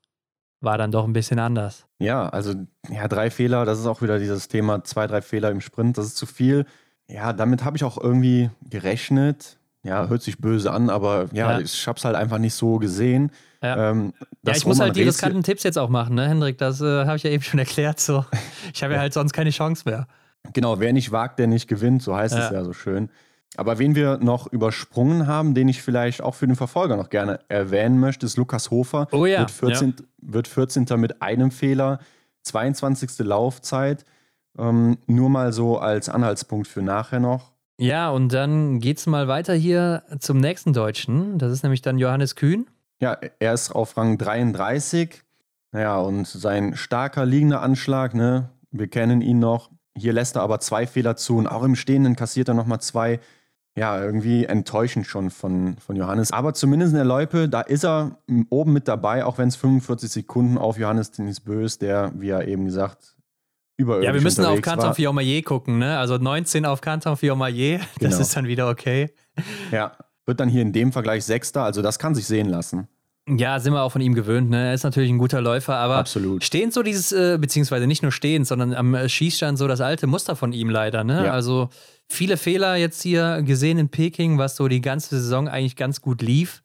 war dann doch ein bisschen anders. Ja, also ja, drei Fehler, das ist auch wieder dieses Thema, zwei, drei Fehler im Sprint, das ist zu viel. Ja, damit habe ich auch irgendwie gerechnet. Ja, hört sich böse an, aber ja, ja. ich habe es halt einfach nicht so gesehen. Ja, ähm, ja ich muss halt die riskanten Tipps jetzt auch machen, ne, Hendrik? Das äh, habe ich ja eben schon erklärt. So. Ich habe ja halt sonst keine Chance mehr. Genau, wer nicht wagt, der nicht gewinnt, so heißt ja. es ja so schön. Aber wen wir noch übersprungen haben, den ich vielleicht auch für den Verfolger noch gerne erwähnen möchte, ist Lukas Hofer. Oh ja. Wird 14. Ja. Wird 14. mit einem Fehler, 22. Laufzeit. Ähm, nur mal so als Anhaltspunkt für nachher noch. Ja, und dann geht es mal weiter hier zum nächsten Deutschen. Das ist nämlich dann Johannes Kühn. Ja, er ist auf Rang 33. Naja, und sein starker liegender Anschlag, ne, wir kennen ihn noch. Hier lässt er aber zwei Fehler zu und auch im Stehenden kassiert er nochmal zwei. Ja, irgendwie enttäuschend schon von, von Johannes. Aber zumindest in der Loipe, da ist er oben mit dabei, auch wenn es 45 Sekunden auf Johannes Dennis Bös, der, wie er eben gesagt, überirdisch Ja, wir müssen auf Canton Fiormaillet gucken, ne? Also 19 auf Canton Fiormaillet, das genau. ist dann wieder okay. Ja, wird dann hier in dem Vergleich Sechster, also das kann sich sehen lassen. Ja, sind wir auch von ihm gewöhnt. Ne? Er ist natürlich ein guter Läufer, aber Absolut. stehend so dieses, äh, beziehungsweise nicht nur stehend, sondern am äh, Schießstand so das alte Muster von ihm leider. Ne? Ja. Also viele Fehler jetzt hier gesehen in Peking, was so die ganze Saison eigentlich ganz gut lief.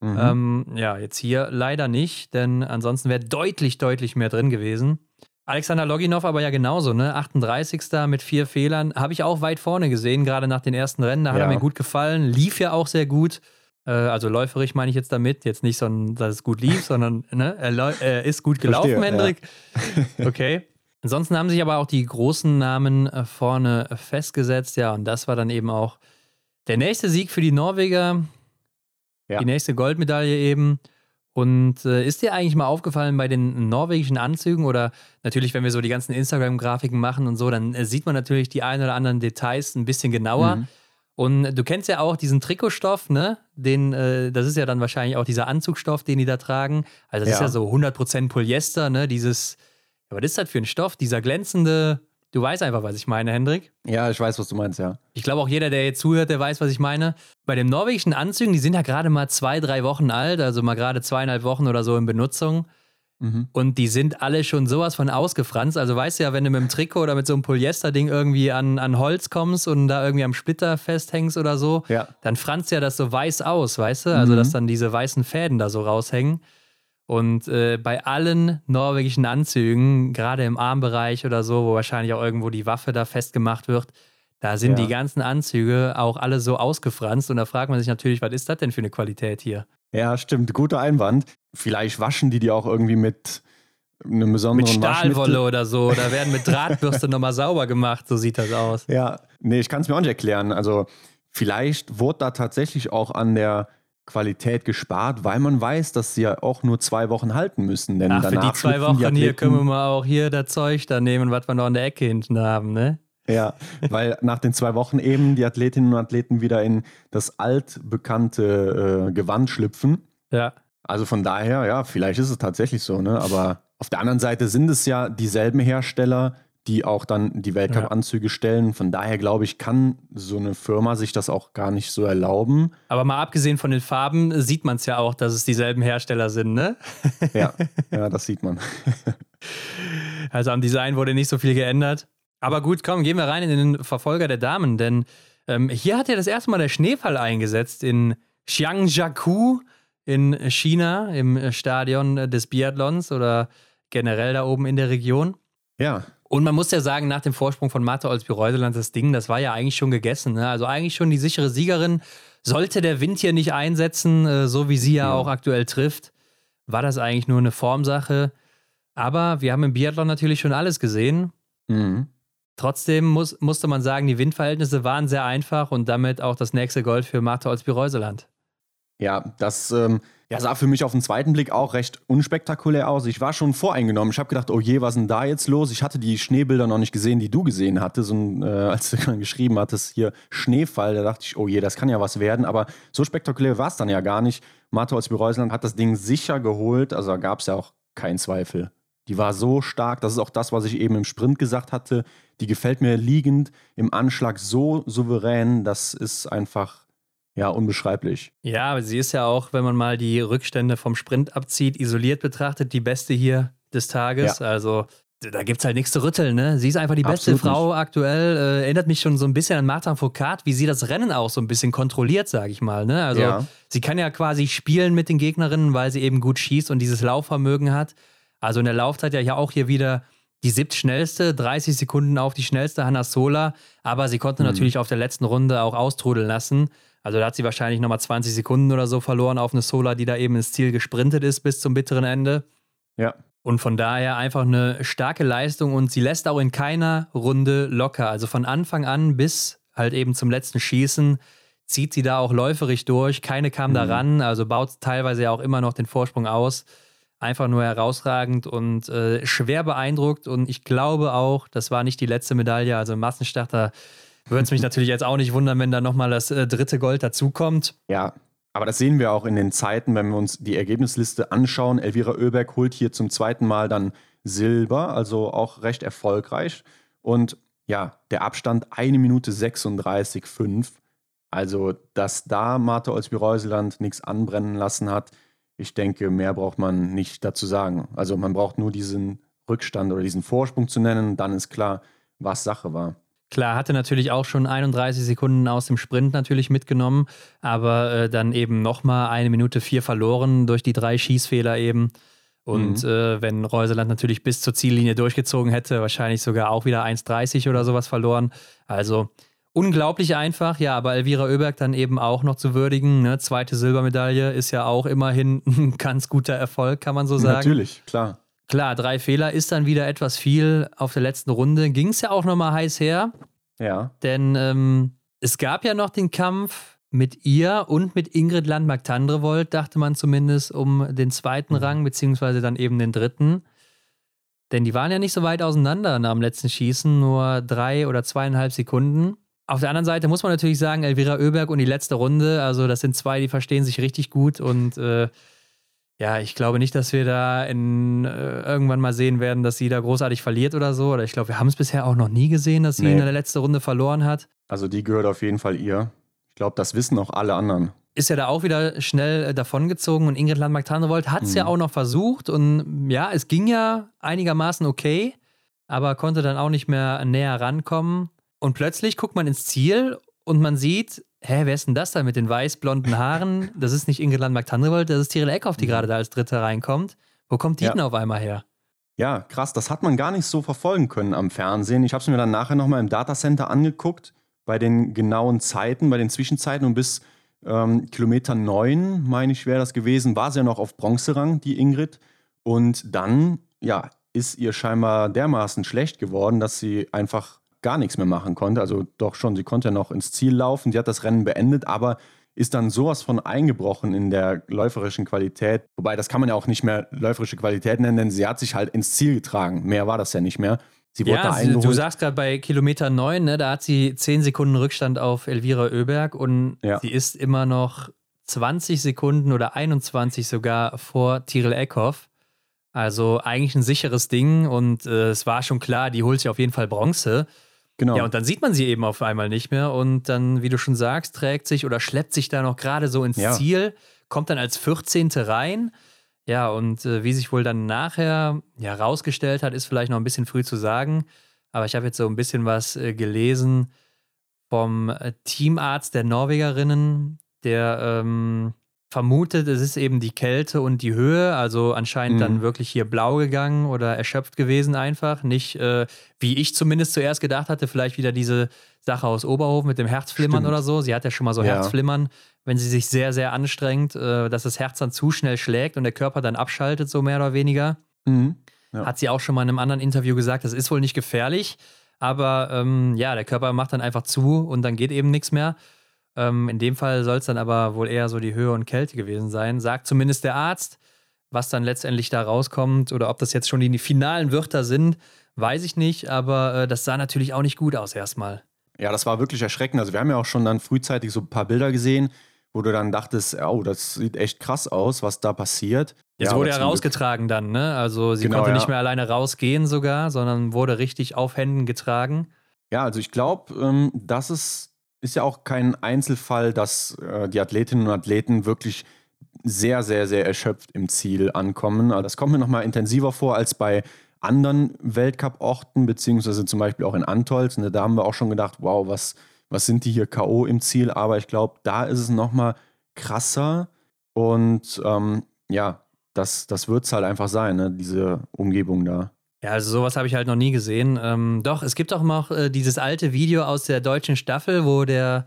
Mhm. Ähm, ja, jetzt hier leider nicht, denn ansonsten wäre deutlich, deutlich mehr drin gewesen. Alexander Loginov aber ja genauso, ne? 38. mit vier Fehlern. Habe ich auch weit vorne gesehen, gerade nach den ersten Rennen. Da hat Ja. er mir gut gefallen. Lief ja auch sehr gut. Äh, also läuferig meine ich jetzt damit. Jetzt nicht so, dass es gut lief, sondern ne? er, er ist gut gelaufen, Verstehe, Hendrik. Okay. Ansonsten haben sich aber auch die großen Namen äh, vorne festgesetzt. Ja, und das war dann eben auch der nächste Sieg für die Norweger. Ja. Die nächste Goldmedaille eben. Und äh, ist dir eigentlich mal aufgefallen bei den norwegischen Anzügen oder natürlich, wenn wir so die ganzen Instagram-Grafiken machen und so, dann äh, sieht man natürlich die ein oder anderen Details ein bisschen genauer. Mhm. Und du kennst ja auch diesen Trikotstoff, ne? Den, äh, das ist ja dann wahrscheinlich auch dieser Anzugstoff, den die da tragen. Also das ist Ja. ja so 100% Polyester, ne? Dieses, ja, was ist das für ein Stoff? Dieser glänzende, du weißt einfach, was ich meine, Hendrik. Ja, ich weiß, was du meinst, ja. Ich glaube auch jeder, der jetzt zuhört, der weiß, was ich meine. Bei den norwegischen Anzügen, die sind ja gerade mal zwei, drei Wochen alt, also mal gerade zweieinhalb Wochen oder so in Benutzung. Mhm. Und die sind alle schon sowas von ausgefranst. Also weißt du ja, wenn du mit dem Trikot oder mit so einem Polyester-Ding irgendwie an, an Holz kommst und da irgendwie am Splitter festhängst oder so, Ja. dann franzt ja das so weiß aus, weißt du? Also, Mhm. dass dann diese weißen Fäden da so raushängen. Und äh, bei allen norwegischen Anzügen, gerade im Armbereich oder so, wo wahrscheinlich auch irgendwo die Waffe da festgemacht wird, da sind Ja. die ganzen Anzüge auch alle so ausgefranst. Und da fragt man sich natürlich, was ist das denn für eine Qualität hier? Ja, stimmt. Guter Einwand. Vielleicht waschen die die auch irgendwie mit einem besonderen Mit Stahlwolle oder so. Oder werden mit Drahtbürste nochmal sauber gemacht. So sieht das aus. Ja, nee, ich kann es mir auch nicht erklären. Also vielleicht wurde da tatsächlich auch an der Qualität gespart, weil man weiß, dass sie ja auch nur zwei Wochen halten müssen. Denn Ach, für die zwei Wochen die hier können wir mal auch hier das Zeug da nehmen, was wir noch in der Ecke hinten haben, ne? Ja, weil nach den zwei Wochen eben die Athletinnen und Athleten wieder in das altbekannte äh, Gewand schlüpfen. Ja. Also von daher, ja, vielleicht ist es tatsächlich so, ne? Aber auf der anderen Seite sind es ja dieselben Hersteller, die auch dann die Weltcup-Anzüge stellen. Von daher glaube ich, kann so eine Firma sich das auch gar nicht so erlauben. Aber mal abgesehen von den Farben äh, sieht man es ja auch, dass es dieselben Hersteller sind, ne? Ja, ja, das sieht man. Also am Design wurde nicht so viel geändert. Aber gut, komm, gehen wir rein in den Verfolger der Damen, denn ähm, hier hat ja das erste Mal der Schneefall eingesetzt in Xiangjiakou in China, im Stadion des Biathlons oder generell da oben in der Region. Ja, Und man muss ja sagen, nach dem Vorsprung von Martha Olsby-Reuseland, das Ding, das war ja eigentlich schon gegessen. Ne? Also eigentlich schon die sichere Siegerin. Sollte der Wind hier nicht einsetzen, äh, so wie sie ja, Ja. auch aktuell trifft, war das eigentlich nur eine Formsache. Aber wir haben im Biathlon natürlich schon alles gesehen. mhm. Trotzdem muss, musste man sagen, die Windverhältnisse waren sehr einfach und damit auch das nächste Gold für Martha Olsby-Reuseland. Ja, das ähm, ja, sah für mich auf den zweiten Blick auch recht unspektakulär aus. Ich war schon voreingenommen. Ich habe gedacht, oh je, was ist denn da jetzt los? Ich hatte die Schneebilder noch nicht gesehen, die du gesehen hattest. Und äh, als du dann geschrieben hattest, hier Schneefall, da dachte ich, oh je, das kann ja was werden. Aber so spektakulär war es dann ja gar nicht. Martha Olsby-Reuseland hat das Ding sicher geholt. Also da gab es ja auch keinen Zweifel. Die war so stark. Das ist auch das, was ich eben im Sprint gesagt hatte. Die gefällt mir liegend im Anschlag so souverän. Das ist einfach, ja, unbeschreiblich. Ja, aber sie ist ja auch, wenn man mal die Rückstände vom Sprint abzieht, isoliert betrachtet, die beste hier des Tages. Also da gibt es halt nichts zu rütteln, ne? Sie ist einfach die beste Absolut Frau aktuell. Äh, erinnert mich schon so ein bisschen an Martin Foucault, wie sie das Rennen auch so ein bisschen kontrolliert, sage ich mal. Ne? Also Ja. sie kann ja quasi spielen mit den Gegnerinnen, weil sie eben gut schießt und dieses Laufvermögen hat. Also in der Laufzeit ja hier auch hier wieder die siebtschnellste, 30 Sekunden auf die schnellste Hannah Sola, aber sie konnte natürlich auf der letzten Runde auch austrudeln lassen. Also da hat sie wahrscheinlich nochmal 20 Sekunden oder so verloren auf eine Sola, die da eben ins Ziel gesprintet ist bis zum bitteren Ende. Ja. Und von daher einfach eine starke Leistung und sie lässt auch in keiner Runde locker. Also von Anfang an bis halt eben zum letzten Schießen zieht sie da auch läuferig durch. Keine kam da Mhm. ran, also baut teilweise ja auch immer noch den Vorsprung aus. Einfach nur herausragend und äh, schwer beeindruckt. Und ich glaube auch, das war nicht die letzte Medaille. Also im Massenstarter würde es mich natürlich jetzt auch nicht wundern, wenn da nochmal das äh, dritte Gold dazukommt. Ja, aber das sehen wir auch in den Zeiten, wenn wir uns die Ergebnisliste anschauen. Elvira Oeberg holt hier zum zweiten Mal dann Silber, also auch recht erfolgreich. Und ja, der Abstand 1 Minute 36,5. Also, dass da Martha Olsby-Reuseland nichts anbrennen lassen hat, ich denke, mehr braucht man nicht dazu sagen. Also man braucht nur diesen Rückstand oder diesen Vorsprung zu nennen, dann ist klar, was Sache war. Klar, hatte natürlich auch schon 31 Sekunden aus dem Sprint natürlich mitgenommen, aber äh, dann eben nochmal eine Minute vier verloren durch die drei Schießfehler eben. Und mhm. äh, wenn Reuseland natürlich bis zur Ziellinie durchgezogen hätte, wahrscheinlich sogar auch wieder 1,30 oder sowas verloren. Also unglaublich einfach, ja, aber Elvira Oeberg dann eben auch noch zu würdigen. Ne? Zweite Silbermedaille ist ja auch immerhin ein ganz guter Erfolg, kann man so sagen. Natürlich, klar. Klar, drei Fehler ist dann wieder etwas viel. Auf der letzten Runde ging es ja auch nochmal heiß her. Ja. Denn ähm, es gab ja noch den Kampf mit ihr und mit Ingrid Landmark-Tandrevold, dachte man zumindest, um den zweiten mhm. Rang, beziehungsweise dann eben den dritten. Denn die waren ja nicht so weit auseinander nach dem letzten Schießen, nur drei oder zweieinhalb Sekunden. Auf der anderen Seite muss man natürlich sagen, Elvira Oeberg und die letzte Runde, also das sind zwei, die verstehen sich richtig gut und äh, ja, ich glaube nicht, dass wir da in, äh, irgendwann mal sehen werden, dass sie da großartig verliert oder so. Oder ich glaube, wir haben es bisher auch noch nie gesehen, dass sie nee. in der letzten Runde verloren hat. Also die gehört auf jeden Fall ihr. Ich glaube, das wissen auch alle anderen. Ist ja da auch wieder schnell äh, davongezogen und Ingrid Landmark-Tarnewold hat es mhm. ja auch noch versucht und ja, es ging ja einigermaßen okay, aber konnte dann auch nicht mehr näher rankommen. Und plötzlich guckt man ins Ziel und man sieht, hä, wer ist denn das da mit den weiß-blonden Haaren? Das ist nicht Ingrid Landmark-Tandrevold, das ist Tiril Eckhoff, die mhm. gerade da als Dritte reinkommt. Wo kommt die ja. denn auf einmal her? Ja, krass, das hat man gar nicht so verfolgen können am Fernsehen. Ich habe es mir dann nachher nochmal im Datacenter angeguckt, bei den genauen Zeiten, bei den Zwischenzeiten und bis ähm, Kilometer 9, meine ich, wäre das gewesen, war sie ja noch auf Bronzerang, die Ingrid. Und dann, ja, ist ihr scheinbar dermaßen schlecht geworden, dass sie einfach gar nichts mehr machen konnte. Also doch schon, sie konnte ja noch ins Ziel laufen. Sie hat das Rennen beendet, aber ist dann sowas von eingebrochen in der läuferischen Qualität. Wobei, das kann man ja auch nicht mehr läuferische Qualität nennen, denn sie hat sich halt ins Ziel getragen. Mehr war das ja nicht mehr. Sie wurde ja, da eingeholt. Du sagst gerade bei Kilometer 9, ne, da hat sie 10 Sekunden Rückstand auf Elvira Oeberg und ja. sie ist immer noch 20 Sekunden oder 21 sogar vor Tiril Eckhoff. Also eigentlich ein sicheres Ding und äh, es war schon klar, die holt sich auf jeden Fall Bronze. Genau. Ja, und dann sieht man sie eben auf einmal nicht mehr und dann, wie du schon sagst, trägt sich oder schleppt sich da noch gerade so ins ja. Ziel, kommt dann als 14. rein. Ja, und äh, wie sich wohl dann nachher ja, rausgestellt hat, ist vielleicht noch ein bisschen früh zu sagen. Aber ich habe jetzt so ein bisschen was äh, gelesen vom äh, Teamarzt der Norwegerinnen, der ähm, vermutet, es ist eben die Kälte und die Höhe, also anscheinend mhm. dann wirklich hier blau gegangen oder erschöpft gewesen einfach. Nicht, äh, wie ich zumindest zuerst gedacht hatte, vielleicht wieder diese Sache aus Oberhof mit dem Herzflimmern Stimmt. oder so. Sie hat ja schon mal so ja. Herzflimmern, wenn sie sich sehr, sehr anstrengt, äh, dass das Herz dann zu schnell schlägt und der Körper dann abschaltet, so mehr oder weniger. Mhm. Ja. Hat sie auch schon mal in einem anderen Interview gesagt, das ist wohl nicht gefährlich, aber ähm, ja, der Körper macht dann einfach zu und dann geht eben nichts mehr. Ähm, in dem Fall soll es dann aber wohl eher so die Höhe und Kälte gewesen sein, sagt zumindest der Arzt. Was dann letztendlich da rauskommt oder ob das jetzt schon die finalen Wörter sind, weiß ich nicht, aber äh, das sah natürlich auch nicht gut aus erstmal. Ja, das war wirklich erschreckend. Also wir haben ja auch schon dann frühzeitig so ein paar Bilder gesehen, wo du dann dachtest, oh, das sieht echt krass aus, was da passiert. Es ja, wurde ja rausgetragen Glück. dann, ne? Also sie genau, konnte ja. nicht mehr alleine rausgehen sogar, sondern wurde richtig auf Händen getragen. Ja, also ich glaube, ähm, das ist ist ja auch kein Einzelfall, dass äh, die Athletinnen und Athleten wirklich sehr, sehr, sehr erschöpft im Ziel ankommen. Also das kommt mir nochmal intensiver vor als bei anderen Weltcup-Orten, beziehungsweise zum Beispiel auch in Antolz. Da haben wir auch schon gedacht, wow, was, was sind die hier K.O. im Ziel? Aber ich glaube, da ist es nochmal krasser. Und ähm, ja, das, das wird es halt einfach sein, ne? diese Umgebung da. Ja, also sowas habe ich halt noch nie gesehen. Ähm, doch, es gibt auch noch äh, dieses alte Video aus der deutschen Staffel, wo der,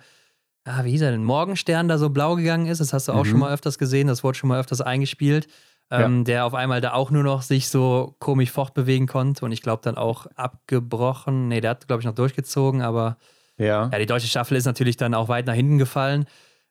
ah, wie hieß er denn, Morgenstern da so blau gegangen ist. Das hast du auch mhm. schon mal öfters gesehen, das wurde schon mal öfters eingespielt. Ähm, ja. Der auf einmal da auch nur noch sich so komisch fortbewegen konnte und ich glaube dann auch abgebrochen. Nee, der hat, glaube ich, noch durchgezogen, aber ja. ja, die deutsche Staffel ist natürlich dann auch weit nach hinten gefallen.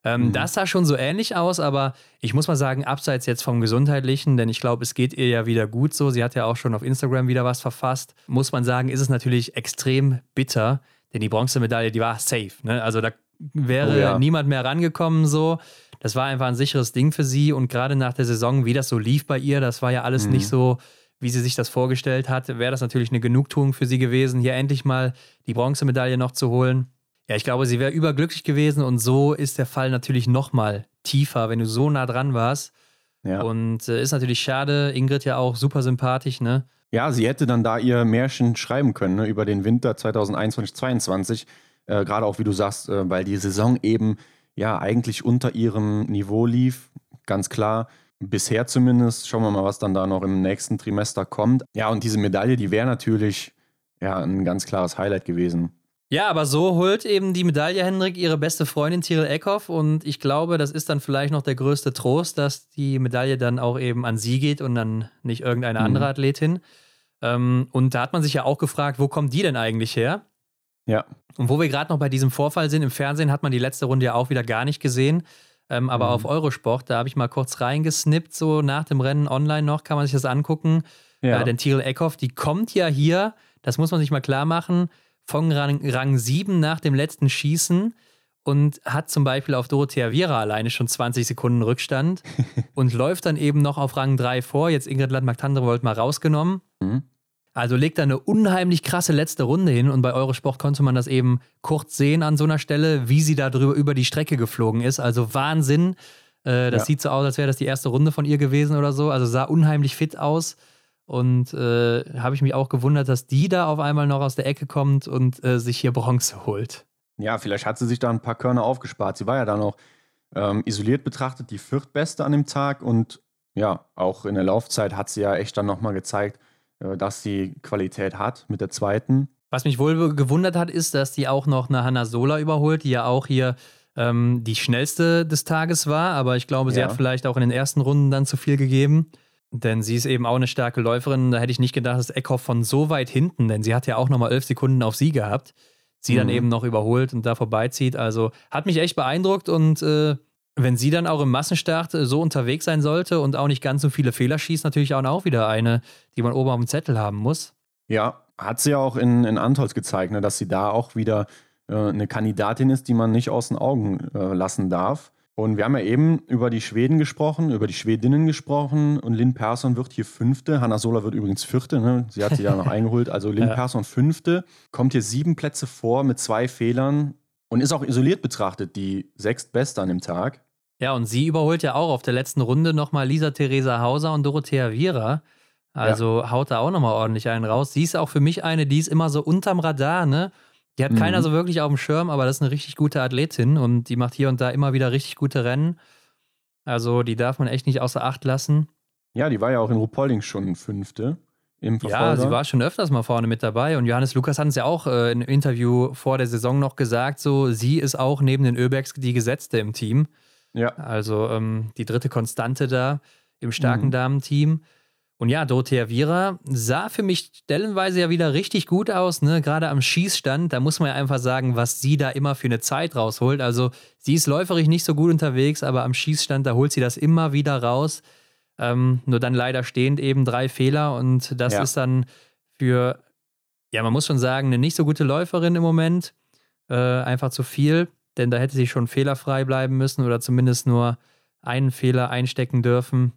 Ähm, mhm. Das sah schon so ähnlich aus, aber ich muss mal sagen, abseits jetzt vom Gesundheitlichen, denn ich glaube, es geht ihr ja wieder gut so. Sie hat ja auch schon auf Instagram wieder was verfasst. Muss man sagen, ist es natürlich extrem bitter, denn die Bronzemedaille, die war safe. Ne? Also da wäre oh, ja. niemand mehr rangekommen so. Das war einfach ein sicheres Ding für sie und gerade nach der Saison, wie das so lief bei ihr, das war ja alles mhm. nicht so, wie sie sich das vorgestellt hat, wäre das natürlich eine Genugtuung für sie gewesen, hier endlich mal die Bronzemedaille noch zu holen. Ja, ich glaube, sie wäre überglücklich gewesen und so ist der Fall natürlich nochmal tiefer, wenn du so nah dran warst. Ja. Und äh, ist natürlich schade. Ingrid ja auch super sympathisch, ne? Ja, sie hätte dann da ihr Märchen schreiben können ne, über den Winter 2021, 2022. Äh, Gerade auch, wie du sagst, äh, weil die Saison eben ja eigentlich unter ihrem Niveau lief. Ganz klar. Bisher zumindest. Schauen wir mal, was dann da noch im nächsten Trimester kommt. Ja, und diese Medaille, die wäre natürlich ja, ein ganz klares Highlight gewesen. Ja, aber so holt eben die Medaille Hendrik ihre beste Freundin Tyrell Eckhoff und ich glaube, das ist dann vielleicht noch der größte Trost, dass die Medaille dann auch eben an sie geht und dann nicht irgendeine mhm. andere Athletin. Ähm, und da hat man sich ja auch gefragt, wo kommt die denn eigentlich her? Ja. Und wo wir gerade noch bei diesem Vorfall sind, im Fernsehen hat man die letzte Runde ja auch wieder gar nicht gesehen. Ähm, aber mhm. auf Eurosport, da habe ich mal kurz reingesnippt, so nach dem Rennen online noch, kann man sich das angucken. Ja. Äh, denn Tyrell Eckhoff, die kommt ja hier, das muss man sich mal klar machen, von Rang, Rang 7 nach dem letzten Schießen und hat zum Beispiel auf Dorothea Viera alleine schon 20 Sekunden Rückstand und läuft dann eben noch auf Rang 3 vor. Jetzt Ingrid Landmark-Tandrevold mal rausgenommen. Mhm. Also legt da eine unheimlich krasse letzte Runde hin und bei Eurosport konnte man das eben kurz sehen an so einer Stelle, wie sie da drüber über die Strecke geflogen ist. Also Wahnsinn. Äh, das ja. sieht so aus, als wäre das die erste Runde von ihr gewesen oder so. Also sah unheimlich fit aus. Und äh, habe ich mich auch gewundert, dass die da auf einmal noch aus der Ecke kommt und äh, sich hier Bronze holt. Ja, vielleicht hat sie sich da ein paar Körner aufgespart. Sie war ja dann auch ähm, isoliert betrachtet die viertbeste an dem Tag und ja, auch in der Laufzeit hat sie ja echt dann nochmal gezeigt, äh, dass sie Qualität hat mit der zweiten. Was mich wohl gewundert hat, ist, dass die auch noch eine Hanna Sola überholt, die ja auch hier ähm, die schnellste des Tages war, aber ich glaube, sie ja. hat vielleicht auch in den ersten Runden dann zu viel gegeben. Denn sie ist eben auch eine starke Läuferin. Da hätte ich nicht gedacht, dass Eckhoff von so weit hinten, denn sie hat ja auch nochmal elf Sekunden auf sie gehabt, sie mhm. dann eben noch überholt und da vorbeizieht. Also hat mich echt beeindruckt und äh, wenn sie dann auch im Massenstart äh, so unterwegs sein sollte und auch nicht ganz so viele Fehler schießt, natürlich auch wieder eine, die man oben auf dem Zettel haben muss. Ja, hat sie ja auch in, in Antolz gezeigt, ne, dass sie da auch wieder äh, eine Kandidatin ist, die man nicht aus den Augen äh, lassen darf. Und wir haben ja eben über die Schweden gesprochen, über die Schwedinnen gesprochen und Lynn Persson wird hier Fünfte. Hanna Sola wird übrigens Vierte, ne? sie hat sie ja noch eingeholt. Also Lynn ja. Persson Fünfte, kommt hier sieben Plätze vor mit zwei Fehlern und ist auch isoliert betrachtet die sechstbeste an dem Tag. Ja, und sie überholt ja auch auf der letzten Runde nochmal Lisa Theresa Hauser und Dorothea Viera. Also ja. haut da auch nochmal ordentlich einen raus. Sie ist auch für mich eine, die ist immer so unterm Radar, ne? Die hat mhm. keiner so wirklich auf dem Schirm, aber das ist eine richtig gute Athletin und die macht hier und da immer wieder richtig gute Rennen. Also die darf man echt nicht außer Acht lassen. Ja, die war ja auch in Rupolding schon Fünfte im Verfolger. Ja, sie war schon öfters mal vorne mit dabei und Johannes Lukas hat es ja auch äh, im Interview vor der Saison noch gesagt, so sie ist auch neben den Öbergs die Gesetzte im Team. Ja. Also ähm, die dritte Konstante da im starken mhm. Damenteam. Und ja, Dorothea Viera sah für mich stellenweise ja wieder richtig gut aus, ne? Gerade am Schießstand, da muss man ja einfach sagen, was sie da immer für eine Zeit rausholt. Also, sie ist läuferig nicht so gut unterwegs, aber am Schießstand, da holt sie das immer wieder raus. Ähm, nur dann leider stehend eben drei Fehler und das ja. ist dann für, ja, man muss schon sagen, eine nicht so gute Läuferin im Moment. Äh, einfach zu viel, denn da hätte sie schon fehlerfrei bleiben müssen oder zumindest nur einen Fehler einstecken dürfen.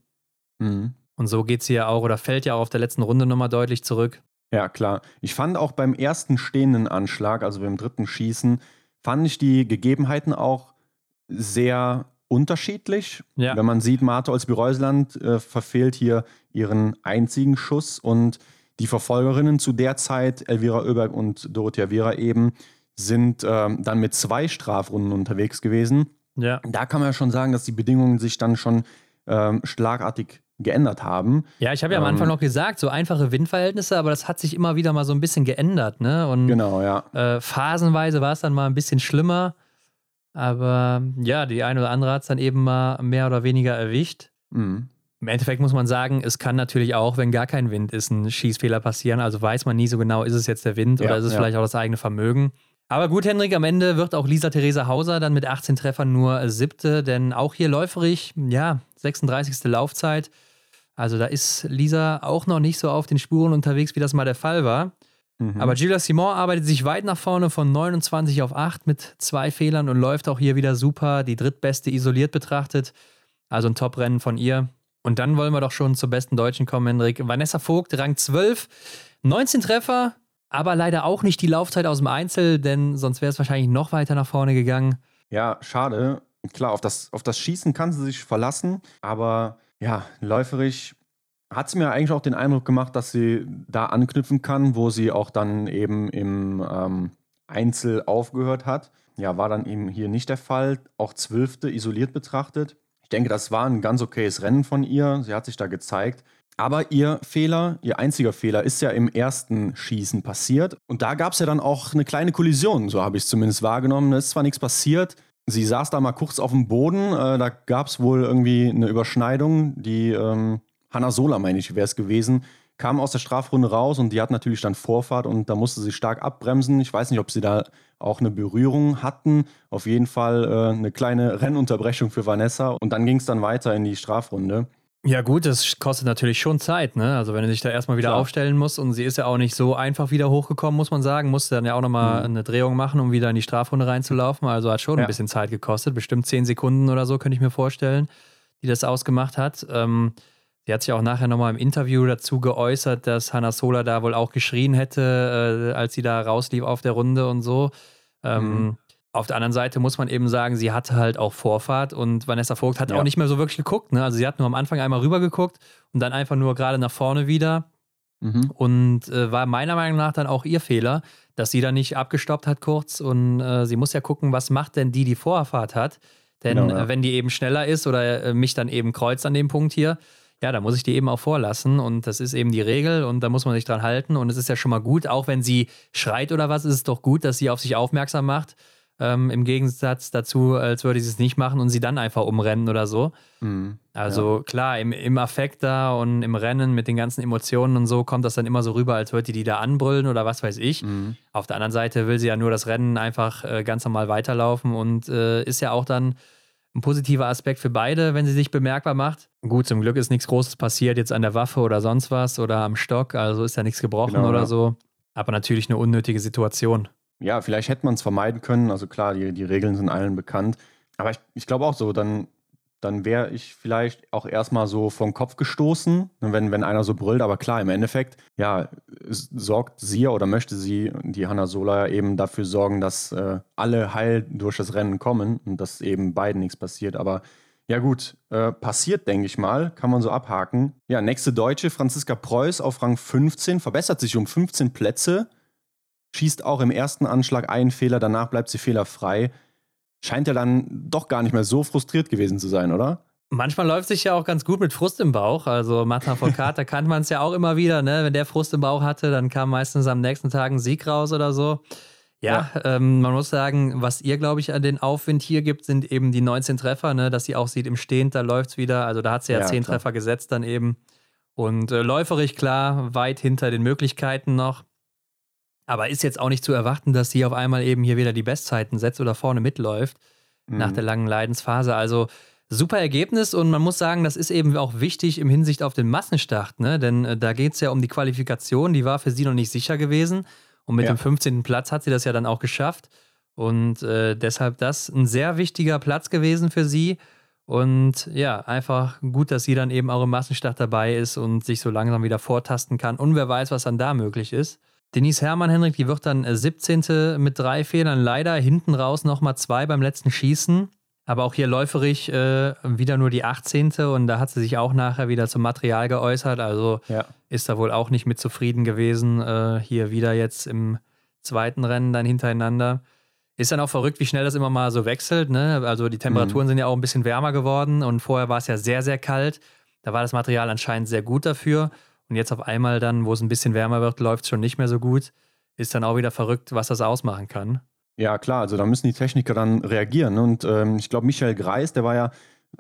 Mhm. Und so geht sie ja auch oder fällt ja auch auf der letzten Runde nochmal deutlich zurück. Ja, klar. Ich fand auch beim ersten stehenden Anschlag, also beim dritten Schießen, fand ich die Gegebenheiten auch sehr unterschiedlich. Ja. Wenn man sieht, Martha Olsby-Reusland äh, verfehlt hier ihren einzigen Schuss und die Verfolgerinnen zu der Zeit, Elvira Oeberg und Dorothea Vera eben, sind äh, dann mit zwei Strafrunden unterwegs gewesen. Ja. Da kann man ja schon sagen, dass die Bedingungen sich dann schon ähm, schlagartig geändert haben. Ja, ich habe ja am Anfang ähm, noch gesagt, so einfache Windverhältnisse, aber das hat sich immer wieder mal so ein bisschen geändert, ne? Und genau, ja. Äh, phasenweise war es dann mal ein bisschen schlimmer, aber ja, die eine oder andere hat es dann eben mal mehr oder weniger erwischt. Mhm. Im Endeffekt muss man sagen, es kann natürlich auch, wenn gar kein Wind ist, ein Schießfehler passieren. Also weiß man nie so genau, ist es jetzt der Wind ja, oder ist es ja. vielleicht auch das eigene Vermögen. Aber gut, Henrik, am Ende wird auch Lisa Theresa Hauser dann mit 18 Treffern nur siebte, denn auch hier läuferig, ja, 36. Laufzeit. Also da ist Lisa auch noch nicht so auf den Spuren unterwegs, wie das mal der Fall war. Mhm. Aber Julia Simon arbeitet sich weit nach vorne von 29 auf 8 mit zwei Fehlern und läuft auch hier wieder super. Die drittbeste isoliert betrachtet. Also ein Top-Rennen von ihr. Und dann wollen wir doch schon zur besten Deutschen kommen, Henrik. Vanessa Vogt, Rang 12, 19 Treffer, aber leider auch nicht die Laufzeit aus dem Einzel, denn sonst wäre es wahrscheinlich noch weiter nach vorne gegangen. Ja, schade. Klar, auf das, auf das Schießen kann sie sich verlassen, aber ja, läuferisch hat sie mir eigentlich auch den Eindruck gemacht, dass sie da anknüpfen kann, wo sie auch dann eben im ähm, Einzel aufgehört hat. Ja, war dann eben hier nicht der Fall. Auch Zwölfte isoliert betrachtet. Ich denke, das war ein ganz okayes Rennen von ihr. Sie hat sich da gezeigt. Aber ihr Fehler, ihr einziger Fehler, ist ja im ersten Schießen passiert. Und da gab es ja dann auch eine kleine Kollision, so habe ich es zumindest wahrgenommen. Es ist zwar nichts passiert. Sie saß da mal kurz auf dem Boden. Äh, da gab es wohl irgendwie eine Überschneidung. Die ähm, Hanna Sola, meine ich, wäre es gewesen, kam aus der Strafrunde raus und die hat natürlich dann Vorfahrt und da musste sie stark abbremsen. Ich weiß nicht, ob sie da auch eine Berührung hatten. Auf jeden Fall äh, eine kleine Rennunterbrechung für Vanessa und dann ging es dann weiter in die Strafrunde. Ja, gut, das kostet natürlich schon Zeit, ne? Also, wenn du dich da erstmal wieder Klar. aufstellen musst und sie ist ja auch nicht so einfach wieder hochgekommen, muss man sagen, musste dann ja auch nochmal mhm. eine Drehung machen, um wieder in die Strafrunde reinzulaufen. Also, hat schon ja. ein bisschen Zeit gekostet, bestimmt zehn Sekunden oder so, könnte ich mir vorstellen, die das ausgemacht hat. Ähm, Sie hat sich auch nachher nochmal im Interview dazu geäußert, dass Hannah Sola da wohl auch geschrien hätte, äh, als sie da rauslief auf der Runde und so. Ähm, mhm. Auf der anderen Seite muss man eben sagen, sie hatte halt auch Vorfahrt und Vanessa Vogt hat ja. auch nicht mehr so wirklich geguckt. Ne? Also sie hat nur am Anfang einmal rüber geguckt und dann einfach nur gerade nach vorne wieder. Mhm. Und äh, war meiner Meinung nach dann auch ihr Fehler, dass sie da nicht abgestoppt hat kurz. Und äh, sie muss ja gucken, was macht denn die, die Vorfahrt hat. Denn genau, ja. Äh, wenn die eben schneller ist oder äh, mich dann eben kreuzt an dem Punkt hier, ja, da muss ich die eben auch vorlassen und das ist eben die Regel und da muss man sich dran halten und es ist ja schon mal gut, auch wenn sie schreit oder was, ist es doch gut, dass sie auf sich aufmerksam macht. Ähm, Im Gegensatz dazu, als würde sie es nicht machen und sie dann einfach umrennen oder so. Mhm, also ja. klar, im, im Affekt da und im Rennen mit den ganzen Emotionen und so kommt das dann immer so rüber, als würde die die da anbrüllen oder was weiß ich. Mhm. Auf der anderen Seite will sie ja nur das Rennen einfach äh, ganz normal weiterlaufen und äh, ist ja auch dann ein positiver Aspekt für beide, wenn sie sich bemerkbar macht. Gut, zum Glück ist nichts Großes passiert jetzt an der Waffe oder sonst was oder am Stock, also ist ja nichts gebrochen genau, oder ja. so. Aber natürlich eine unnötige Situation. Ja, vielleicht hätte man es vermeiden können. Also klar, die, die Regeln sind allen bekannt. Aber ich, ich glaube auch so, dann dann wäre ich vielleicht auch erstmal so vom Kopf gestoßen, wenn, wenn einer so brüllt. Aber klar, im Endeffekt, ja, sorgt sie oder möchte sie, die Hanna Sola, eben dafür sorgen, dass äh, alle heil durch das Rennen kommen und dass eben beiden nichts passiert. Aber ja, gut, äh, passiert, denke ich mal, kann man so abhaken. Ja, nächste Deutsche, Franziska Preuß auf Rang 15, verbessert sich um 15 Plätze, schießt auch im ersten Anschlag einen Fehler, danach bleibt sie fehlerfrei scheint er dann doch gar nicht mehr so frustriert gewesen zu sein, oder? Manchmal läuft sich ja auch ganz gut mit Frust im Bauch. Also Martin Foucault, da kannte man es ja auch immer wieder, ne? Wenn der Frust im Bauch hatte, dann kam meistens am nächsten Tag ein Sieg raus oder so. Ja, ja. Ähm, man muss sagen, was ihr, glaube ich, an den Aufwind hier gibt, sind eben die 19 Treffer, ne? dass sie auch sieht, im Stehend, da läuft es wieder. Also da hat sie ja, ja 10 klar. Treffer gesetzt dann eben. Und äh, läuferig klar, weit hinter den Möglichkeiten noch. Aber ist jetzt auch nicht zu erwarten, dass sie auf einmal eben hier wieder die Bestzeiten setzt oder vorne mitläuft mhm. nach der langen Leidensphase. Also super Ergebnis und man muss sagen, das ist eben auch wichtig im Hinsicht auf den Massenstart, ne? denn äh, da geht es ja um die Qualifikation, die war für sie noch nicht sicher gewesen und mit ja. dem 15. Platz hat sie das ja dann auch geschafft und äh, deshalb das ein sehr wichtiger Platz gewesen für sie und ja, einfach gut, dass sie dann eben auch im Massenstart dabei ist und sich so langsam wieder vortasten kann und wer weiß, was dann da möglich ist. Denise Hermann, Henrik, die wird dann 17. Äh, mit drei Fehlern. Leider hinten raus nochmal zwei beim letzten Schießen. Aber auch hier läuferig äh, wieder nur die 18. Und da hat sie sich auch nachher wieder zum Material geäußert. Also ja. ist da wohl auch nicht mit zufrieden gewesen. Äh, hier wieder jetzt im zweiten Rennen dann hintereinander. Ist dann auch verrückt, wie schnell das immer mal so wechselt. Ne? Also die Temperaturen mhm. sind ja auch ein bisschen wärmer geworden und vorher war es ja sehr, sehr kalt. Da war das Material anscheinend sehr gut dafür. Und jetzt auf einmal dann, wo es ein bisschen wärmer wird, läuft es schon nicht mehr so gut. Ist dann auch wieder verrückt, was das ausmachen kann. Ja, klar, also da müssen die Techniker dann reagieren. Und ähm, ich glaube, Michael Greis, der war ja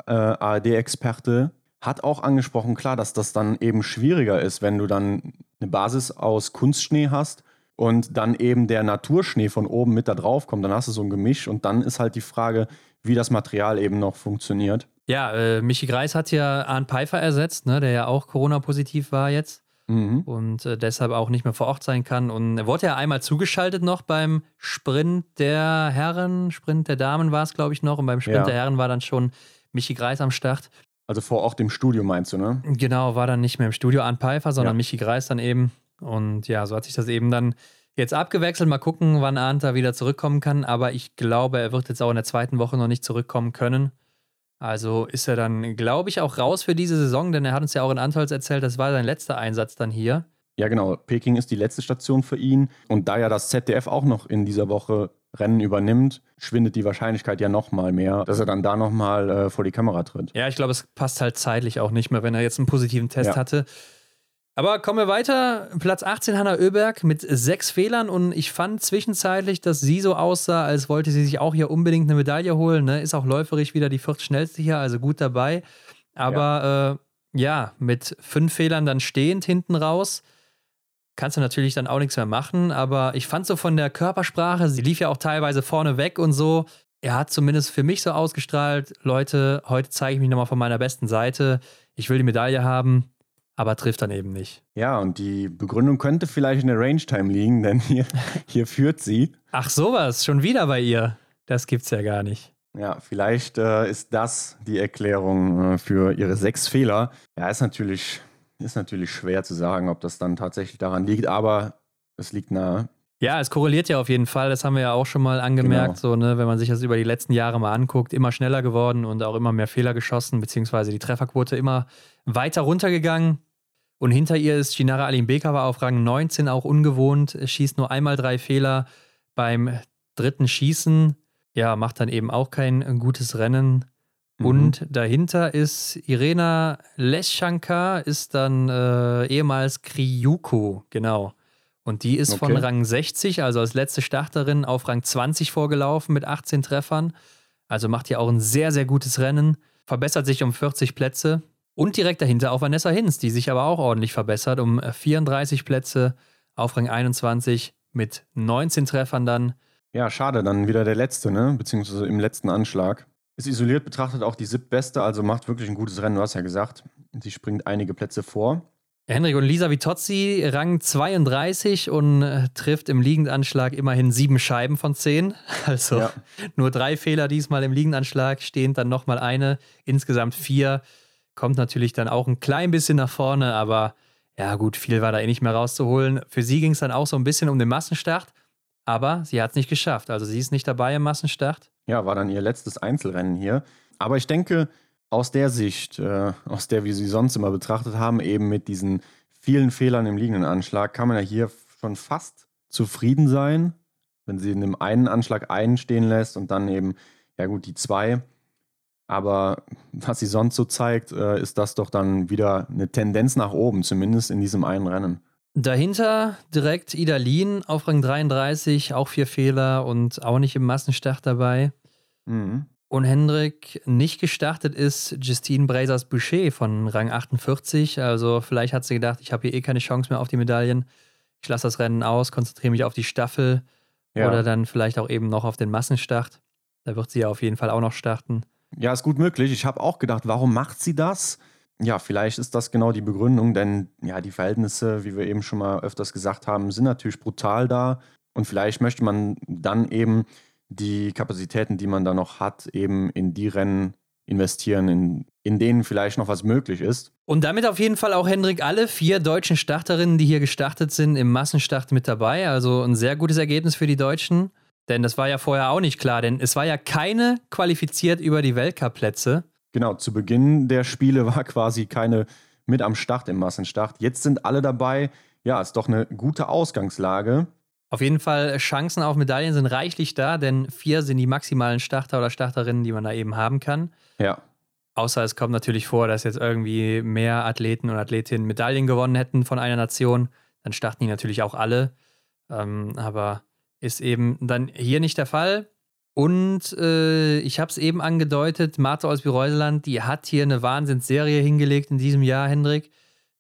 äh, ARD-Experte, hat auch angesprochen, klar, dass das dann eben schwieriger ist, wenn du dann eine Basis aus Kunstschnee hast und dann eben der Naturschnee von oben mit da drauf kommt. Dann hast du so ein Gemisch und dann ist halt die Frage, wie das Material eben noch funktioniert. Ja, äh, Michi Greis hat ja Arndt Pfeiffer ersetzt, ne, der ja auch Corona-positiv war jetzt mhm. und äh, deshalb auch nicht mehr vor Ort sein kann. Und er wurde ja einmal zugeschaltet noch beim Sprint der Herren, Sprint der Damen war es, glaube ich, noch. Und beim Sprint ja. der Herren war dann schon Michi Greis am Start. Also vor Ort im Studio meinst du, ne? Genau, war dann nicht mehr im Studio Arndt Pfeiffer, sondern ja. Michi Greis dann eben. Und ja, so hat sich das eben dann jetzt abgewechselt. Mal gucken, wann Arndt da wieder zurückkommen kann. Aber ich glaube, er wird jetzt auch in der zweiten Woche noch nicht zurückkommen können. Also ist er dann, glaube ich, auch raus für diese Saison, denn er hat uns ja auch in Antolz erzählt, das war sein letzter Einsatz dann hier. Ja, genau. Peking ist die letzte Station für ihn. Und da ja das ZDF auch noch in dieser Woche Rennen übernimmt, schwindet die Wahrscheinlichkeit ja nochmal mehr, dass er dann da nochmal äh, vor die Kamera tritt. Ja, ich glaube, es passt halt zeitlich auch nicht mehr, wenn er jetzt einen positiven Test ja. hatte. Aber kommen wir weiter. Platz 18 Hanna Oeberg mit sechs Fehlern und ich fand zwischenzeitlich, dass sie so aussah, als wollte sie sich auch hier unbedingt eine Medaille holen. Ne? Ist auch läuferisch wieder die viertschnellste hier, also gut dabei. Aber ja. Äh, ja, mit fünf Fehlern dann stehend hinten raus kannst du natürlich dann auch nichts mehr machen. Aber ich fand so von der Körpersprache, sie lief ja auch teilweise vorne weg und so. Er hat zumindest für mich so ausgestrahlt, Leute, heute zeige ich mich nochmal von meiner besten Seite. Ich will die Medaille haben aber trifft dann eben nicht. Ja, und die Begründung könnte vielleicht in der Range-Time liegen, denn hier, hier führt sie. Ach, sowas, schon wieder bei ihr. Das gibt's ja gar nicht. Ja, vielleicht äh, ist das die Erklärung äh, für ihre sechs Fehler. Ja, ist natürlich, ist natürlich schwer zu sagen, ob das dann tatsächlich daran liegt, aber es liegt nahe. Ja, es korreliert ja auf jeden Fall. Das haben wir ja auch schon mal angemerkt, genau. so, ne, wenn man sich das über die letzten Jahre mal anguckt, immer schneller geworden und auch immer mehr Fehler geschossen, beziehungsweise die Trefferquote immer weiter runtergegangen. Und hinter ihr ist Shinara Alimbekova auf Rang 19 auch ungewohnt, schießt nur einmal drei Fehler beim dritten Schießen. Ja, macht dann eben auch kein gutes Rennen. Mhm. Und dahinter ist Irena Leschanka, ist dann äh, ehemals Kryuko, genau. Und die ist okay. von Rang 60, also als letzte Starterin, auf Rang 20 vorgelaufen mit 18 Treffern. Also macht hier auch ein sehr, sehr gutes Rennen. Verbessert sich um 40 Plätze. Und direkt dahinter auch Vanessa Hinz, die sich aber auch ordentlich verbessert, um 34 Plätze auf Rang 21 mit 19 Treffern dann. Ja, schade, dann wieder der letzte, ne? Beziehungsweise im letzten Anschlag. Ist isoliert betrachtet auch die siebtbeste, also macht wirklich ein gutes Rennen, du hast ja gesagt. Sie springt einige Plätze vor. Henrik und Lisa Vitozzi, Rang 32 und äh, trifft im Liegendanschlag immerhin sieben Scheiben von zehn. Also ja. nur drei Fehler diesmal im Liegendanschlag, stehend dann nochmal eine, insgesamt vier kommt natürlich dann auch ein klein bisschen nach vorne, aber ja gut, viel war da eh nicht mehr rauszuholen. Für sie ging es dann auch so ein bisschen um den Massenstart, aber sie hat es nicht geschafft. Also sie ist nicht dabei im Massenstart. Ja, war dann ihr letztes Einzelrennen hier. Aber ich denke, aus der Sicht, äh, aus der wir sie sonst immer betrachtet haben, eben mit diesen vielen Fehlern im liegenden Anschlag, kann man ja hier schon fast zufrieden sein, wenn sie in dem einen Anschlag einen stehen lässt und dann eben, ja gut, die zwei. Aber was sie sonst so zeigt, äh, ist das doch dann wieder eine Tendenz nach oben, zumindest in diesem einen Rennen. Dahinter direkt Idalin auf Rang 33, auch vier Fehler und auch nicht im Massenstart dabei. Mhm. Und Hendrik nicht gestartet ist Justine Brazers Boucher von Rang 48. Also vielleicht hat sie gedacht, ich habe hier eh keine Chance mehr auf die Medaillen. Ich lasse das Rennen aus, konzentriere mich auf die Staffel ja. oder dann vielleicht auch eben noch auf den Massenstart. Da wird sie ja auf jeden Fall auch noch starten. Ja, ist gut möglich. Ich habe auch gedacht, warum macht sie das? Ja, vielleicht ist das genau die Begründung, denn ja, die Verhältnisse, wie wir eben schon mal öfters gesagt haben, sind natürlich brutal da. Und vielleicht möchte man dann eben die Kapazitäten, die man da noch hat, eben in die Rennen investieren, in, in denen vielleicht noch was möglich ist. Und damit auf jeden Fall auch, Hendrik, alle vier deutschen Starterinnen, die hier gestartet sind, im Massenstart mit dabei. Also ein sehr gutes Ergebnis für die Deutschen. Denn das war ja vorher auch nicht klar, denn es war ja keine qualifiziert über die Weltcup-Plätze. Genau, zu Beginn der Spiele war quasi keine mit am Start im Massenstart. Jetzt sind alle dabei. Ja, ist doch eine gute Ausgangslage. Auf jeden Fall, Chancen auf Medaillen sind reichlich da, denn vier sind die maximalen Starter oder Starterinnen, die man da eben haben kann. Ja. Außer es kommt natürlich vor, dass jetzt irgendwie mehr Athleten und Athletinnen Medaillen gewonnen hätten von einer Nation. Dann starten die natürlich auch alle. Ähm, aber ist eben dann hier nicht der Fall. Und äh, ich habe es eben angedeutet, Martha aus Bireuseland, die hat hier eine Wahnsinnsserie hingelegt in diesem Jahr, Hendrik.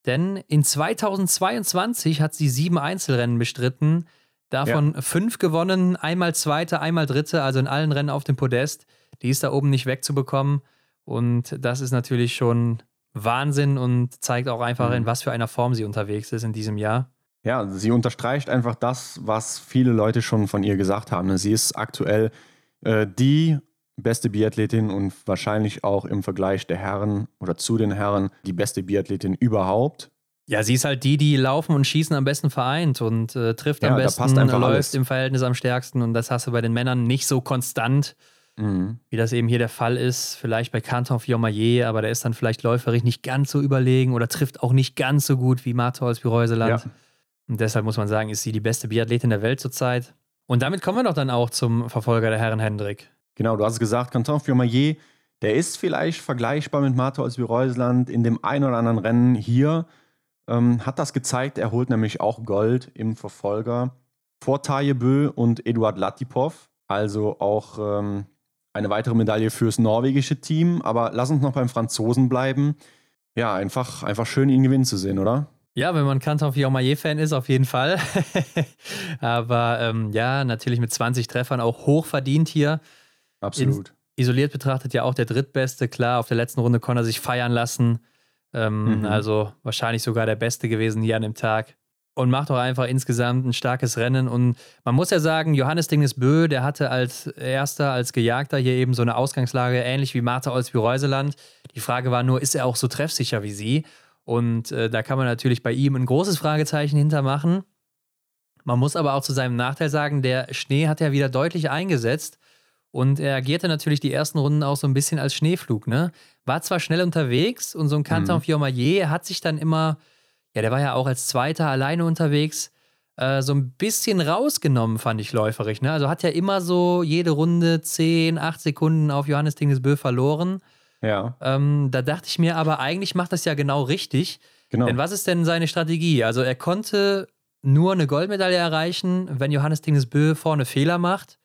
Denn in 2022 hat sie sieben Einzelrennen bestritten, davon ja. fünf gewonnen, einmal Zweite, einmal Dritte, also in allen Rennen auf dem Podest. Die ist da oben nicht wegzubekommen. Und das ist natürlich schon Wahnsinn und zeigt auch einfach, mhm. in was für einer Form sie unterwegs ist in diesem Jahr. Ja, sie unterstreicht einfach das, was viele Leute schon von ihr gesagt haben. Sie ist aktuell äh, die beste Biathletin und wahrscheinlich auch im Vergleich der Herren oder zu den Herren die beste Biathletin überhaupt. Ja, sie ist halt die, die laufen und schießen am besten vereint und äh, trifft ja, am besten, läuft alles. im Verhältnis am stärksten und das hast du bei den Männern nicht so konstant. mhm. wie das eben hier der Fall ist. Vielleicht bei Canton Fiormaillet, aber der ist dann vielleicht läuferig nicht ganz so überlegen oder trifft auch nicht ganz so gut wie Martha aus Reuseland. Ja. Und deshalb muss man sagen, ist sie die beste Biathletin der Welt zurzeit. Und damit kommen wir doch dann auch zum Verfolger der Herren Hendrik. Genau, du hast es gesagt, Canton Fiormaillet, der ist vielleicht vergleichbar mit Martha aus Reuseland in dem einen oder anderen Rennen hier. Ähm, hat das gezeigt, er holt nämlich auch Gold im Verfolger vor Taje Bö und Eduard Latipov. Also auch ähm, eine weitere Medaille fürs norwegische Team. Aber lass uns noch beim Franzosen bleiben. Ja, einfach, einfach schön, ihn gewinnen zu sehen, oder? Ja, wenn man Kanton Fiormaillet-Fan ist, auf jeden Fall. Aber ähm, ja, natürlich mit 20 Treffern auch hoch verdient hier. Absolut. In, isoliert betrachtet ja auch der drittbeste. Klar, auf der letzten Runde konnte er sich feiern lassen. Ähm, mhm. Also wahrscheinlich sogar der Beste gewesen hier an dem Tag und macht auch einfach insgesamt ein starkes Rennen. Und man muss ja sagen, Johannes Dingesbö, der hatte als Erster, als Gejagter hier eben so eine Ausgangslage, ähnlich wie Martha Olsby-Reuseland. Die Frage war nur, ist er auch so treffsicher wie sie? Und äh, da kann man natürlich bei ihm ein großes Fragezeichen hintermachen. Man muss aber auch zu seinem Nachteil sagen, der Schnee hat ja wieder deutlich eingesetzt. Und er agierte natürlich die ersten Runden auch so ein bisschen als Schneeflug. Ne? War zwar schnell unterwegs und so ein Canton mhm. Fiormaillet hat sich dann immer ja, der war ja auch als Zweiter alleine unterwegs, äh, so ein bisschen rausgenommen, fand ich läuferig. Ne? Also hat ja immer so jede Runde 10, 8 Sekunden auf Johannes Dingesbö verloren. Ja. Ähm, da dachte ich mir aber, eigentlich macht das ja genau richtig. Genau. Denn was ist denn seine Strategie? Also er konnte nur eine Goldmedaille erreichen, wenn Johannes Dingesbö vorne Fehler macht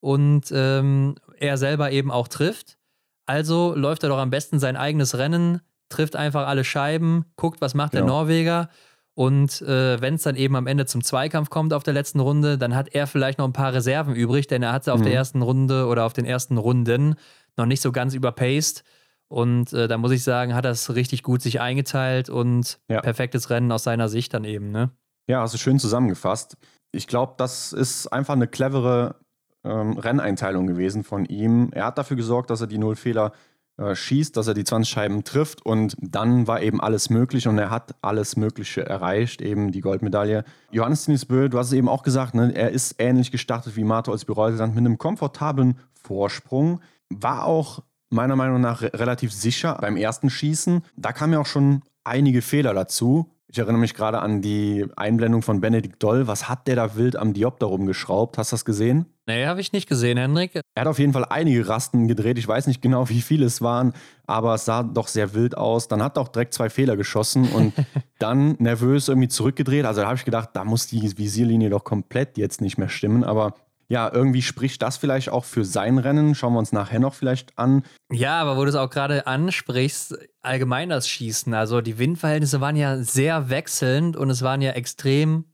und ähm, er selber eben auch trifft. Also läuft er doch am besten sein eigenes Rennen, trifft einfach alle Scheiben, guckt, was macht genau. der Norweger. Und äh, wenn es dann eben am Ende zum Zweikampf kommt auf der letzten Runde, dann hat er vielleicht noch ein paar Reserven übrig, denn er hatte auf mhm. der ersten Runde oder auf den ersten Runden noch nicht so ganz überpaced. Und äh, da muss ich sagen, hat das richtig gut sich eingeteilt und ja. perfektes Rennen aus seiner Sicht dann eben, ne? Ja, hast du schön zusammengefasst. Ich glaube, das ist einfach eine clevere ähm, Renneinteilung gewesen von ihm. Er hat dafür gesorgt, dass er die Nullfehler äh, schießt, dass er die 20 Scheiben trifft und dann war eben alles möglich und er hat alles Mögliche erreicht, eben die Goldmedaille. Johannes Tinisbö, du hast es eben auch gesagt, ne, er ist ähnlich gestartet wie Marto als Bireuseland mit einem komfortablen Vorsprung, war auch meiner Meinung nach relativ sicher beim ersten Schießen. Da kamen ja auch schon einige Fehler dazu. Ich erinnere mich gerade an die Einblendung von Benedikt Doll. Was hat der da wild am Diopter rumgeschraubt? Hast du das gesehen? Nee, habe ich nicht gesehen, Hendrik. Er hat auf jeden Fall einige Rasten gedreht. Ich weiß nicht genau, wie viele es waren, aber es sah doch sehr wild aus. Dann hat er auch direkt zwei Fehler geschossen und dann nervös irgendwie zurückgedreht. Also da habe ich gedacht, da muss die Visierlinie doch komplett jetzt nicht mehr stimmen. Aber ja, irgendwie spricht das vielleicht auch für sein Rennen. Schauen wir uns nachher noch vielleicht an. Ja, aber wo du es auch gerade ansprichst, allgemein das Schießen. Also die Windverhältnisse waren ja sehr wechselnd und es waren ja extrem,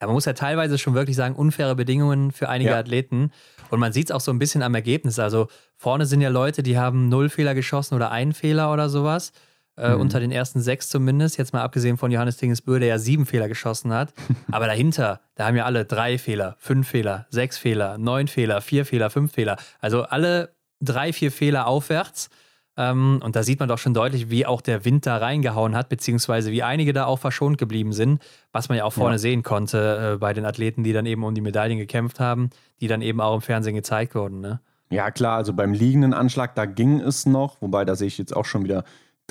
ja, man muss ja teilweise schon wirklich sagen, unfaire Bedingungen für einige ja. Athleten. Und man sieht es auch so ein bisschen am Ergebnis. Also vorne sind ja Leute, die haben null Fehler geschossen oder einen Fehler oder sowas. Äh, mhm. Unter den ersten sechs zumindest, jetzt mal abgesehen von Johannes Dingesbö, der ja sieben Fehler geschossen hat. Aber dahinter, da haben ja alle drei Fehler, fünf Fehler, sechs Fehler, neun Fehler, vier Fehler, fünf Fehler. Also alle drei, vier Fehler aufwärts. Ähm, und da sieht man doch schon deutlich, wie auch der Wind da reingehauen hat, beziehungsweise wie einige da auch verschont geblieben sind, was man ja auch vorne ja. sehen konnte äh, bei den Athleten, die dann eben um die Medaillen gekämpft haben, die dann eben auch im Fernsehen gezeigt wurden. Ne? Ja, klar, also beim liegenden Anschlag, da ging es noch, wobei da sehe ich jetzt auch schon wieder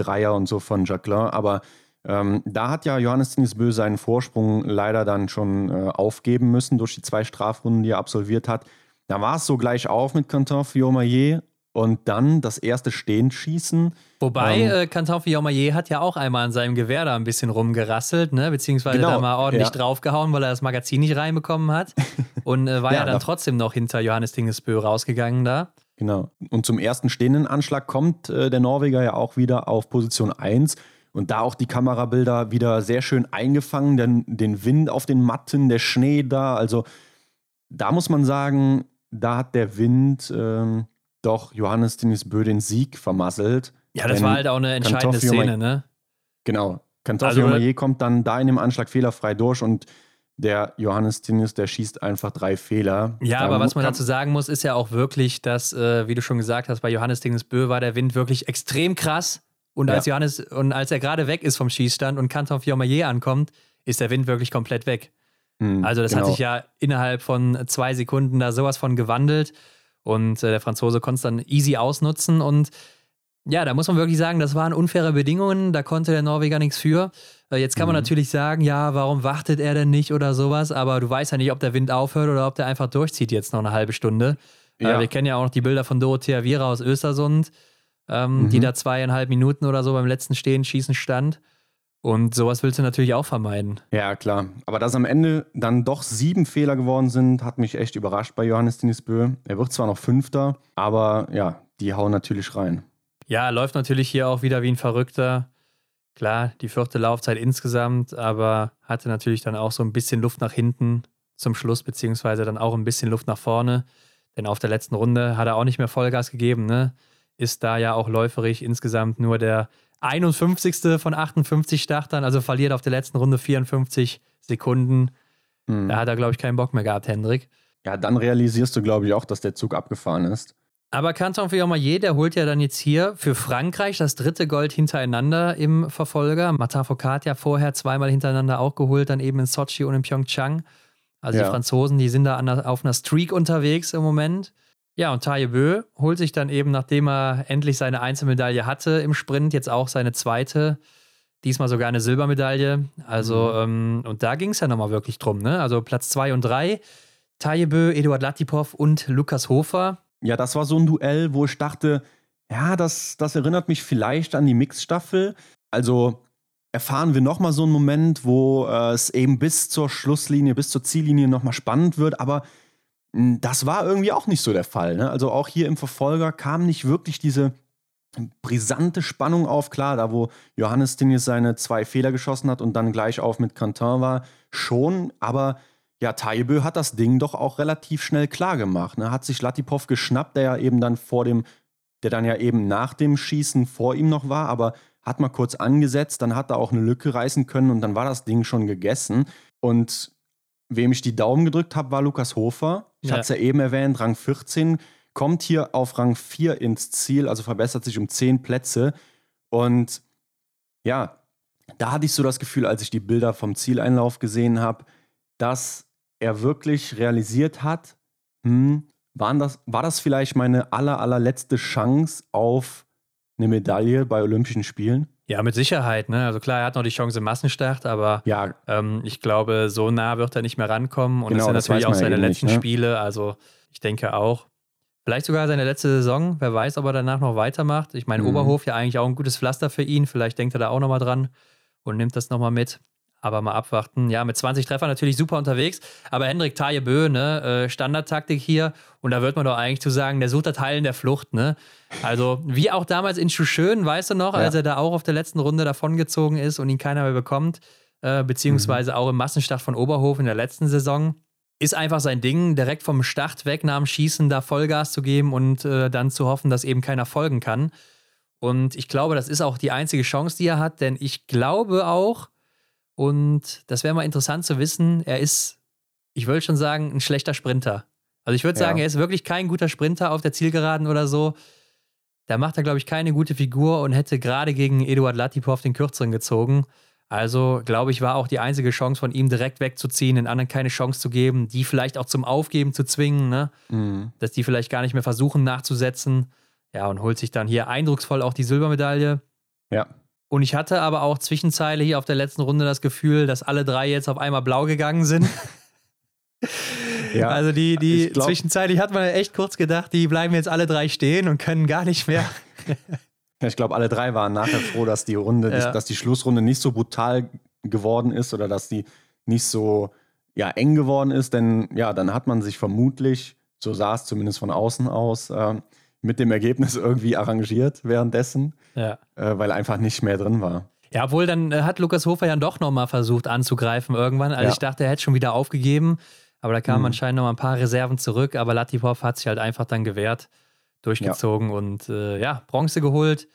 Dreier und so von Jacqueline. Aber ähm, da hat ja Johannes Tinisbö seinen Vorsprung leider dann schon äh, aufgeben müssen durch die zwei Strafrunden, die er absolviert hat. Da war es so gleich auf mit Quentin Fiomayer und dann das erste Stehenschießen. Wobei, ähm, äh, Quentin Fiomayer hat ja auch einmal an seinem Gewehr da ein bisschen rumgerasselt, ne? beziehungsweise genau, da mal ordentlich ja. draufgehauen, weil er das Magazin nicht reinbekommen hat. Und äh, war ja, ja dann trotzdem noch hinter Johannes Dingesbö rausgegangen da. Genau. Und zum ersten stehenden Anschlag kommt äh, der Norweger ja auch wieder auf Position 1. Und da auch die Kamerabilder wieder sehr schön eingefangen, denn den Wind auf den Matten, der Schnee da. Also da muss man sagen, da hat der Wind ähm, doch Johannes Denis Bö den Sieg vermasselt. Ja, das war halt auch eine entscheidende Szene, ne? Genau. Kantoffi also, kommt dann da in dem Anschlag fehlerfrei durch und der Johannes Tinnis, der schießt einfach drei Fehler. Ja, aber was man dazu sagen muss, ist ja auch wirklich, dass, äh, wie du schon gesagt hast, bei Johannes Tinnis Bö war der Wind wirklich extrem krass. Und als ja. Johannes, und als er gerade weg ist vom Schießstand und Canton Fiormaillet ankommt, ist der Wind wirklich komplett weg. Mhm, also, das genau. hat sich ja innerhalb von zwei Sekunden da sowas von gewandelt. Und äh, der Franzose konnte es dann easy ausnutzen. Und ja, da muss man wirklich sagen, das waren unfaire Bedingungen. Da konnte der Norweger nichts für. Äh, jetzt kann man mhm. natürlich sagen, ja, warum wartet er denn nicht oder sowas? Aber du weißt ja nicht, ob der Wind aufhört oder ob der einfach durchzieht jetzt noch eine halbe Stunde. Äh, ja. Äh, wir kennen ja auch noch die Bilder von Dorothea Viera aus Östersund, ähm, mhm. die da zweieinhalb Minuten oder so beim letzten Stehen schießen stand. Und sowas willst du natürlich auch vermeiden. Ja, klar. Aber dass am Ende dann doch sieben Fehler geworden sind, hat mich echt überrascht bei Johannes Dinisbö. Er wird zwar noch Fünfter, aber ja, die hauen natürlich rein. Ja, läuft natürlich hier auch wieder wie ein Verrückter. Klar, die vierte Laufzeit insgesamt, aber hatte natürlich dann auch so ein bisschen Luft nach hinten zum Schluss, beziehungsweise dann auch ein bisschen Luft nach vorne. Denn auf der letzten Runde hat er auch nicht mehr Vollgas gegeben, ne? Ist da ja auch läuferig insgesamt nur der 51. von 58 Startern, also verliert auf der letzten Runde 54 Sekunden. Mhm. Da hat er, glaube ich, keinen Bock mehr gehabt, Hendrik. Ja, dann realisierst du, glaube ich, auch, dass der Zug abgefahren ist. Aber Canton Fiormaillet, der holt ja dann jetzt hier für Frankreich das dritte Gold hintereinander im Verfolger. Martin Foucault ja vorher zweimal hintereinander auch geholt, dann eben in Sochi und in Pyeongchang. Also ja. die Franzosen, die sind da auf einer Streak unterwegs im Moment. Ja, und Taye Bö holt sich dann eben, nachdem er endlich seine Einzelmedaille hatte im Sprint, jetzt auch seine zweite. Diesmal sogar eine Silbermedaille. Also, mhm. ähm, und da ging es ja nochmal wirklich drum, ne? Also Platz zwei und drei. Taye Bö, Eduard Latipov und Lukas Hofer. Ja, das war so ein Duell, wo ich dachte, ja, das, das erinnert mich vielleicht an die Mixstaffel. Also erfahren wir nochmal so einen Moment, wo äh, es eben bis zur Schlusslinie, bis zur Ziellinie nochmal spannend wird, aber hm, das war irgendwie auch nicht so der Fall. Ne? Also auch hier im Verfolger kam nicht wirklich diese brisante Spannung auf. Klar, da wo Johannes Dinges seine zwei Fehler geschossen hat und dann gleich auf mit Quentin war, schon. Aber ja, Taibö hat das Ding doch auch relativ schnell klar gemacht. Ne? Hat sich Latipov geschnappt, der ja eben dann vor dem, der dann ja eben nach dem Schießen vor ihm noch war, aber hat mal kurz angesetzt, dann hat er auch eine Lücke reißen können und dann war das Ding schon gegessen. Und wem ich die Daumen gedrückt habe, war Lukas Hofer. Ich ja. hatte es ja eben erwähnt, Rang 14, kommt hier auf Rang 4 ins Ziel, also verbessert sich um 10 Plätze. Und ja, da hatte ich so das Gefühl, als ich die Bilder vom Zieleinlauf gesehen habe, dass er wirklich realisiert hat, hm, waren das, war das vielleicht meine aller, allerletzte Chance auf eine Medaille bei Olympischen Spielen? Ja, mit Sicherheit. Ne? Also klar, er hat noch die Chance im Massenstart, aber ja. ähm, ich glaube, so nah wird er nicht mehr rankommen. Und genau, das sind natürlich auch seine letzten nicht, ne? Spiele. Also ich denke auch. Vielleicht sogar seine letzte Saison. Wer weiß, ob er danach noch weitermacht. Ich meine, mhm. Oberhof ja eigentlich auch ein gutes Pflaster für ihn. Vielleicht denkt er da auch nochmal dran und nimmt das nochmal mit. Aber mal abwarten. Ja, mit 20 Treffern natürlich super unterwegs. Aber Hendrik Bö, ne, äh, Standardtaktik hier. Und da wird man doch eigentlich zu sagen, der sucht das Heilen der Flucht, ne? Also, wie auch damals in Schuschön, weißt du noch, ja. als er da auch auf der letzten Runde davongezogen ist und ihn keiner mehr bekommt, äh, beziehungsweise mhm. auch im Massenstart von Oberhof in der letzten Saison. Ist einfach sein Ding, direkt vom Start weg nach dem Schießen da Vollgas zu geben und äh, dann zu hoffen, dass eben keiner folgen kann. Und ich glaube, das ist auch die einzige Chance, die er hat, denn ich glaube auch, und das wäre mal interessant zu wissen. Er ist, ich würde schon sagen, ein schlechter Sprinter. Also ich würde sagen, ja. er ist wirklich kein guter Sprinter auf der Zielgeraden oder so. Da macht er, glaube ich, keine gute Figur und hätte gerade gegen Eduard Latipov den Kürzeren gezogen. Also, glaube ich, war auch die einzige Chance von ihm direkt wegzuziehen, den anderen keine Chance zu geben, die vielleicht auch zum Aufgeben zu zwingen, ne? Mhm. dass die vielleicht gar nicht mehr versuchen nachzusetzen. Ja, und holt sich dann hier eindrucksvoll auch die Silbermedaille. Ja. Und ich hatte aber auch Zwischenzeile hier auf der letzten Runde das Gefühl, dass alle drei jetzt auf einmal blau gegangen sind. ja, also die, die glaub, zwischenzeitlich hat man echt kurz gedacht, die bleiben jetzt alle drei stehen und können gar nicht mehr. ich glaube, alle drei waren nachher froh, dass die Runde, ja. dass die Schlussrunde nicht so brutal geworden ist oder dass die nicht so ja, eng geworden ist, denn ja, dann hat man sich vermutlich, so sah es zumindest von außen aus, äh, mit dem Ergebnis irgendwie arrangiert währenddessen, ja. äh, weil einfach nicht mehr drin war. Ja, obwohl dann äh, hat Lukas Hofer ja doch nochmal versucht anzugreifen irgendwann. Also ja. ich dachte, er hätte schon wieder aufgegeben, aber da kamen mhm. anscheinend nochmal ein paar Reserven zurück. Aber Latipov hat sich halt einfach dann gewehrt, durchgezogen ja. und äh, ja, Bronze geholt.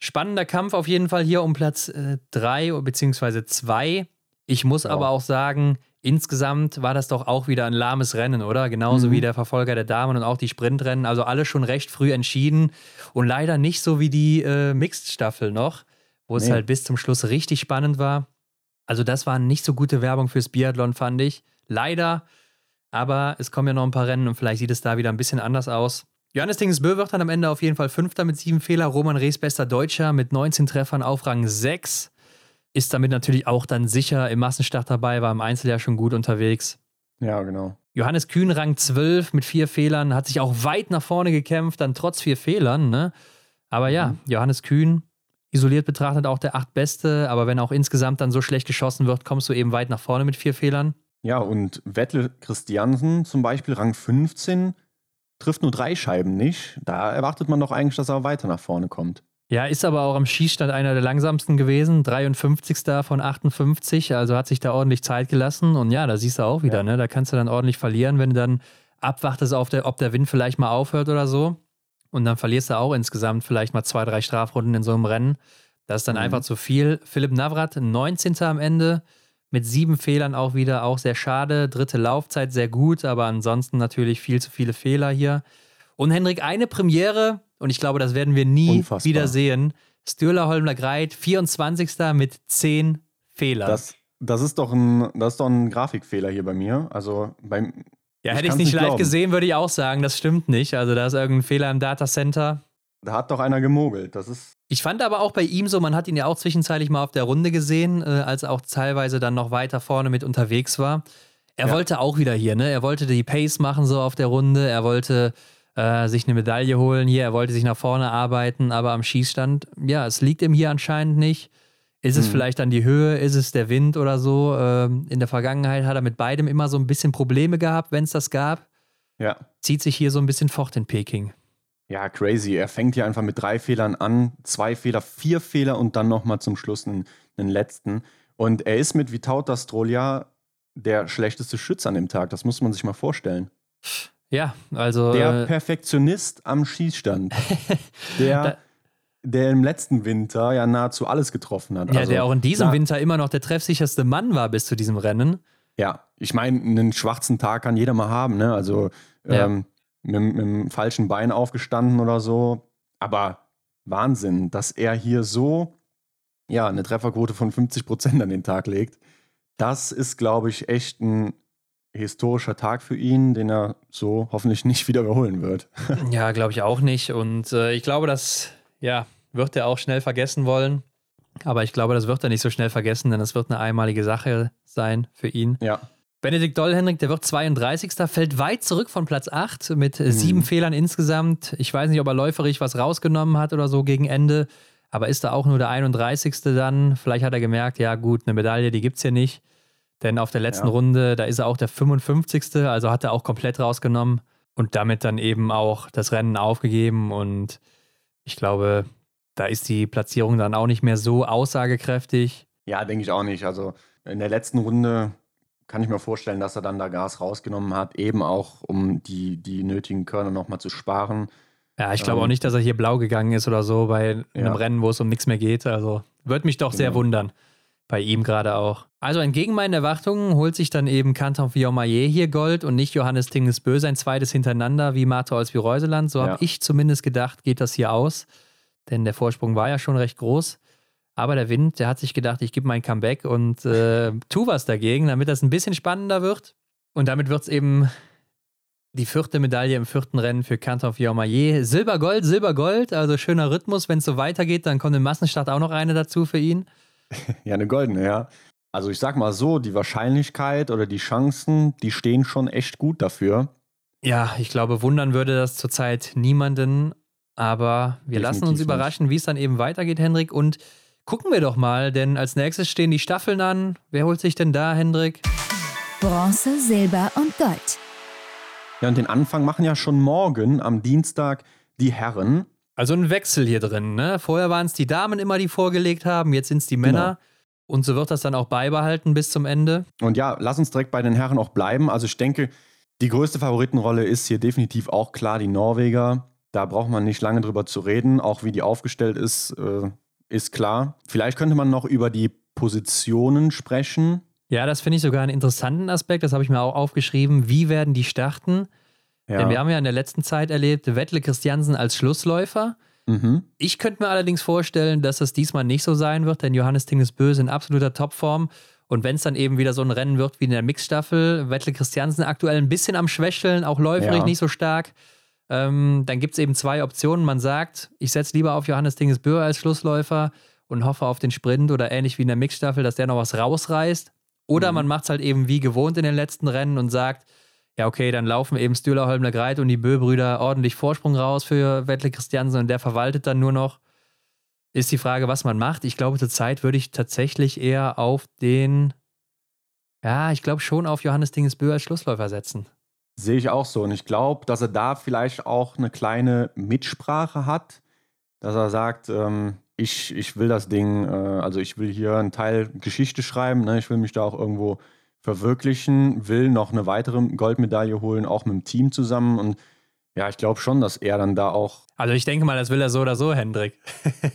Spannender Kampf auf jeden Fall hier um Platz 3 äh, bzw. 2. Ich muss aber auch sagen, Insgesamt war das doch auch wieder ein lahmes Rennen, oder? Genauso mhm. wie der Verfolger der Damen und auch die Sprintrennen. Also alle schon recht früh entschieden und leider nicht so wie die äh, Mixed-Staffel noch, wo es halt bis zum Schluss richtig spannend war. Also das war nicht so gute Werbung fürs Biathlon, fand ich. Leider. Aber es kommen ja noch ein paar Rennen und vielleicht sieht es da wieder ein bisschen anders aus. Johannes Dingesbö wird dann am Ende auf jeden Fall Fünfter mit sieben Fehler. Roman Rees bester Deutscher mit 19 Treffern auf Rang 6. Ist damit natürlich auch dann sicher im Massenstart dabei, war im Einzel ja schon gut unterwegs. Ja, genau. Johannes Kühn Rang 12 mit vier Fehlern, hat sich auch weit nach vorne gekämpft, dann trotz vier Fehlern. Ne? Aber ja, mhm. Johannes Kühn, isoliert betrachtet auch der acht Beste, aber wenn auch insgesamt dann so schlecht geschossen wird, kommst du eben weit nach vorne mit vier Fehlern. Ja, und Vettel Christiansen zum Beispiel, Rang 15, trifft nur drei Scheiben nicht. Da erwartet man doch eigentlich, dass er weiter nach vorne kommt. Ja, ist aber auch am Schießstand einer der langsamsten gewesen, 53. von 58, also hat sich da ordentlich Zeit gelassen. Und ja, da siehst du auch wieder, ja. ne? Da kannst du dann ordentlich verlieren, wenn du dann abwartest, auf der, ob der Wind vielleicht mal aufhört oder so. Und dann verlierst du auch insgesamt vielleicht mal zwei, drei Strafrunden in so einem Rennen. Das ist dann mhm. einfach zu viel. Philipp Navrat, 19. am Ende, mit sieben Fehlern auch wieder, auch sehr schade. Dritte Laufzeit sehr gut, aber ansonsten natürlich viel zu viele Fehler hier. Und Henrik, eine Premiere, und ich glaube, das werden wir nie Unfassbar. wieder sehen. Stürler Holmler Greit, 24. mit 10 Fehlern. Das, das, ist doch ein, das ist doch ein Grafikfehler hier bei mir. Also beim. Ja, hätte ich es nicht live glauben. gesehen, würde ich auch sagen, das stimmt nicht. Also da ist irgendein Fehler im Datacenter. Da hat doch einer gemogelt. Das ist. Ich fand aber auch bei ihm so, man hat ihn ja auch zwischenzeitlich mal auf der Runde gesehen, äh, als er auch teilweise dann noch weiter vorne mit unterwegs war. Er ja. wollte auch wieder hier, ne? Er wollte die Pace machen so auf der Runde. Er wollte äh, sich eine Medaille holen hier. Er wollte sich nach vorne arbeiten, aber am Schießstand, ja, es liegt ihm hier anscheinend nicht. Ist es hm. vielleicht dann die Höhe? Ist es der Wind oder so? Ähm, in der Vergangenheit hat er mit beidem immer so ein bisschen Probleme gehabt, wenn es das gab. Ja. Zieht sich hier so ein bisschen fort in Peking. Ja, crazy. Er fängt hier einfach mit drei Fehlern an, zwei Fehler, vier Fehler und dann nochmal zum Schluss einen, einen, letzten. Und er ist mit Vitauta Strolja der schlechteste Schütze an dem Tag. Das muss man sich mal vorstellen. Ja, also. Der äh, Perfektionist am Schießstand. der. der im letzten Winter ja nahezu alles getroffen hat. Ja, also, der auch in diesem Winter immer noch der treffsicherste Mann war bis zu diesem Rennen. Ja, ich meine, einen schwarzen Tag kann jeder mal haben, ne? Also ja. ähm, mit, mit dem falschen Bein aufgestanden oder so. Aber Wahnsinn, dass er hier so ja, eine Trefferquote von 50 Prozent an den Tag legt. Das ist, glaube ich, echt ein historischer Tag für ihn, den er so hoffentlich nicht wieder überholen wird. ja, glaube ich auch nicht. Und äh, ich glaube, das ja, wird er auch schnell vergessen wollen. Aber ich glaube, das wird er nicht so schnell vergessen, denn es wird eine einmalige Sache sein für ihn. Ja. Benedikt Dollhenrik, der wird 32. fällt weit zurück von Platz 8 mit mhm. sieben Fehlern insgesamt. Ich weiß nicht, ob er läuferig was rausgenommen hat oder so gegen Ende, aber ist da auch nur der 31. dann? Vielleicht hat er gemerkt, ja gut, eine Medaille, die gibt es hier nicht. Denn auf der letzten ja. Runde, da ist er auch der 55. Also hat er auch komplett rausgenommen und damit dann eben auch das Rennen aufgegeben. Und ich glaube, da ist die Platzierung dann auch nicht mehr so aussagekräftig. Ja, denke ich auch nicht. Also in der letzten Runde kann ich mir vorstellen, dass er dann da Gas rausgenommen hat, eben auch um die, die nötigen Körner nochmal zu sparen. Ja, ich glaube ähm, auch nicht, dass er hier blau gegangen ist oder so bei einem ja. Rennen, wo es um nichts mehr geht. Also würde mich doch genau. sehr wundern. Bei ihm gerade auch. Also entgegen meinen Erwartungen holt sich dann eben Canton Viomayer hier Gold und nicht Johannes Tingesbö sein zweites hintereinander wie Martha als wie Reuseland. So ja. habe ich zumindest gedacht, geht das hier aus. Denn der Vorsprung war ja schon recht groß. Aber der Wind, der hat sich gedacht, ich gebe mein Comeback und äh, tu was dagegen, damit das ein bisschen spannender wird. Und damit wird es eben die vierte Medaille im vierten Rennen für Canton Viomayer. Silber, Gold, Silber, Gold. Also schöner Rhythmus. Wenn es so weitergeht, dann kommt im Massenstart auch noch eine dazu für ihn. Ja, eine goldene, ja. Also ich sag mal so, die Wahrscheinlichkeit oder die Chancen, die stehen schon echt gut dafür. Ja, ich glaube, wundern würde das zurzeit niemanden. Aber wir Definitiv lassen uns überraschen, wie es dann eben weitergeht, Hendrik. Und gucken wir doch mal, denn als nächstes stehen die Staffeln an. Wer holt sich denn da, Hendrik? Bronze, Silber und Gold. Ja, und den Anfang machen ja schon morgen am Dienstag die Herren. Also ein Wechsel hier drin, ne? Vorher waren es die Damen immer, die vorgelegt haben, jetzt sind es die Männer. Genau. Und so wird das dann auch beibehalten bis zum Ende. Und ja, lass uns direkt bei den Herren auch bleiben. Also ich denke, die größte Favoritenrolle ist hier definitiv auch klar die Norweger. Da braucht man nicht lange drüber zu reden. Auch wie die aufgestellt ist, äh, ist klar. Vielleicht könnte man noch über die Positionen sprechen. Ja, das finde ich sogar einen interessanten Aspekt. Das habe ich mir auch aufgeschrieben. Wie werden die starten? Ja. Denn wir haben ja in der letzten Zeit erlebt, Wettle Christiansen als Schlussläufer. Mhm. Ich könnte mir allerdings vorstellen, dass das diesmal nicht so sein wird, denn Johannes Tingesbö ist in absoluter Topform. Und wenn es dann eben wieder so ein Rennen wird wie in der Mixstaffel, Wettle Christiansen aktuell ein bisschen am Schwächeln, auch läuferig ja. nicht so stark. Ähm, dann gibt es eben zwei Optionen. Man sagt, ich setze lieber auf Johannes Dingesbühr als Schlussläufer und hoffe auf den Sprint oder ähnlich wie in der Mixstaffel, dass der noch was rausreißt. Oder mhm. man macht es halt eben wie gewohnt in den letzten Rennen und sagt, ja, okay, dann laufen eben Stühler, Holmler, Greit und die Bö-Brüder ordentlich Vorsprung raus für Wettle Christiansen und der verwaltet dann nur noch. Ist die Frage, was man macht. Ich glaube, zurzeit würde ich tatsächlich eher auf den, ja, ich glaube schon auf Johannes Dingesbö als Schlussläufer setzen. Sehe ich auch so. Und ich glaube, dass er da vielleicht auch eine kleine Mitsprache hat, dass er sagt, ähm, ich, ich will das Ding, äh, also ich will hier einen Teil Geschichte schreiben, ne? ich will mich da auch irgendwo verwirklichen, will noch eine weitere Goldmedaille holen, auch mit dem Team zusammen. Und ja, ich glaube schon, dass er dann da auch. Also ich denke mal, das will er so oder so, Hendrik.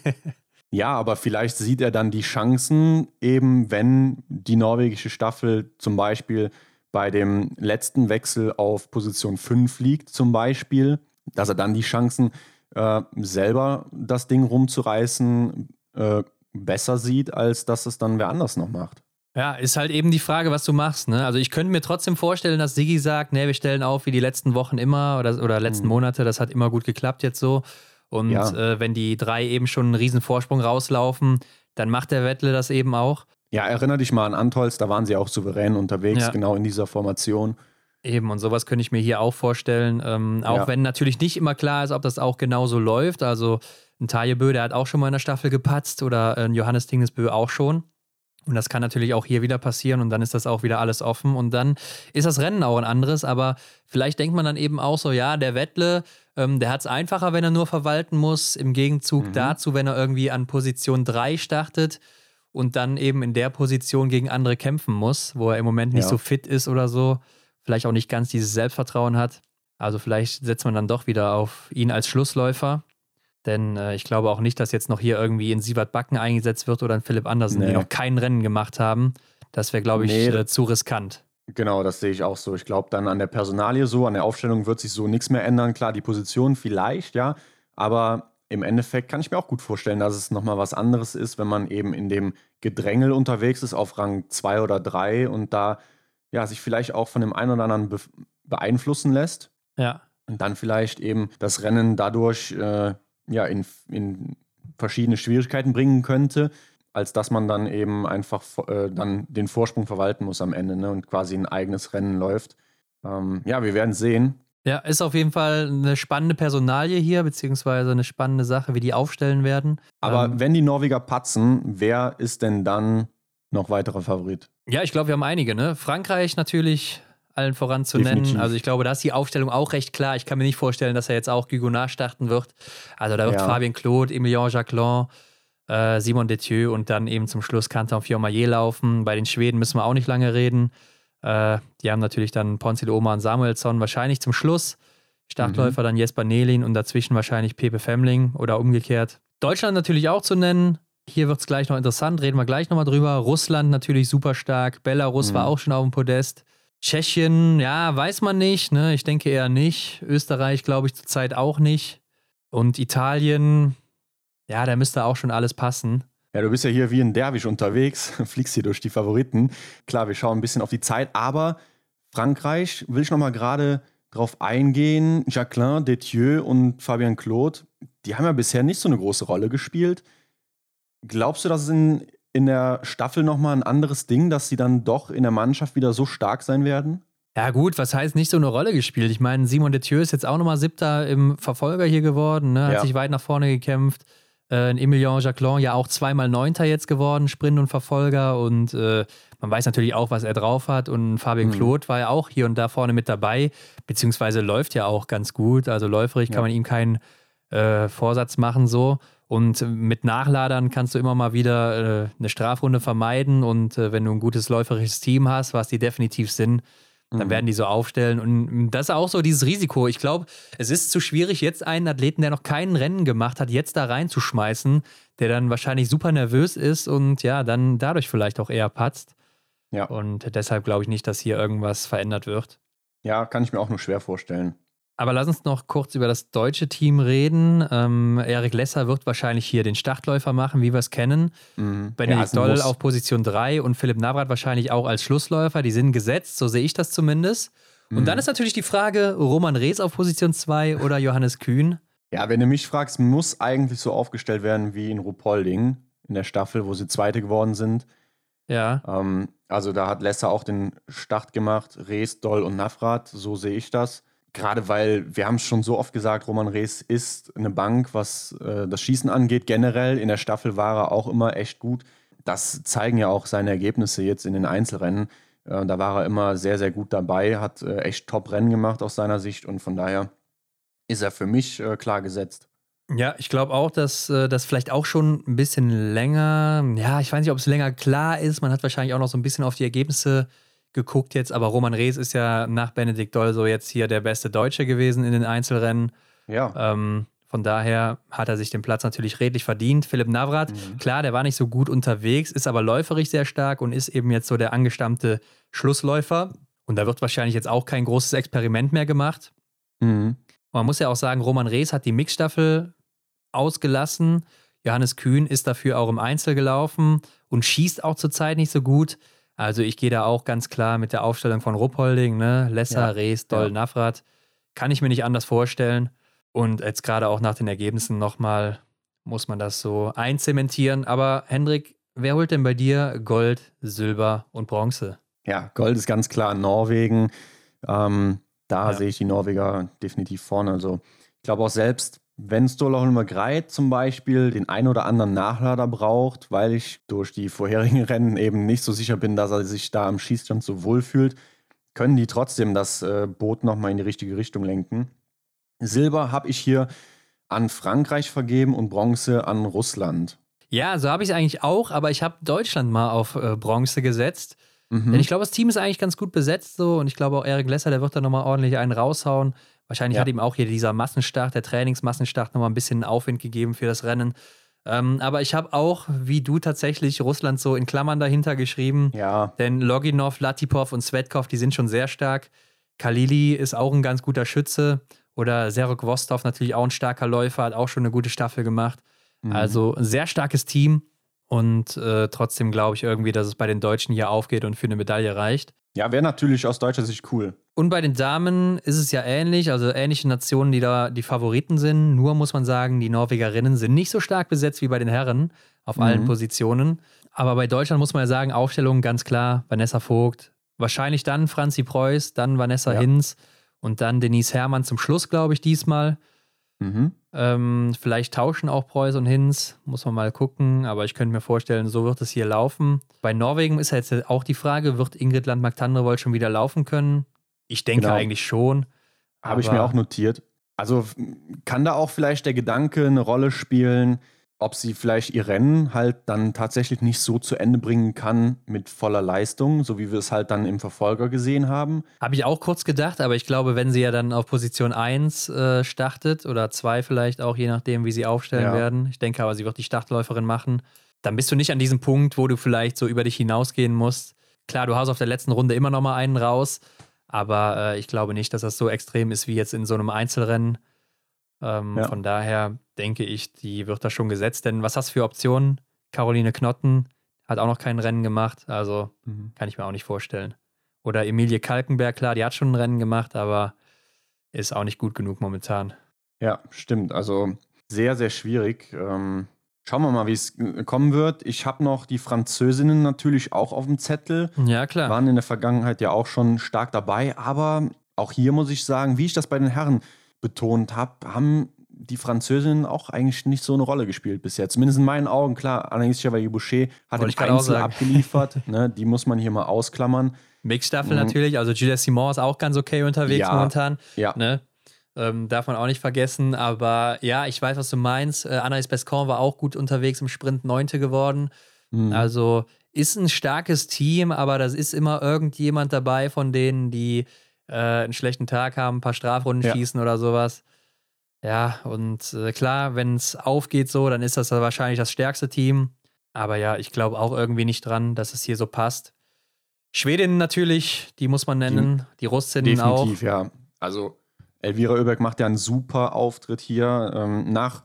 ja, aber vielleicht sieht er dann die Chancen, eben wenn die norwegische Staffel zum Beispiel bei dem letzten Wechsel auf Position 5 liegt, zum Beispiel, dass er dann die Chancen, äh, selber das Ding rumzureißen, äh, besser sieht, als dass es dann wer anders noch macht. Ja, ist halt eben die Frage, was du machst. Ne? Also ich könnte mir trotzdem vorstellen, dass Sigi sagt, nee, wir stellen auf wie die letzten Wochen immer oder, oder letzten mhm. Monate. Das hat immer gut geklappt jetzt so. Und ja. äh, wenn die drei eben schon einen riesen Vorsprung rauslaufen, dann macht der Wettle das eben auch. Ja, erinnere dich mal an Antolz, da waren sie auch souverän unterwegs, ja. genau in dieser Formation. Eben, und sowas könnte ich mir hier auch vorstellen. Ähm, auch ja. wenn natürlich nicht immer klar ist, ob das auch genauso läuft. Also ein Tajebö, der hat auch schon mal in der Staffel gepatzt oder ein Johannes Tingesbö auch schon. Und das kann natürlich auch hier wieder passieren und dann ist das auch wieder alles offen und dann ist das Rennen auch ein anderes. Aber vielleicht denkt man dann eben auch so, ja, der Wettle, ähm, der hat es einfacher, wenn er nur verwalten muss. Im Gegenzug mhm. dazu, wenn er irgendwie an Position 3 startet und dann eben in der Position gegen andere kämpfen muss, wo er im Moment nicht ja. so fit ist oder so, vielleicht auch nicht ganz dieses Selbstvertrauen hat. Also vielleicht setzt man dann doch wieder auf ihn als Schlussläufer. Denn äh, ich glaube auch nicht, dass jetzt noch hier irgendwie in Sievert Backen eingesetzt wird oder in Philipp Andersen, nee. die noch kein Rennen gemacht haben. Das wäre, glaube ich, nee. äh, zu riskant. Genau, das sehe ich auch so. Ich glaube, dann an der Personalie so, an der Aufstellung wird sich so nichts mehr ändern. Klar, die Position vielleicht, ja. Aber im Endeffekt kann ich mir auch gut vorstellen, dass es nochmal was anderes ist, wenn man eben in dem Gedrängel unterwegs ist auf Rang 2 oder 3 und da ja, sich vielleicht auch von dem einen oder anderen be beeinflussen lässt. Ja. Und dann vielleicht eben das Rennen dadurch äh, ja, in, in verschiedene Schwierigkeiten bringen könnte, als dass man dann eben einfach äh, dann den Vorsprung verwalten muss am Ende ne, und quasi ein eigenes Rennen läuft. Ähm, ja, wir werden sehen. Ja, ist auf jeden Fall eine spannende Personalie hier, beziehungsweise eine spannende Sache, wie die aufstellen werden. Aber ähm, wenn die Norweger patzen, wer ist denn dann noch weiterer Favorit? Ja, ich glaube, wir haben einige. Ne? Frankreich natürlich allen voran zu Definitiv. nennen. Also ich glaube, da ist die Aufstellung auch recht klar. Ich kann mir nicht vorstellen, dass er jetzt auch Guigonard starten wird. Also da wird ja. Fabien Claude, Emilien Jacquelin, äh, Simon Detieu und dann eben zum Schluss Canton Fiormaillet laufen. Bei den Schweden müssen wir auch nicht lange reden. Äh, die haben natürlich dann Ponzil Oma und Samuelsson wahrscheinlich zum Schluss. Startläufer mhm. dann Jesper Nelin und dazwischen wahrscheinlich Pepe Femling oder umgekehrt. Deutschland natürlich auch zu nennen. Hier wird es gleich noch interessant, reden wir gleich nochmal drüber. Russland natürlich super stark. Belarus mhm. war auch schon auf dem Podest. Tschechien, ja, weiß man nicht. Ne? Ich denke eher nicht. Österreich glaube ich zurzeit auch nicht. Und Italien, ja, da müsste auch schon alles passen. Ja, du bist ja hier wie ein Derwisch unterwegs, fliegst hier durch die Favoriten. Klar, wir schauen ein bisschen auf die Zeit, aber Frankreich will ich nochmal gerade drauf eingehen. Jacqueline, Detieu und Fabien Claude, die haben ja bisher nicht so eine große Rolle gespielt. Glaubst du, dass es in in der Staffel nochmal ein anderes Ding, dass sie dann doch in der Mannschaft wieder so stark sein werden? Ja, gut, was heißt nicht so eine Rolle gespielt? Ich meine, Simon Detieu ist jetzt auch nochmal Siebter im Verfolger hier geworden, ne? hat ja. sich weit nach vorne gekämpft. Äh, Emilien Jacquelin ja auch zweimal Neunter jetzt geworden, Sprint und Verfolger. Und äh, man weiß natürlich auch, was er drauf hat. Und Fabien mhm. Claude war ja auch hier und da vorne mit dabei, beziehungsweise läuft ja auch ganz gut. Also läuferig ja. kann man ihm keinen äh, Vorsatz machen so. Und mit Nachladern kannst du immer mal wieder äh, eine Strafrunde vermeiden. Und äh, wenn du ein gutes läuferisches Team hast, was die definitiv sind, dann mhm. werden die so aufstellen. Und das ist auch so dieses Risiko. Ich glaube, es ist zu schwierig, jetzt einen Athleten, der noch kein Rennen gemacht hat, jetzt da reinzuschmeißen, der dann wahrscheinlich super nervös ist und ja, dann dadurch vielleicht auch eher patzt. Ja. Und deshalb glaube ich nicht, dass hier irgendwas verändert wird. Ja, kann ich mir auch nur schwer vorstellen. Aber lass uns noch kurz über das deutsche Team reden. Ähm, Erik Lesser wird wahrscheinlich hier den Startläufer machen, wie wir es kennen. Mhm. Benedikt ja, Doll auf Position 3 und Philipp Navrat wahrscheinlich auch als Schlussläufer. Die sind gesetzt, so sehe ich das zumindest. Und mhm. dann ist natürlich die Frage, Roman Rees auf Position 2 oder Johannes Kühn? Ja, wenn du mich fragst, muss eigentlich so aufgestellt werden wie in Rupolding in der Staffel, wo sie Zweite geworden sind. Ja. Ähm, also da hat Lesser auch den Start gemacht, Rees, Doll und Nafrat, so sehe ich das. Gerade weil, wir haben es schon so oft gesagt, Roman Rees ist eine Bank, was äh, das Schießen angeht. Generell in der Staffel war er auch immer echt gut. Das zeigen ja auch seine Ergebnisse jetzt in den Einzelrennen. Äh, da war er immer sehr, sehr gut dabei, hat äh, echt Top-Rennen gemacht aus seiner Sicht und von daher ist er für mich äh, klar gesetzt. Ja, ich glaube auch, dass äh, das vielleicht auch schon ein bisschen länger, ja, ich weiß nicht, ob es länger klar ist. Man hat wahrscheinlich auch noch so ein bisschen auf die Ergebnisse geguckt jetzt, aber Roman Rees ist ja nach Benedikt Doll so jetzt hier der beste Deutsche gewesen in den Einzelrennen. Ja. Ähm, von daher hat er sich den Platz natürlich redlich verdient. Philipp Navrat, mhm. klar, der war nicht so gut unterwegs, ist aber läuferisch sehr stark und ist eben jetzt so der angestammte Schlussläufer. Und da wird wahrscheinlich jetzt auch kein großes Experiment mehr gemacht. Mhm. Man muss ja auch sagen, Roman Rees hat die Mixstaffel ausgelassen. Johannes Kühn ist dafür auch im Einzel gelaufen und schießt auch zurzeit nicht so gut. Also ich gehe da auch ganz klar mit der Aufstellung von Ruppolding, ne? Lesser, ja. Rees, Doll, ja. Navrat. Kann ich mir nicht anders vorstellen. Und jetzt gerade auch nach den Ergebnissen nochmal muss man das so einzementieren. Aber Hendrik, wer holt denn bei dir Gold, Silber und Bronze? Ja, Gold ist ganz klar Norwegen. Ähm, da ja. sehe ich die Norweger definitiv vorne. Also ich glaube auch selbst, wenn Stolahulmer Greit zum Beispiel den ein oder anderen Nachlader braucht, weil ich durch die vorherigen Rennen eben nicht so sicher bin, dass er sich da am Schießstand so wohl fühlt, können die trotzdem das äh, Boot nochmal in die richtige Richtung lenken. Silber habe ich hier an Frankreich vergeben und Bronze an Russland. Ja, so habe ich es eigentlich auch, aber ich habe Deutschland mal auf äh, Bronze gesetzt. Mhm. Denn ich glaube, das Team ist eigentlich ganz gut besetzt so und ich glaube auch Erik Lesser, der wird da nochmal ordentlich einen raushauen. Wahrscheinlich ja. hat ihm auch hier dieser Massenstart, der Trainingsmassenstart nochmal ein bisschen Aufwind gegeben für das Rennen. Ähm, aber ich habe auch, wie du tatsächlich, Russland so in Klammern dahinter geschrieben. Ja. Denn Loginov, Latipov und Svetkov, die sind schon sehr stark. Kalili ist auch ein ganz guter Schütze. Oder Serok Vostov natürlich auch ein starker Läufer, hat auch schon eine gute Staffel gemacht. Mhm. Also ein sehr starkes Team. Und äh, trotzdem glaube ich irgendwie, dass es bei den Deutschen hier aufgeht und für eine Medaille reicht. Ja, wäre natürlich aus deutscher Sicht cool. Und bei den Damen ist es ja ähnlich, also ähnliche Nationen, die da die Favoriten sind. Nur muss man sagen, die Norwegerinnen sind nicht so stark besetzt wie bei den Herren auf mhm. allen Positionen. Aber bei Deutschland muss man ja sagen, Aufstellung ganz klar, Vanessa Vogt, wahrscheinlich dann Franzi Preuß, dann Vanessa ja. Hinz und dann Denise Herrmann zum Schluss, glaube ich, diesmal. Mhm. Ähm, vielleicht tauschen auch Preuß und Hinz, muss man mal gucken, aber ich könnte mir vorstellen, so wird es hier laufen. Bei Norwegen ist ja jetzt auch die Frage, wird Ingrid Landmark-Tandrevold schon wieder laufen können? Ich denke genau. eigentlich schon. Habe ich mir auch notiert. Also kann da auch vielleicht der Gedanke eine Rolle spielen, ob sie vielleicht ihr Rennen halt dann tatsächlich nicht so zu Ende bringen kann mit voller Leistung, so wie wir es halt dann im Verfolger gesehen haben. Habe ich auch kurz gedacht, aber ich glaube, wenn sie ja dann auf Position 1 äh, startet oder 2 vielleicht auch, je nachdem, wie sie aufstellen ja. werden. Ich denke aber, sie wird die Startläuferin machen. Dann bist du nicht an diesem Punkt, wo du vielleicht so über dich hinausgehen musst. Klar, du hast auf der letzten Runde immer noch mal einen raus, aber äh, ich glaube nicht, dass das so extrem ist wie jetzt in so einem Einzelrennen. Ähm, ja. Von daher denke ich, die wird da schon gesetzt. Denn was hast du für Optionen? Caroline Knotten hat auch noch kein Rennen gemacht, also mhm. kann ich mir auch nicht vorstellen. Oder Emilie Kalkenberg, klar, die hat schon ein Rennen gemacht, aber ist auch nicht gut genug momentan. Ja, stimmt. Also sehr, sehr schwierig. Ähm, schauen wir mal, wie es kommen wird. Ich habe noch die Französinnen natürlich auch auf dem Zettel. Ja, klar. Waren in der Vergangenheit ja auch schon stark dabei, aber auch hier muss ich sagen, wie ich das bei den Herren betont habe, haben die Französinnen auch eigentlich nicht so eine Rolle gespielt bisher. Zumindest in meinen Augen. Klar, Anaïs Chevalier-Boucher hat im Einzel abgeliefert. ne, die muss man hier mal ausklammern. Mixstaffel mhm. natürlich. Also Julia Simon ist auch ganz okay unterwegs ja, momentan. Ja. Ne? Ähm, darf man auch nicht vergessen. Aber ja, ich weiß, was du meinst. Äh, Anaïs Bescon war auch gut unterwegs im Sprint, Neunte geworden. Mhm. Also ist ein starkes Team, aber das ist immer irgendjemand dabei von denen, die äh, einen schlechten Tag haben, ein paar Strafrunden ja. schießen oder sowas. Ja, und äh, klar, wenn es aufgeht so, dann ist das wahrscheinlich das stärkste Team. Aber ja, ich glaube auch irgendwie nicht dran, dass es hier so passt. Schwedinnen natürlich, die muss man nennen. Die, die Russinnen auch. Definitiv, ja. Also Elvira Oeberg macht ja einen super Auftritt hier. Ähm, nach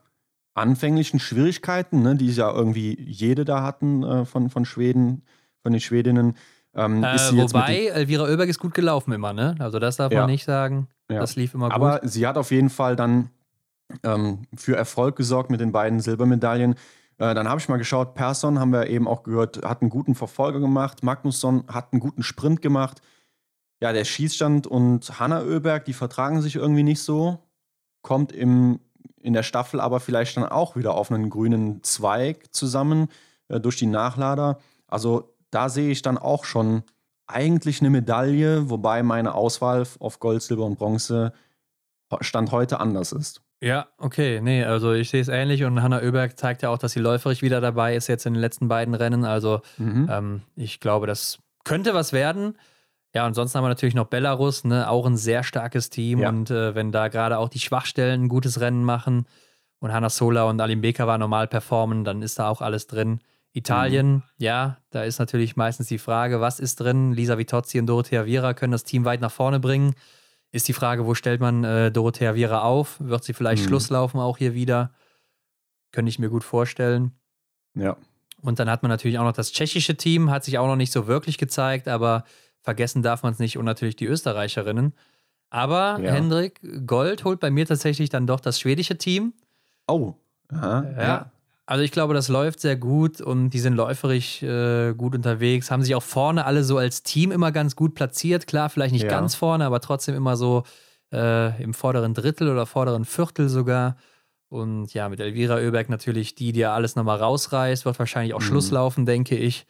anfänglichen Schwierigkeiten, ne, die ja irgendwie jede da hatten äh, von, von Schweden, von den Schwedinnen, Ähm, äh, wobei, Elvira Oeberg ist gut gelaufen immer, ne? Also das darf ja. man nicht sagen. Ja. Das lief immer gut. Aber sie hat auf jeden Fall dann ähm, für Erfolg gesorgt mit den beiden Silbermedaillen. Äh, dann habe ich mal geschaut, Persson haben wir eben auch gehört, hat einen guten Verfolger gemacht. Magnusson hat einen guten Sprint gemacht. Ja, der Schießstand und Hanna Oeberg, die vertragen sich irgendwie nicht so. Kommt im, in der Staffel aber vielleicht dann auch wieder auf einen grünen Zweig zusammen äh, durch die Nachlader. Also da sehe ich dann auch schon eigentlich eine Medaille, wobei meine Auswahl auf Gold, Silber und Bronze Stand heute anders ist. Ja, okay, nee, also ich sehe es ähnlich und Hanna Oeberg zeigt ja auch, dass sie läuferig wieder dabei ist jetzt in den letzten beiden Rennen. Also mhm. ähm, ich glaube, das könnte was werden. Ja, ansonsten haben wir natürlich noch Belarus, ne, auch ein sehr starkes Team ja. und äh, wenn da gerade auch die Schwachstellen ein gutes Rennen machen und Hanna Sola und Alim Bekava normal performen, dann ist da auch alles drin. Italien, mhm. ja, da ist natürlich meistens die Frage, was ist drin? Lisa Vitozzi und Dorothea Viera können das Team weit nach vorne bringen. Ist die Frage, wo stellt man äh, Dorothea Viera auf? Wird sie vielleicht mhm. Schluss laufen auch hier wieder? Könnte ich mir gut vorstellen. Ja. Und dann hat man natürlich auch noch das tschechische Team, hat sich auch noch nicht so wirklich gezeigt, aber vergessen darf man es nicht und natürlich die Österreicherinnen. Aber ja. Hendrik, Gold holt bei mir tatsächlich dann doch das schwedische Team. Oh, Aha, ja. ja. Also ich glaube, das läuft sehr gut und die sind läuferisch äh, gut unterwegs, haben sich auch vorne alle so als Team immer ganz gut platziert. Klar, vielleicht nicht ja. ganz vorne, aber trotzdem immer so äh, im vorderen Drittel oder vorderen Viertel sogar. Und ja, mit Elvira Oeberg natürlich die, die ja alles nochmal rausreißt, wird wahrscheinlich auch mhm. Schluss laufen, denke ich.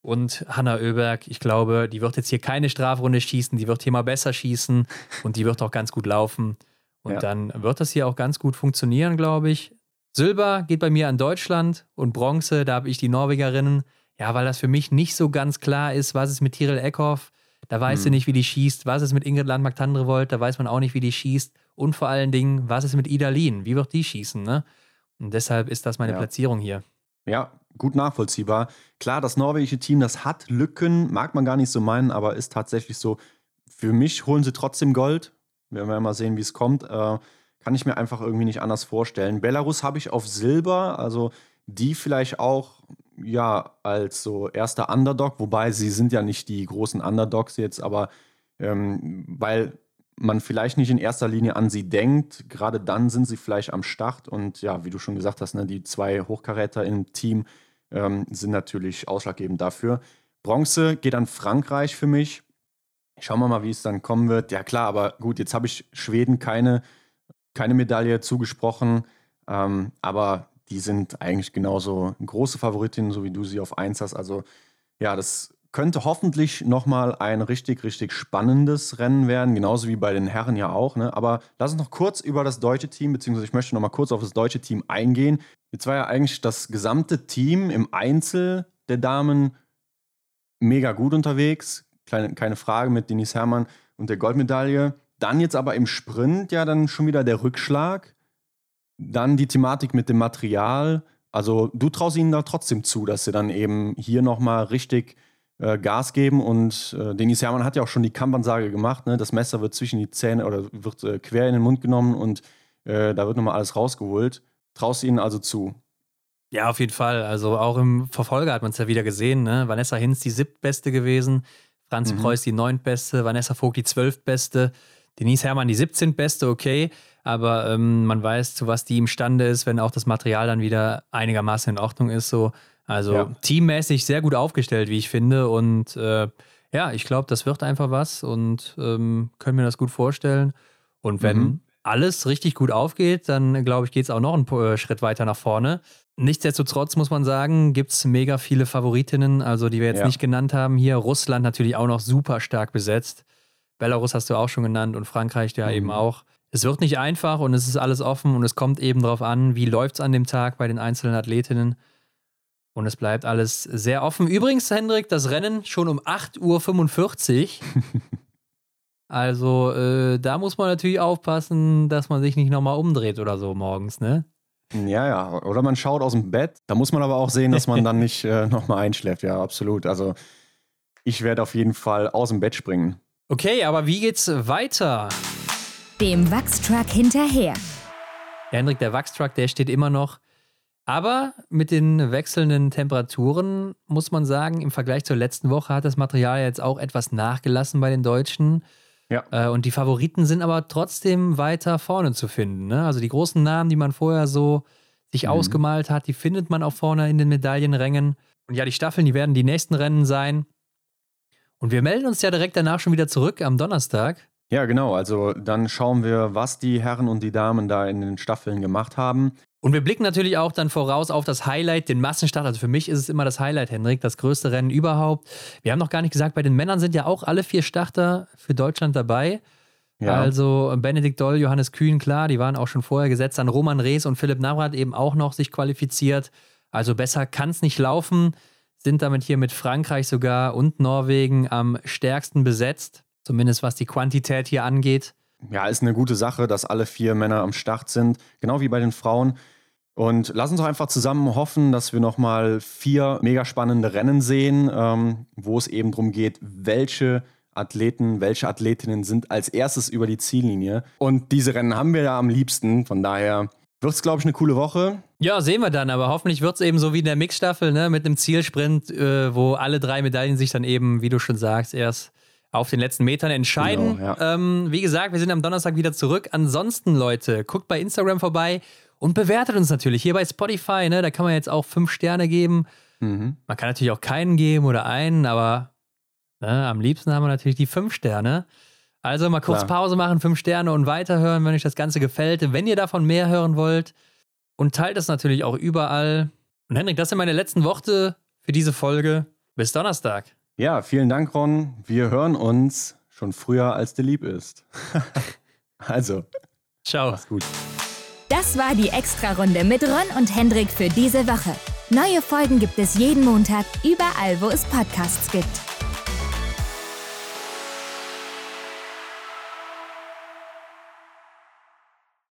Und Hanna Oeberg, ich glaube, die wird jetzt hier keine Strafrunde schießen, die wird hier mal besser schießen und die wird auch ganz gut laufen. Und ja. dann wird das hier auch ganz gut funktionieren, glaube ich. Silber geht bei mir an Deutschland und Bronze, da habe ich die Norwegerinnen. Ja, weil das für mich nicht so ganz klar ist, was ist mit Tiril Eckhoff, da weiß hm. sie nicht, wie die schießt. Was ist mit Ingrid Landmark-Tandrevold, da weiß man auch nicht, wie die schießt. Und vor allen Dingen, was ist mit Ida Lien, wie wird die schießen, ne? Und deshalb ist das meine ja. Platzierung hier. Ja, gut nachvollziehbar. Klar, das norwegische Team, das hat Lücken, mag man gar nicht so meinen, aber ist tatsächlich so. Für mich holen sie trotzdem Gold. Wir werden mal sehen, wie es kommt. Äh, kann ich mir einfach irgendwie nicht anders vorstellen. Belarus habe ich auf Silber, also die vielleicht auch ja als so erster Underdog, wobei sie sind ja nicht die großen Underdogs jetzt, aber ähm, weil man vielleicht nicht in erster Linie an sie denkt, gerade dann sind sie vielleicht am Start und ja, wie du schon gesagt hast, ne, die zwei Hochkaräter im Team ähm, sind natürlich ausschlaggebend dafür. Bronze geht an Frankreich für mich. Schauen wir mal, wie es dann kommen wird. Ja klar, aber gut, jetzt habe ich Schweden keine keine Medaille zugesprochen, ähm, aber die sind eigentlich genauso große Favoritinnen, so wie du sie auf 1 hast. Also ja, das könnte hoffentlich nochmal ein richtig, richtig spannendes Rennen werden, genauso wie bei den Herren ja auch. Ne? Aber lass uns noch kurz über das deutsche Team, beziehungsweise ich möchte nochmal kurz auf das deutsche Team eingehen. Jetzt war ja eigentlich das gesamte Team im Einzel der Damen mega gut unterwegs. Kleine, keine Frage mit Denise Herrmann und der Goldmedaille. Dann jetzt aber im Sprint ja dann schon wieder der Rückschlag. Dann die Thematik mit dem Material. Also du traust ihnen da trotzdem zu, dass sie dann eben hier nochmal richtig äh, Gas geben. Und äh, Denis Hermann hat ja auch schon die Kampfansage gemacht. Ne? Das Messer wird zwischen die Zähne oder wird äh, quer in den Mund genommen und äh, da wird nochmal alles rausgeholt. Traust ihnen also zu? Ja, auf jeden Fall. Also auch im Verfolger hat man es ja wieder gesehen. Ne? Vanessa Hinz die siebtbeste gewesen, Franz mhm. Preuß die neuntbeste, Vanessa Vogt die zwölftbeste. Denise Herrmann die 17. Beste, okay, aber ähm, man weiß, zu was die imstande ist, wenn auch das Material dann wieder einigermaßen in Ordnung ist. So. Also ja. teammäßig sehr gut aufgestellt, wie ich finde. Und äh, ja, ich glaube, das wird einfach was und ähm, können mir das gut vorstellen. Und wenn mhm. alles richtig gut aufgeht, dann glaube ich, geht es auch noch einen äh, Schritt weiter nach vorne. Nichtsdestotrotz muss man sagen, gibt es mega viele Favoritinnen, also die wir jetzt ja. nicht genannt haben. Hier Russland natürlich auch noch super stark besetzt. Belarus hast du auch schon genannt und Frankreich ja mhm. eben auch. Es wird nicht einfach und es ist alles offen und es kommt eben darauf an, wie läuft es an dem Tag bei den einzelnen Athletinnen. Und es bleibt alles sehr offen. Übrigens, Hendrik, das Rennen schon um 8.45 Uhr. also äh, da muss man natürlich aufpassen, dass man sich nicht nochmal umdreht oder so morgens, ne? Ja, ja. Oder man schaut aus dem Bett. Da muss man aber auch sehen, dass man dann nicht äh, nochmal einschläft. Ja, absolut. Also ich werde auf jeden Fall aus dem Bett springen. Okay, aber wie geht's weiter? Dem Wachstruck hinterher. Hendrik, der Wachstruck, der steht immer noch Aber mit den wechselnden Temperaturen muss man sagen, im Vergleich zur letzten Woche hat das Material jetzt auch etwas nachgelassen bei den Deutschen. Ja. Äh, und die Favoriten sind aber trotzdem weiter vorne zu finden. Ne? Also die großen Namen, die man vorher so sich mhm. ausgemalt hat, die findet man auch vorne in den Medaillenrängen. Und ja, die Staffeln, die werden die nächsten Rennen sein. Und wir melden uns ja direkt danach schon wieder zurück am Donnerstag. Ja, genau. Also dann schauen wir, was die Herren und die Damen da in den Staffeln gemacht haben. Und wir blicken natürlich auch dann voraus auf das Highlight, den Massenstart. Also für mich ist es immer das Highlight, Hendrik, das größte Rennen überhaupt. Wir haben noch gar nicht gesagt, bei den Männern sind ja auch alle vier Starter für Deutschland dabei. Ja. Also Benedikt Doll, Johannes Kühn, klar, die waren auch schon vorher gesetzt. Dann Roman Rees und Philipp Navrat eben auch noch sich qualifiziert. Also besser kann es nicht laufen. Sind damit hier mit Frankreich sogar und Norwegen am stärksten besetzt. Zumindest was die Quantität hier angeht. Ja, ist eine gute Sache, dass alle vier Männer am Start sind. Genau wie bei den Frauen. Und lass uns doch einfach zusammen hoffen, dass wir nochmal vier mega spannende Rennen sehen, ähm, wo es eben darum geht, welche Athleten, welche Athletinnen sind als erstes über die Ziellinie. Und diese Rennen haben wir ja am liebsten. Von daher wird es, glaube ich, eine coole Woche. Ja, sehen wir dann. Aber hoffentlich wird es eben so wie in der Mixstaffel, ne, mit einem Zielsprint, äh, wo alle drei Medaillen sich dann eben, wie du schon sagst, erst auf den letzten Metern entscheiden. Genau, ja. ähm, wie gesagt, wir sind am Donnerstag wieder zurück. Ansonsten, Leute, guckt bei Instagram vorbei und bewertet uns natürlich hier bei Spotify, ne? Da kann man jetzt auch fünf Sterne geben. Mhm. Man kann natürlich auch keinen geben oder einen, aber ne, am liebsten haben wir natürlich die fünf Sterne. Also mal kurz Klar. Pause machen, fünf Sterne und weiterhören, wenn euch das Ganze gefällt. Wenn ihr davon mehr hören wollt und teilt es natürlich auch überall. Und Henrik, das sind meine letzten Worte für diese Folge. Bis Donnerstag. Ja, vielen Dank, Ron. Wir hören uns schon früher, als dir lieb ist. also. Ciao. Mach's gut. Das war die Extra-Runde mit Ron und Hendrik für diese Woche. Neue Folgen gibt es jeden Montag, überall, wo es Podcasts gibt.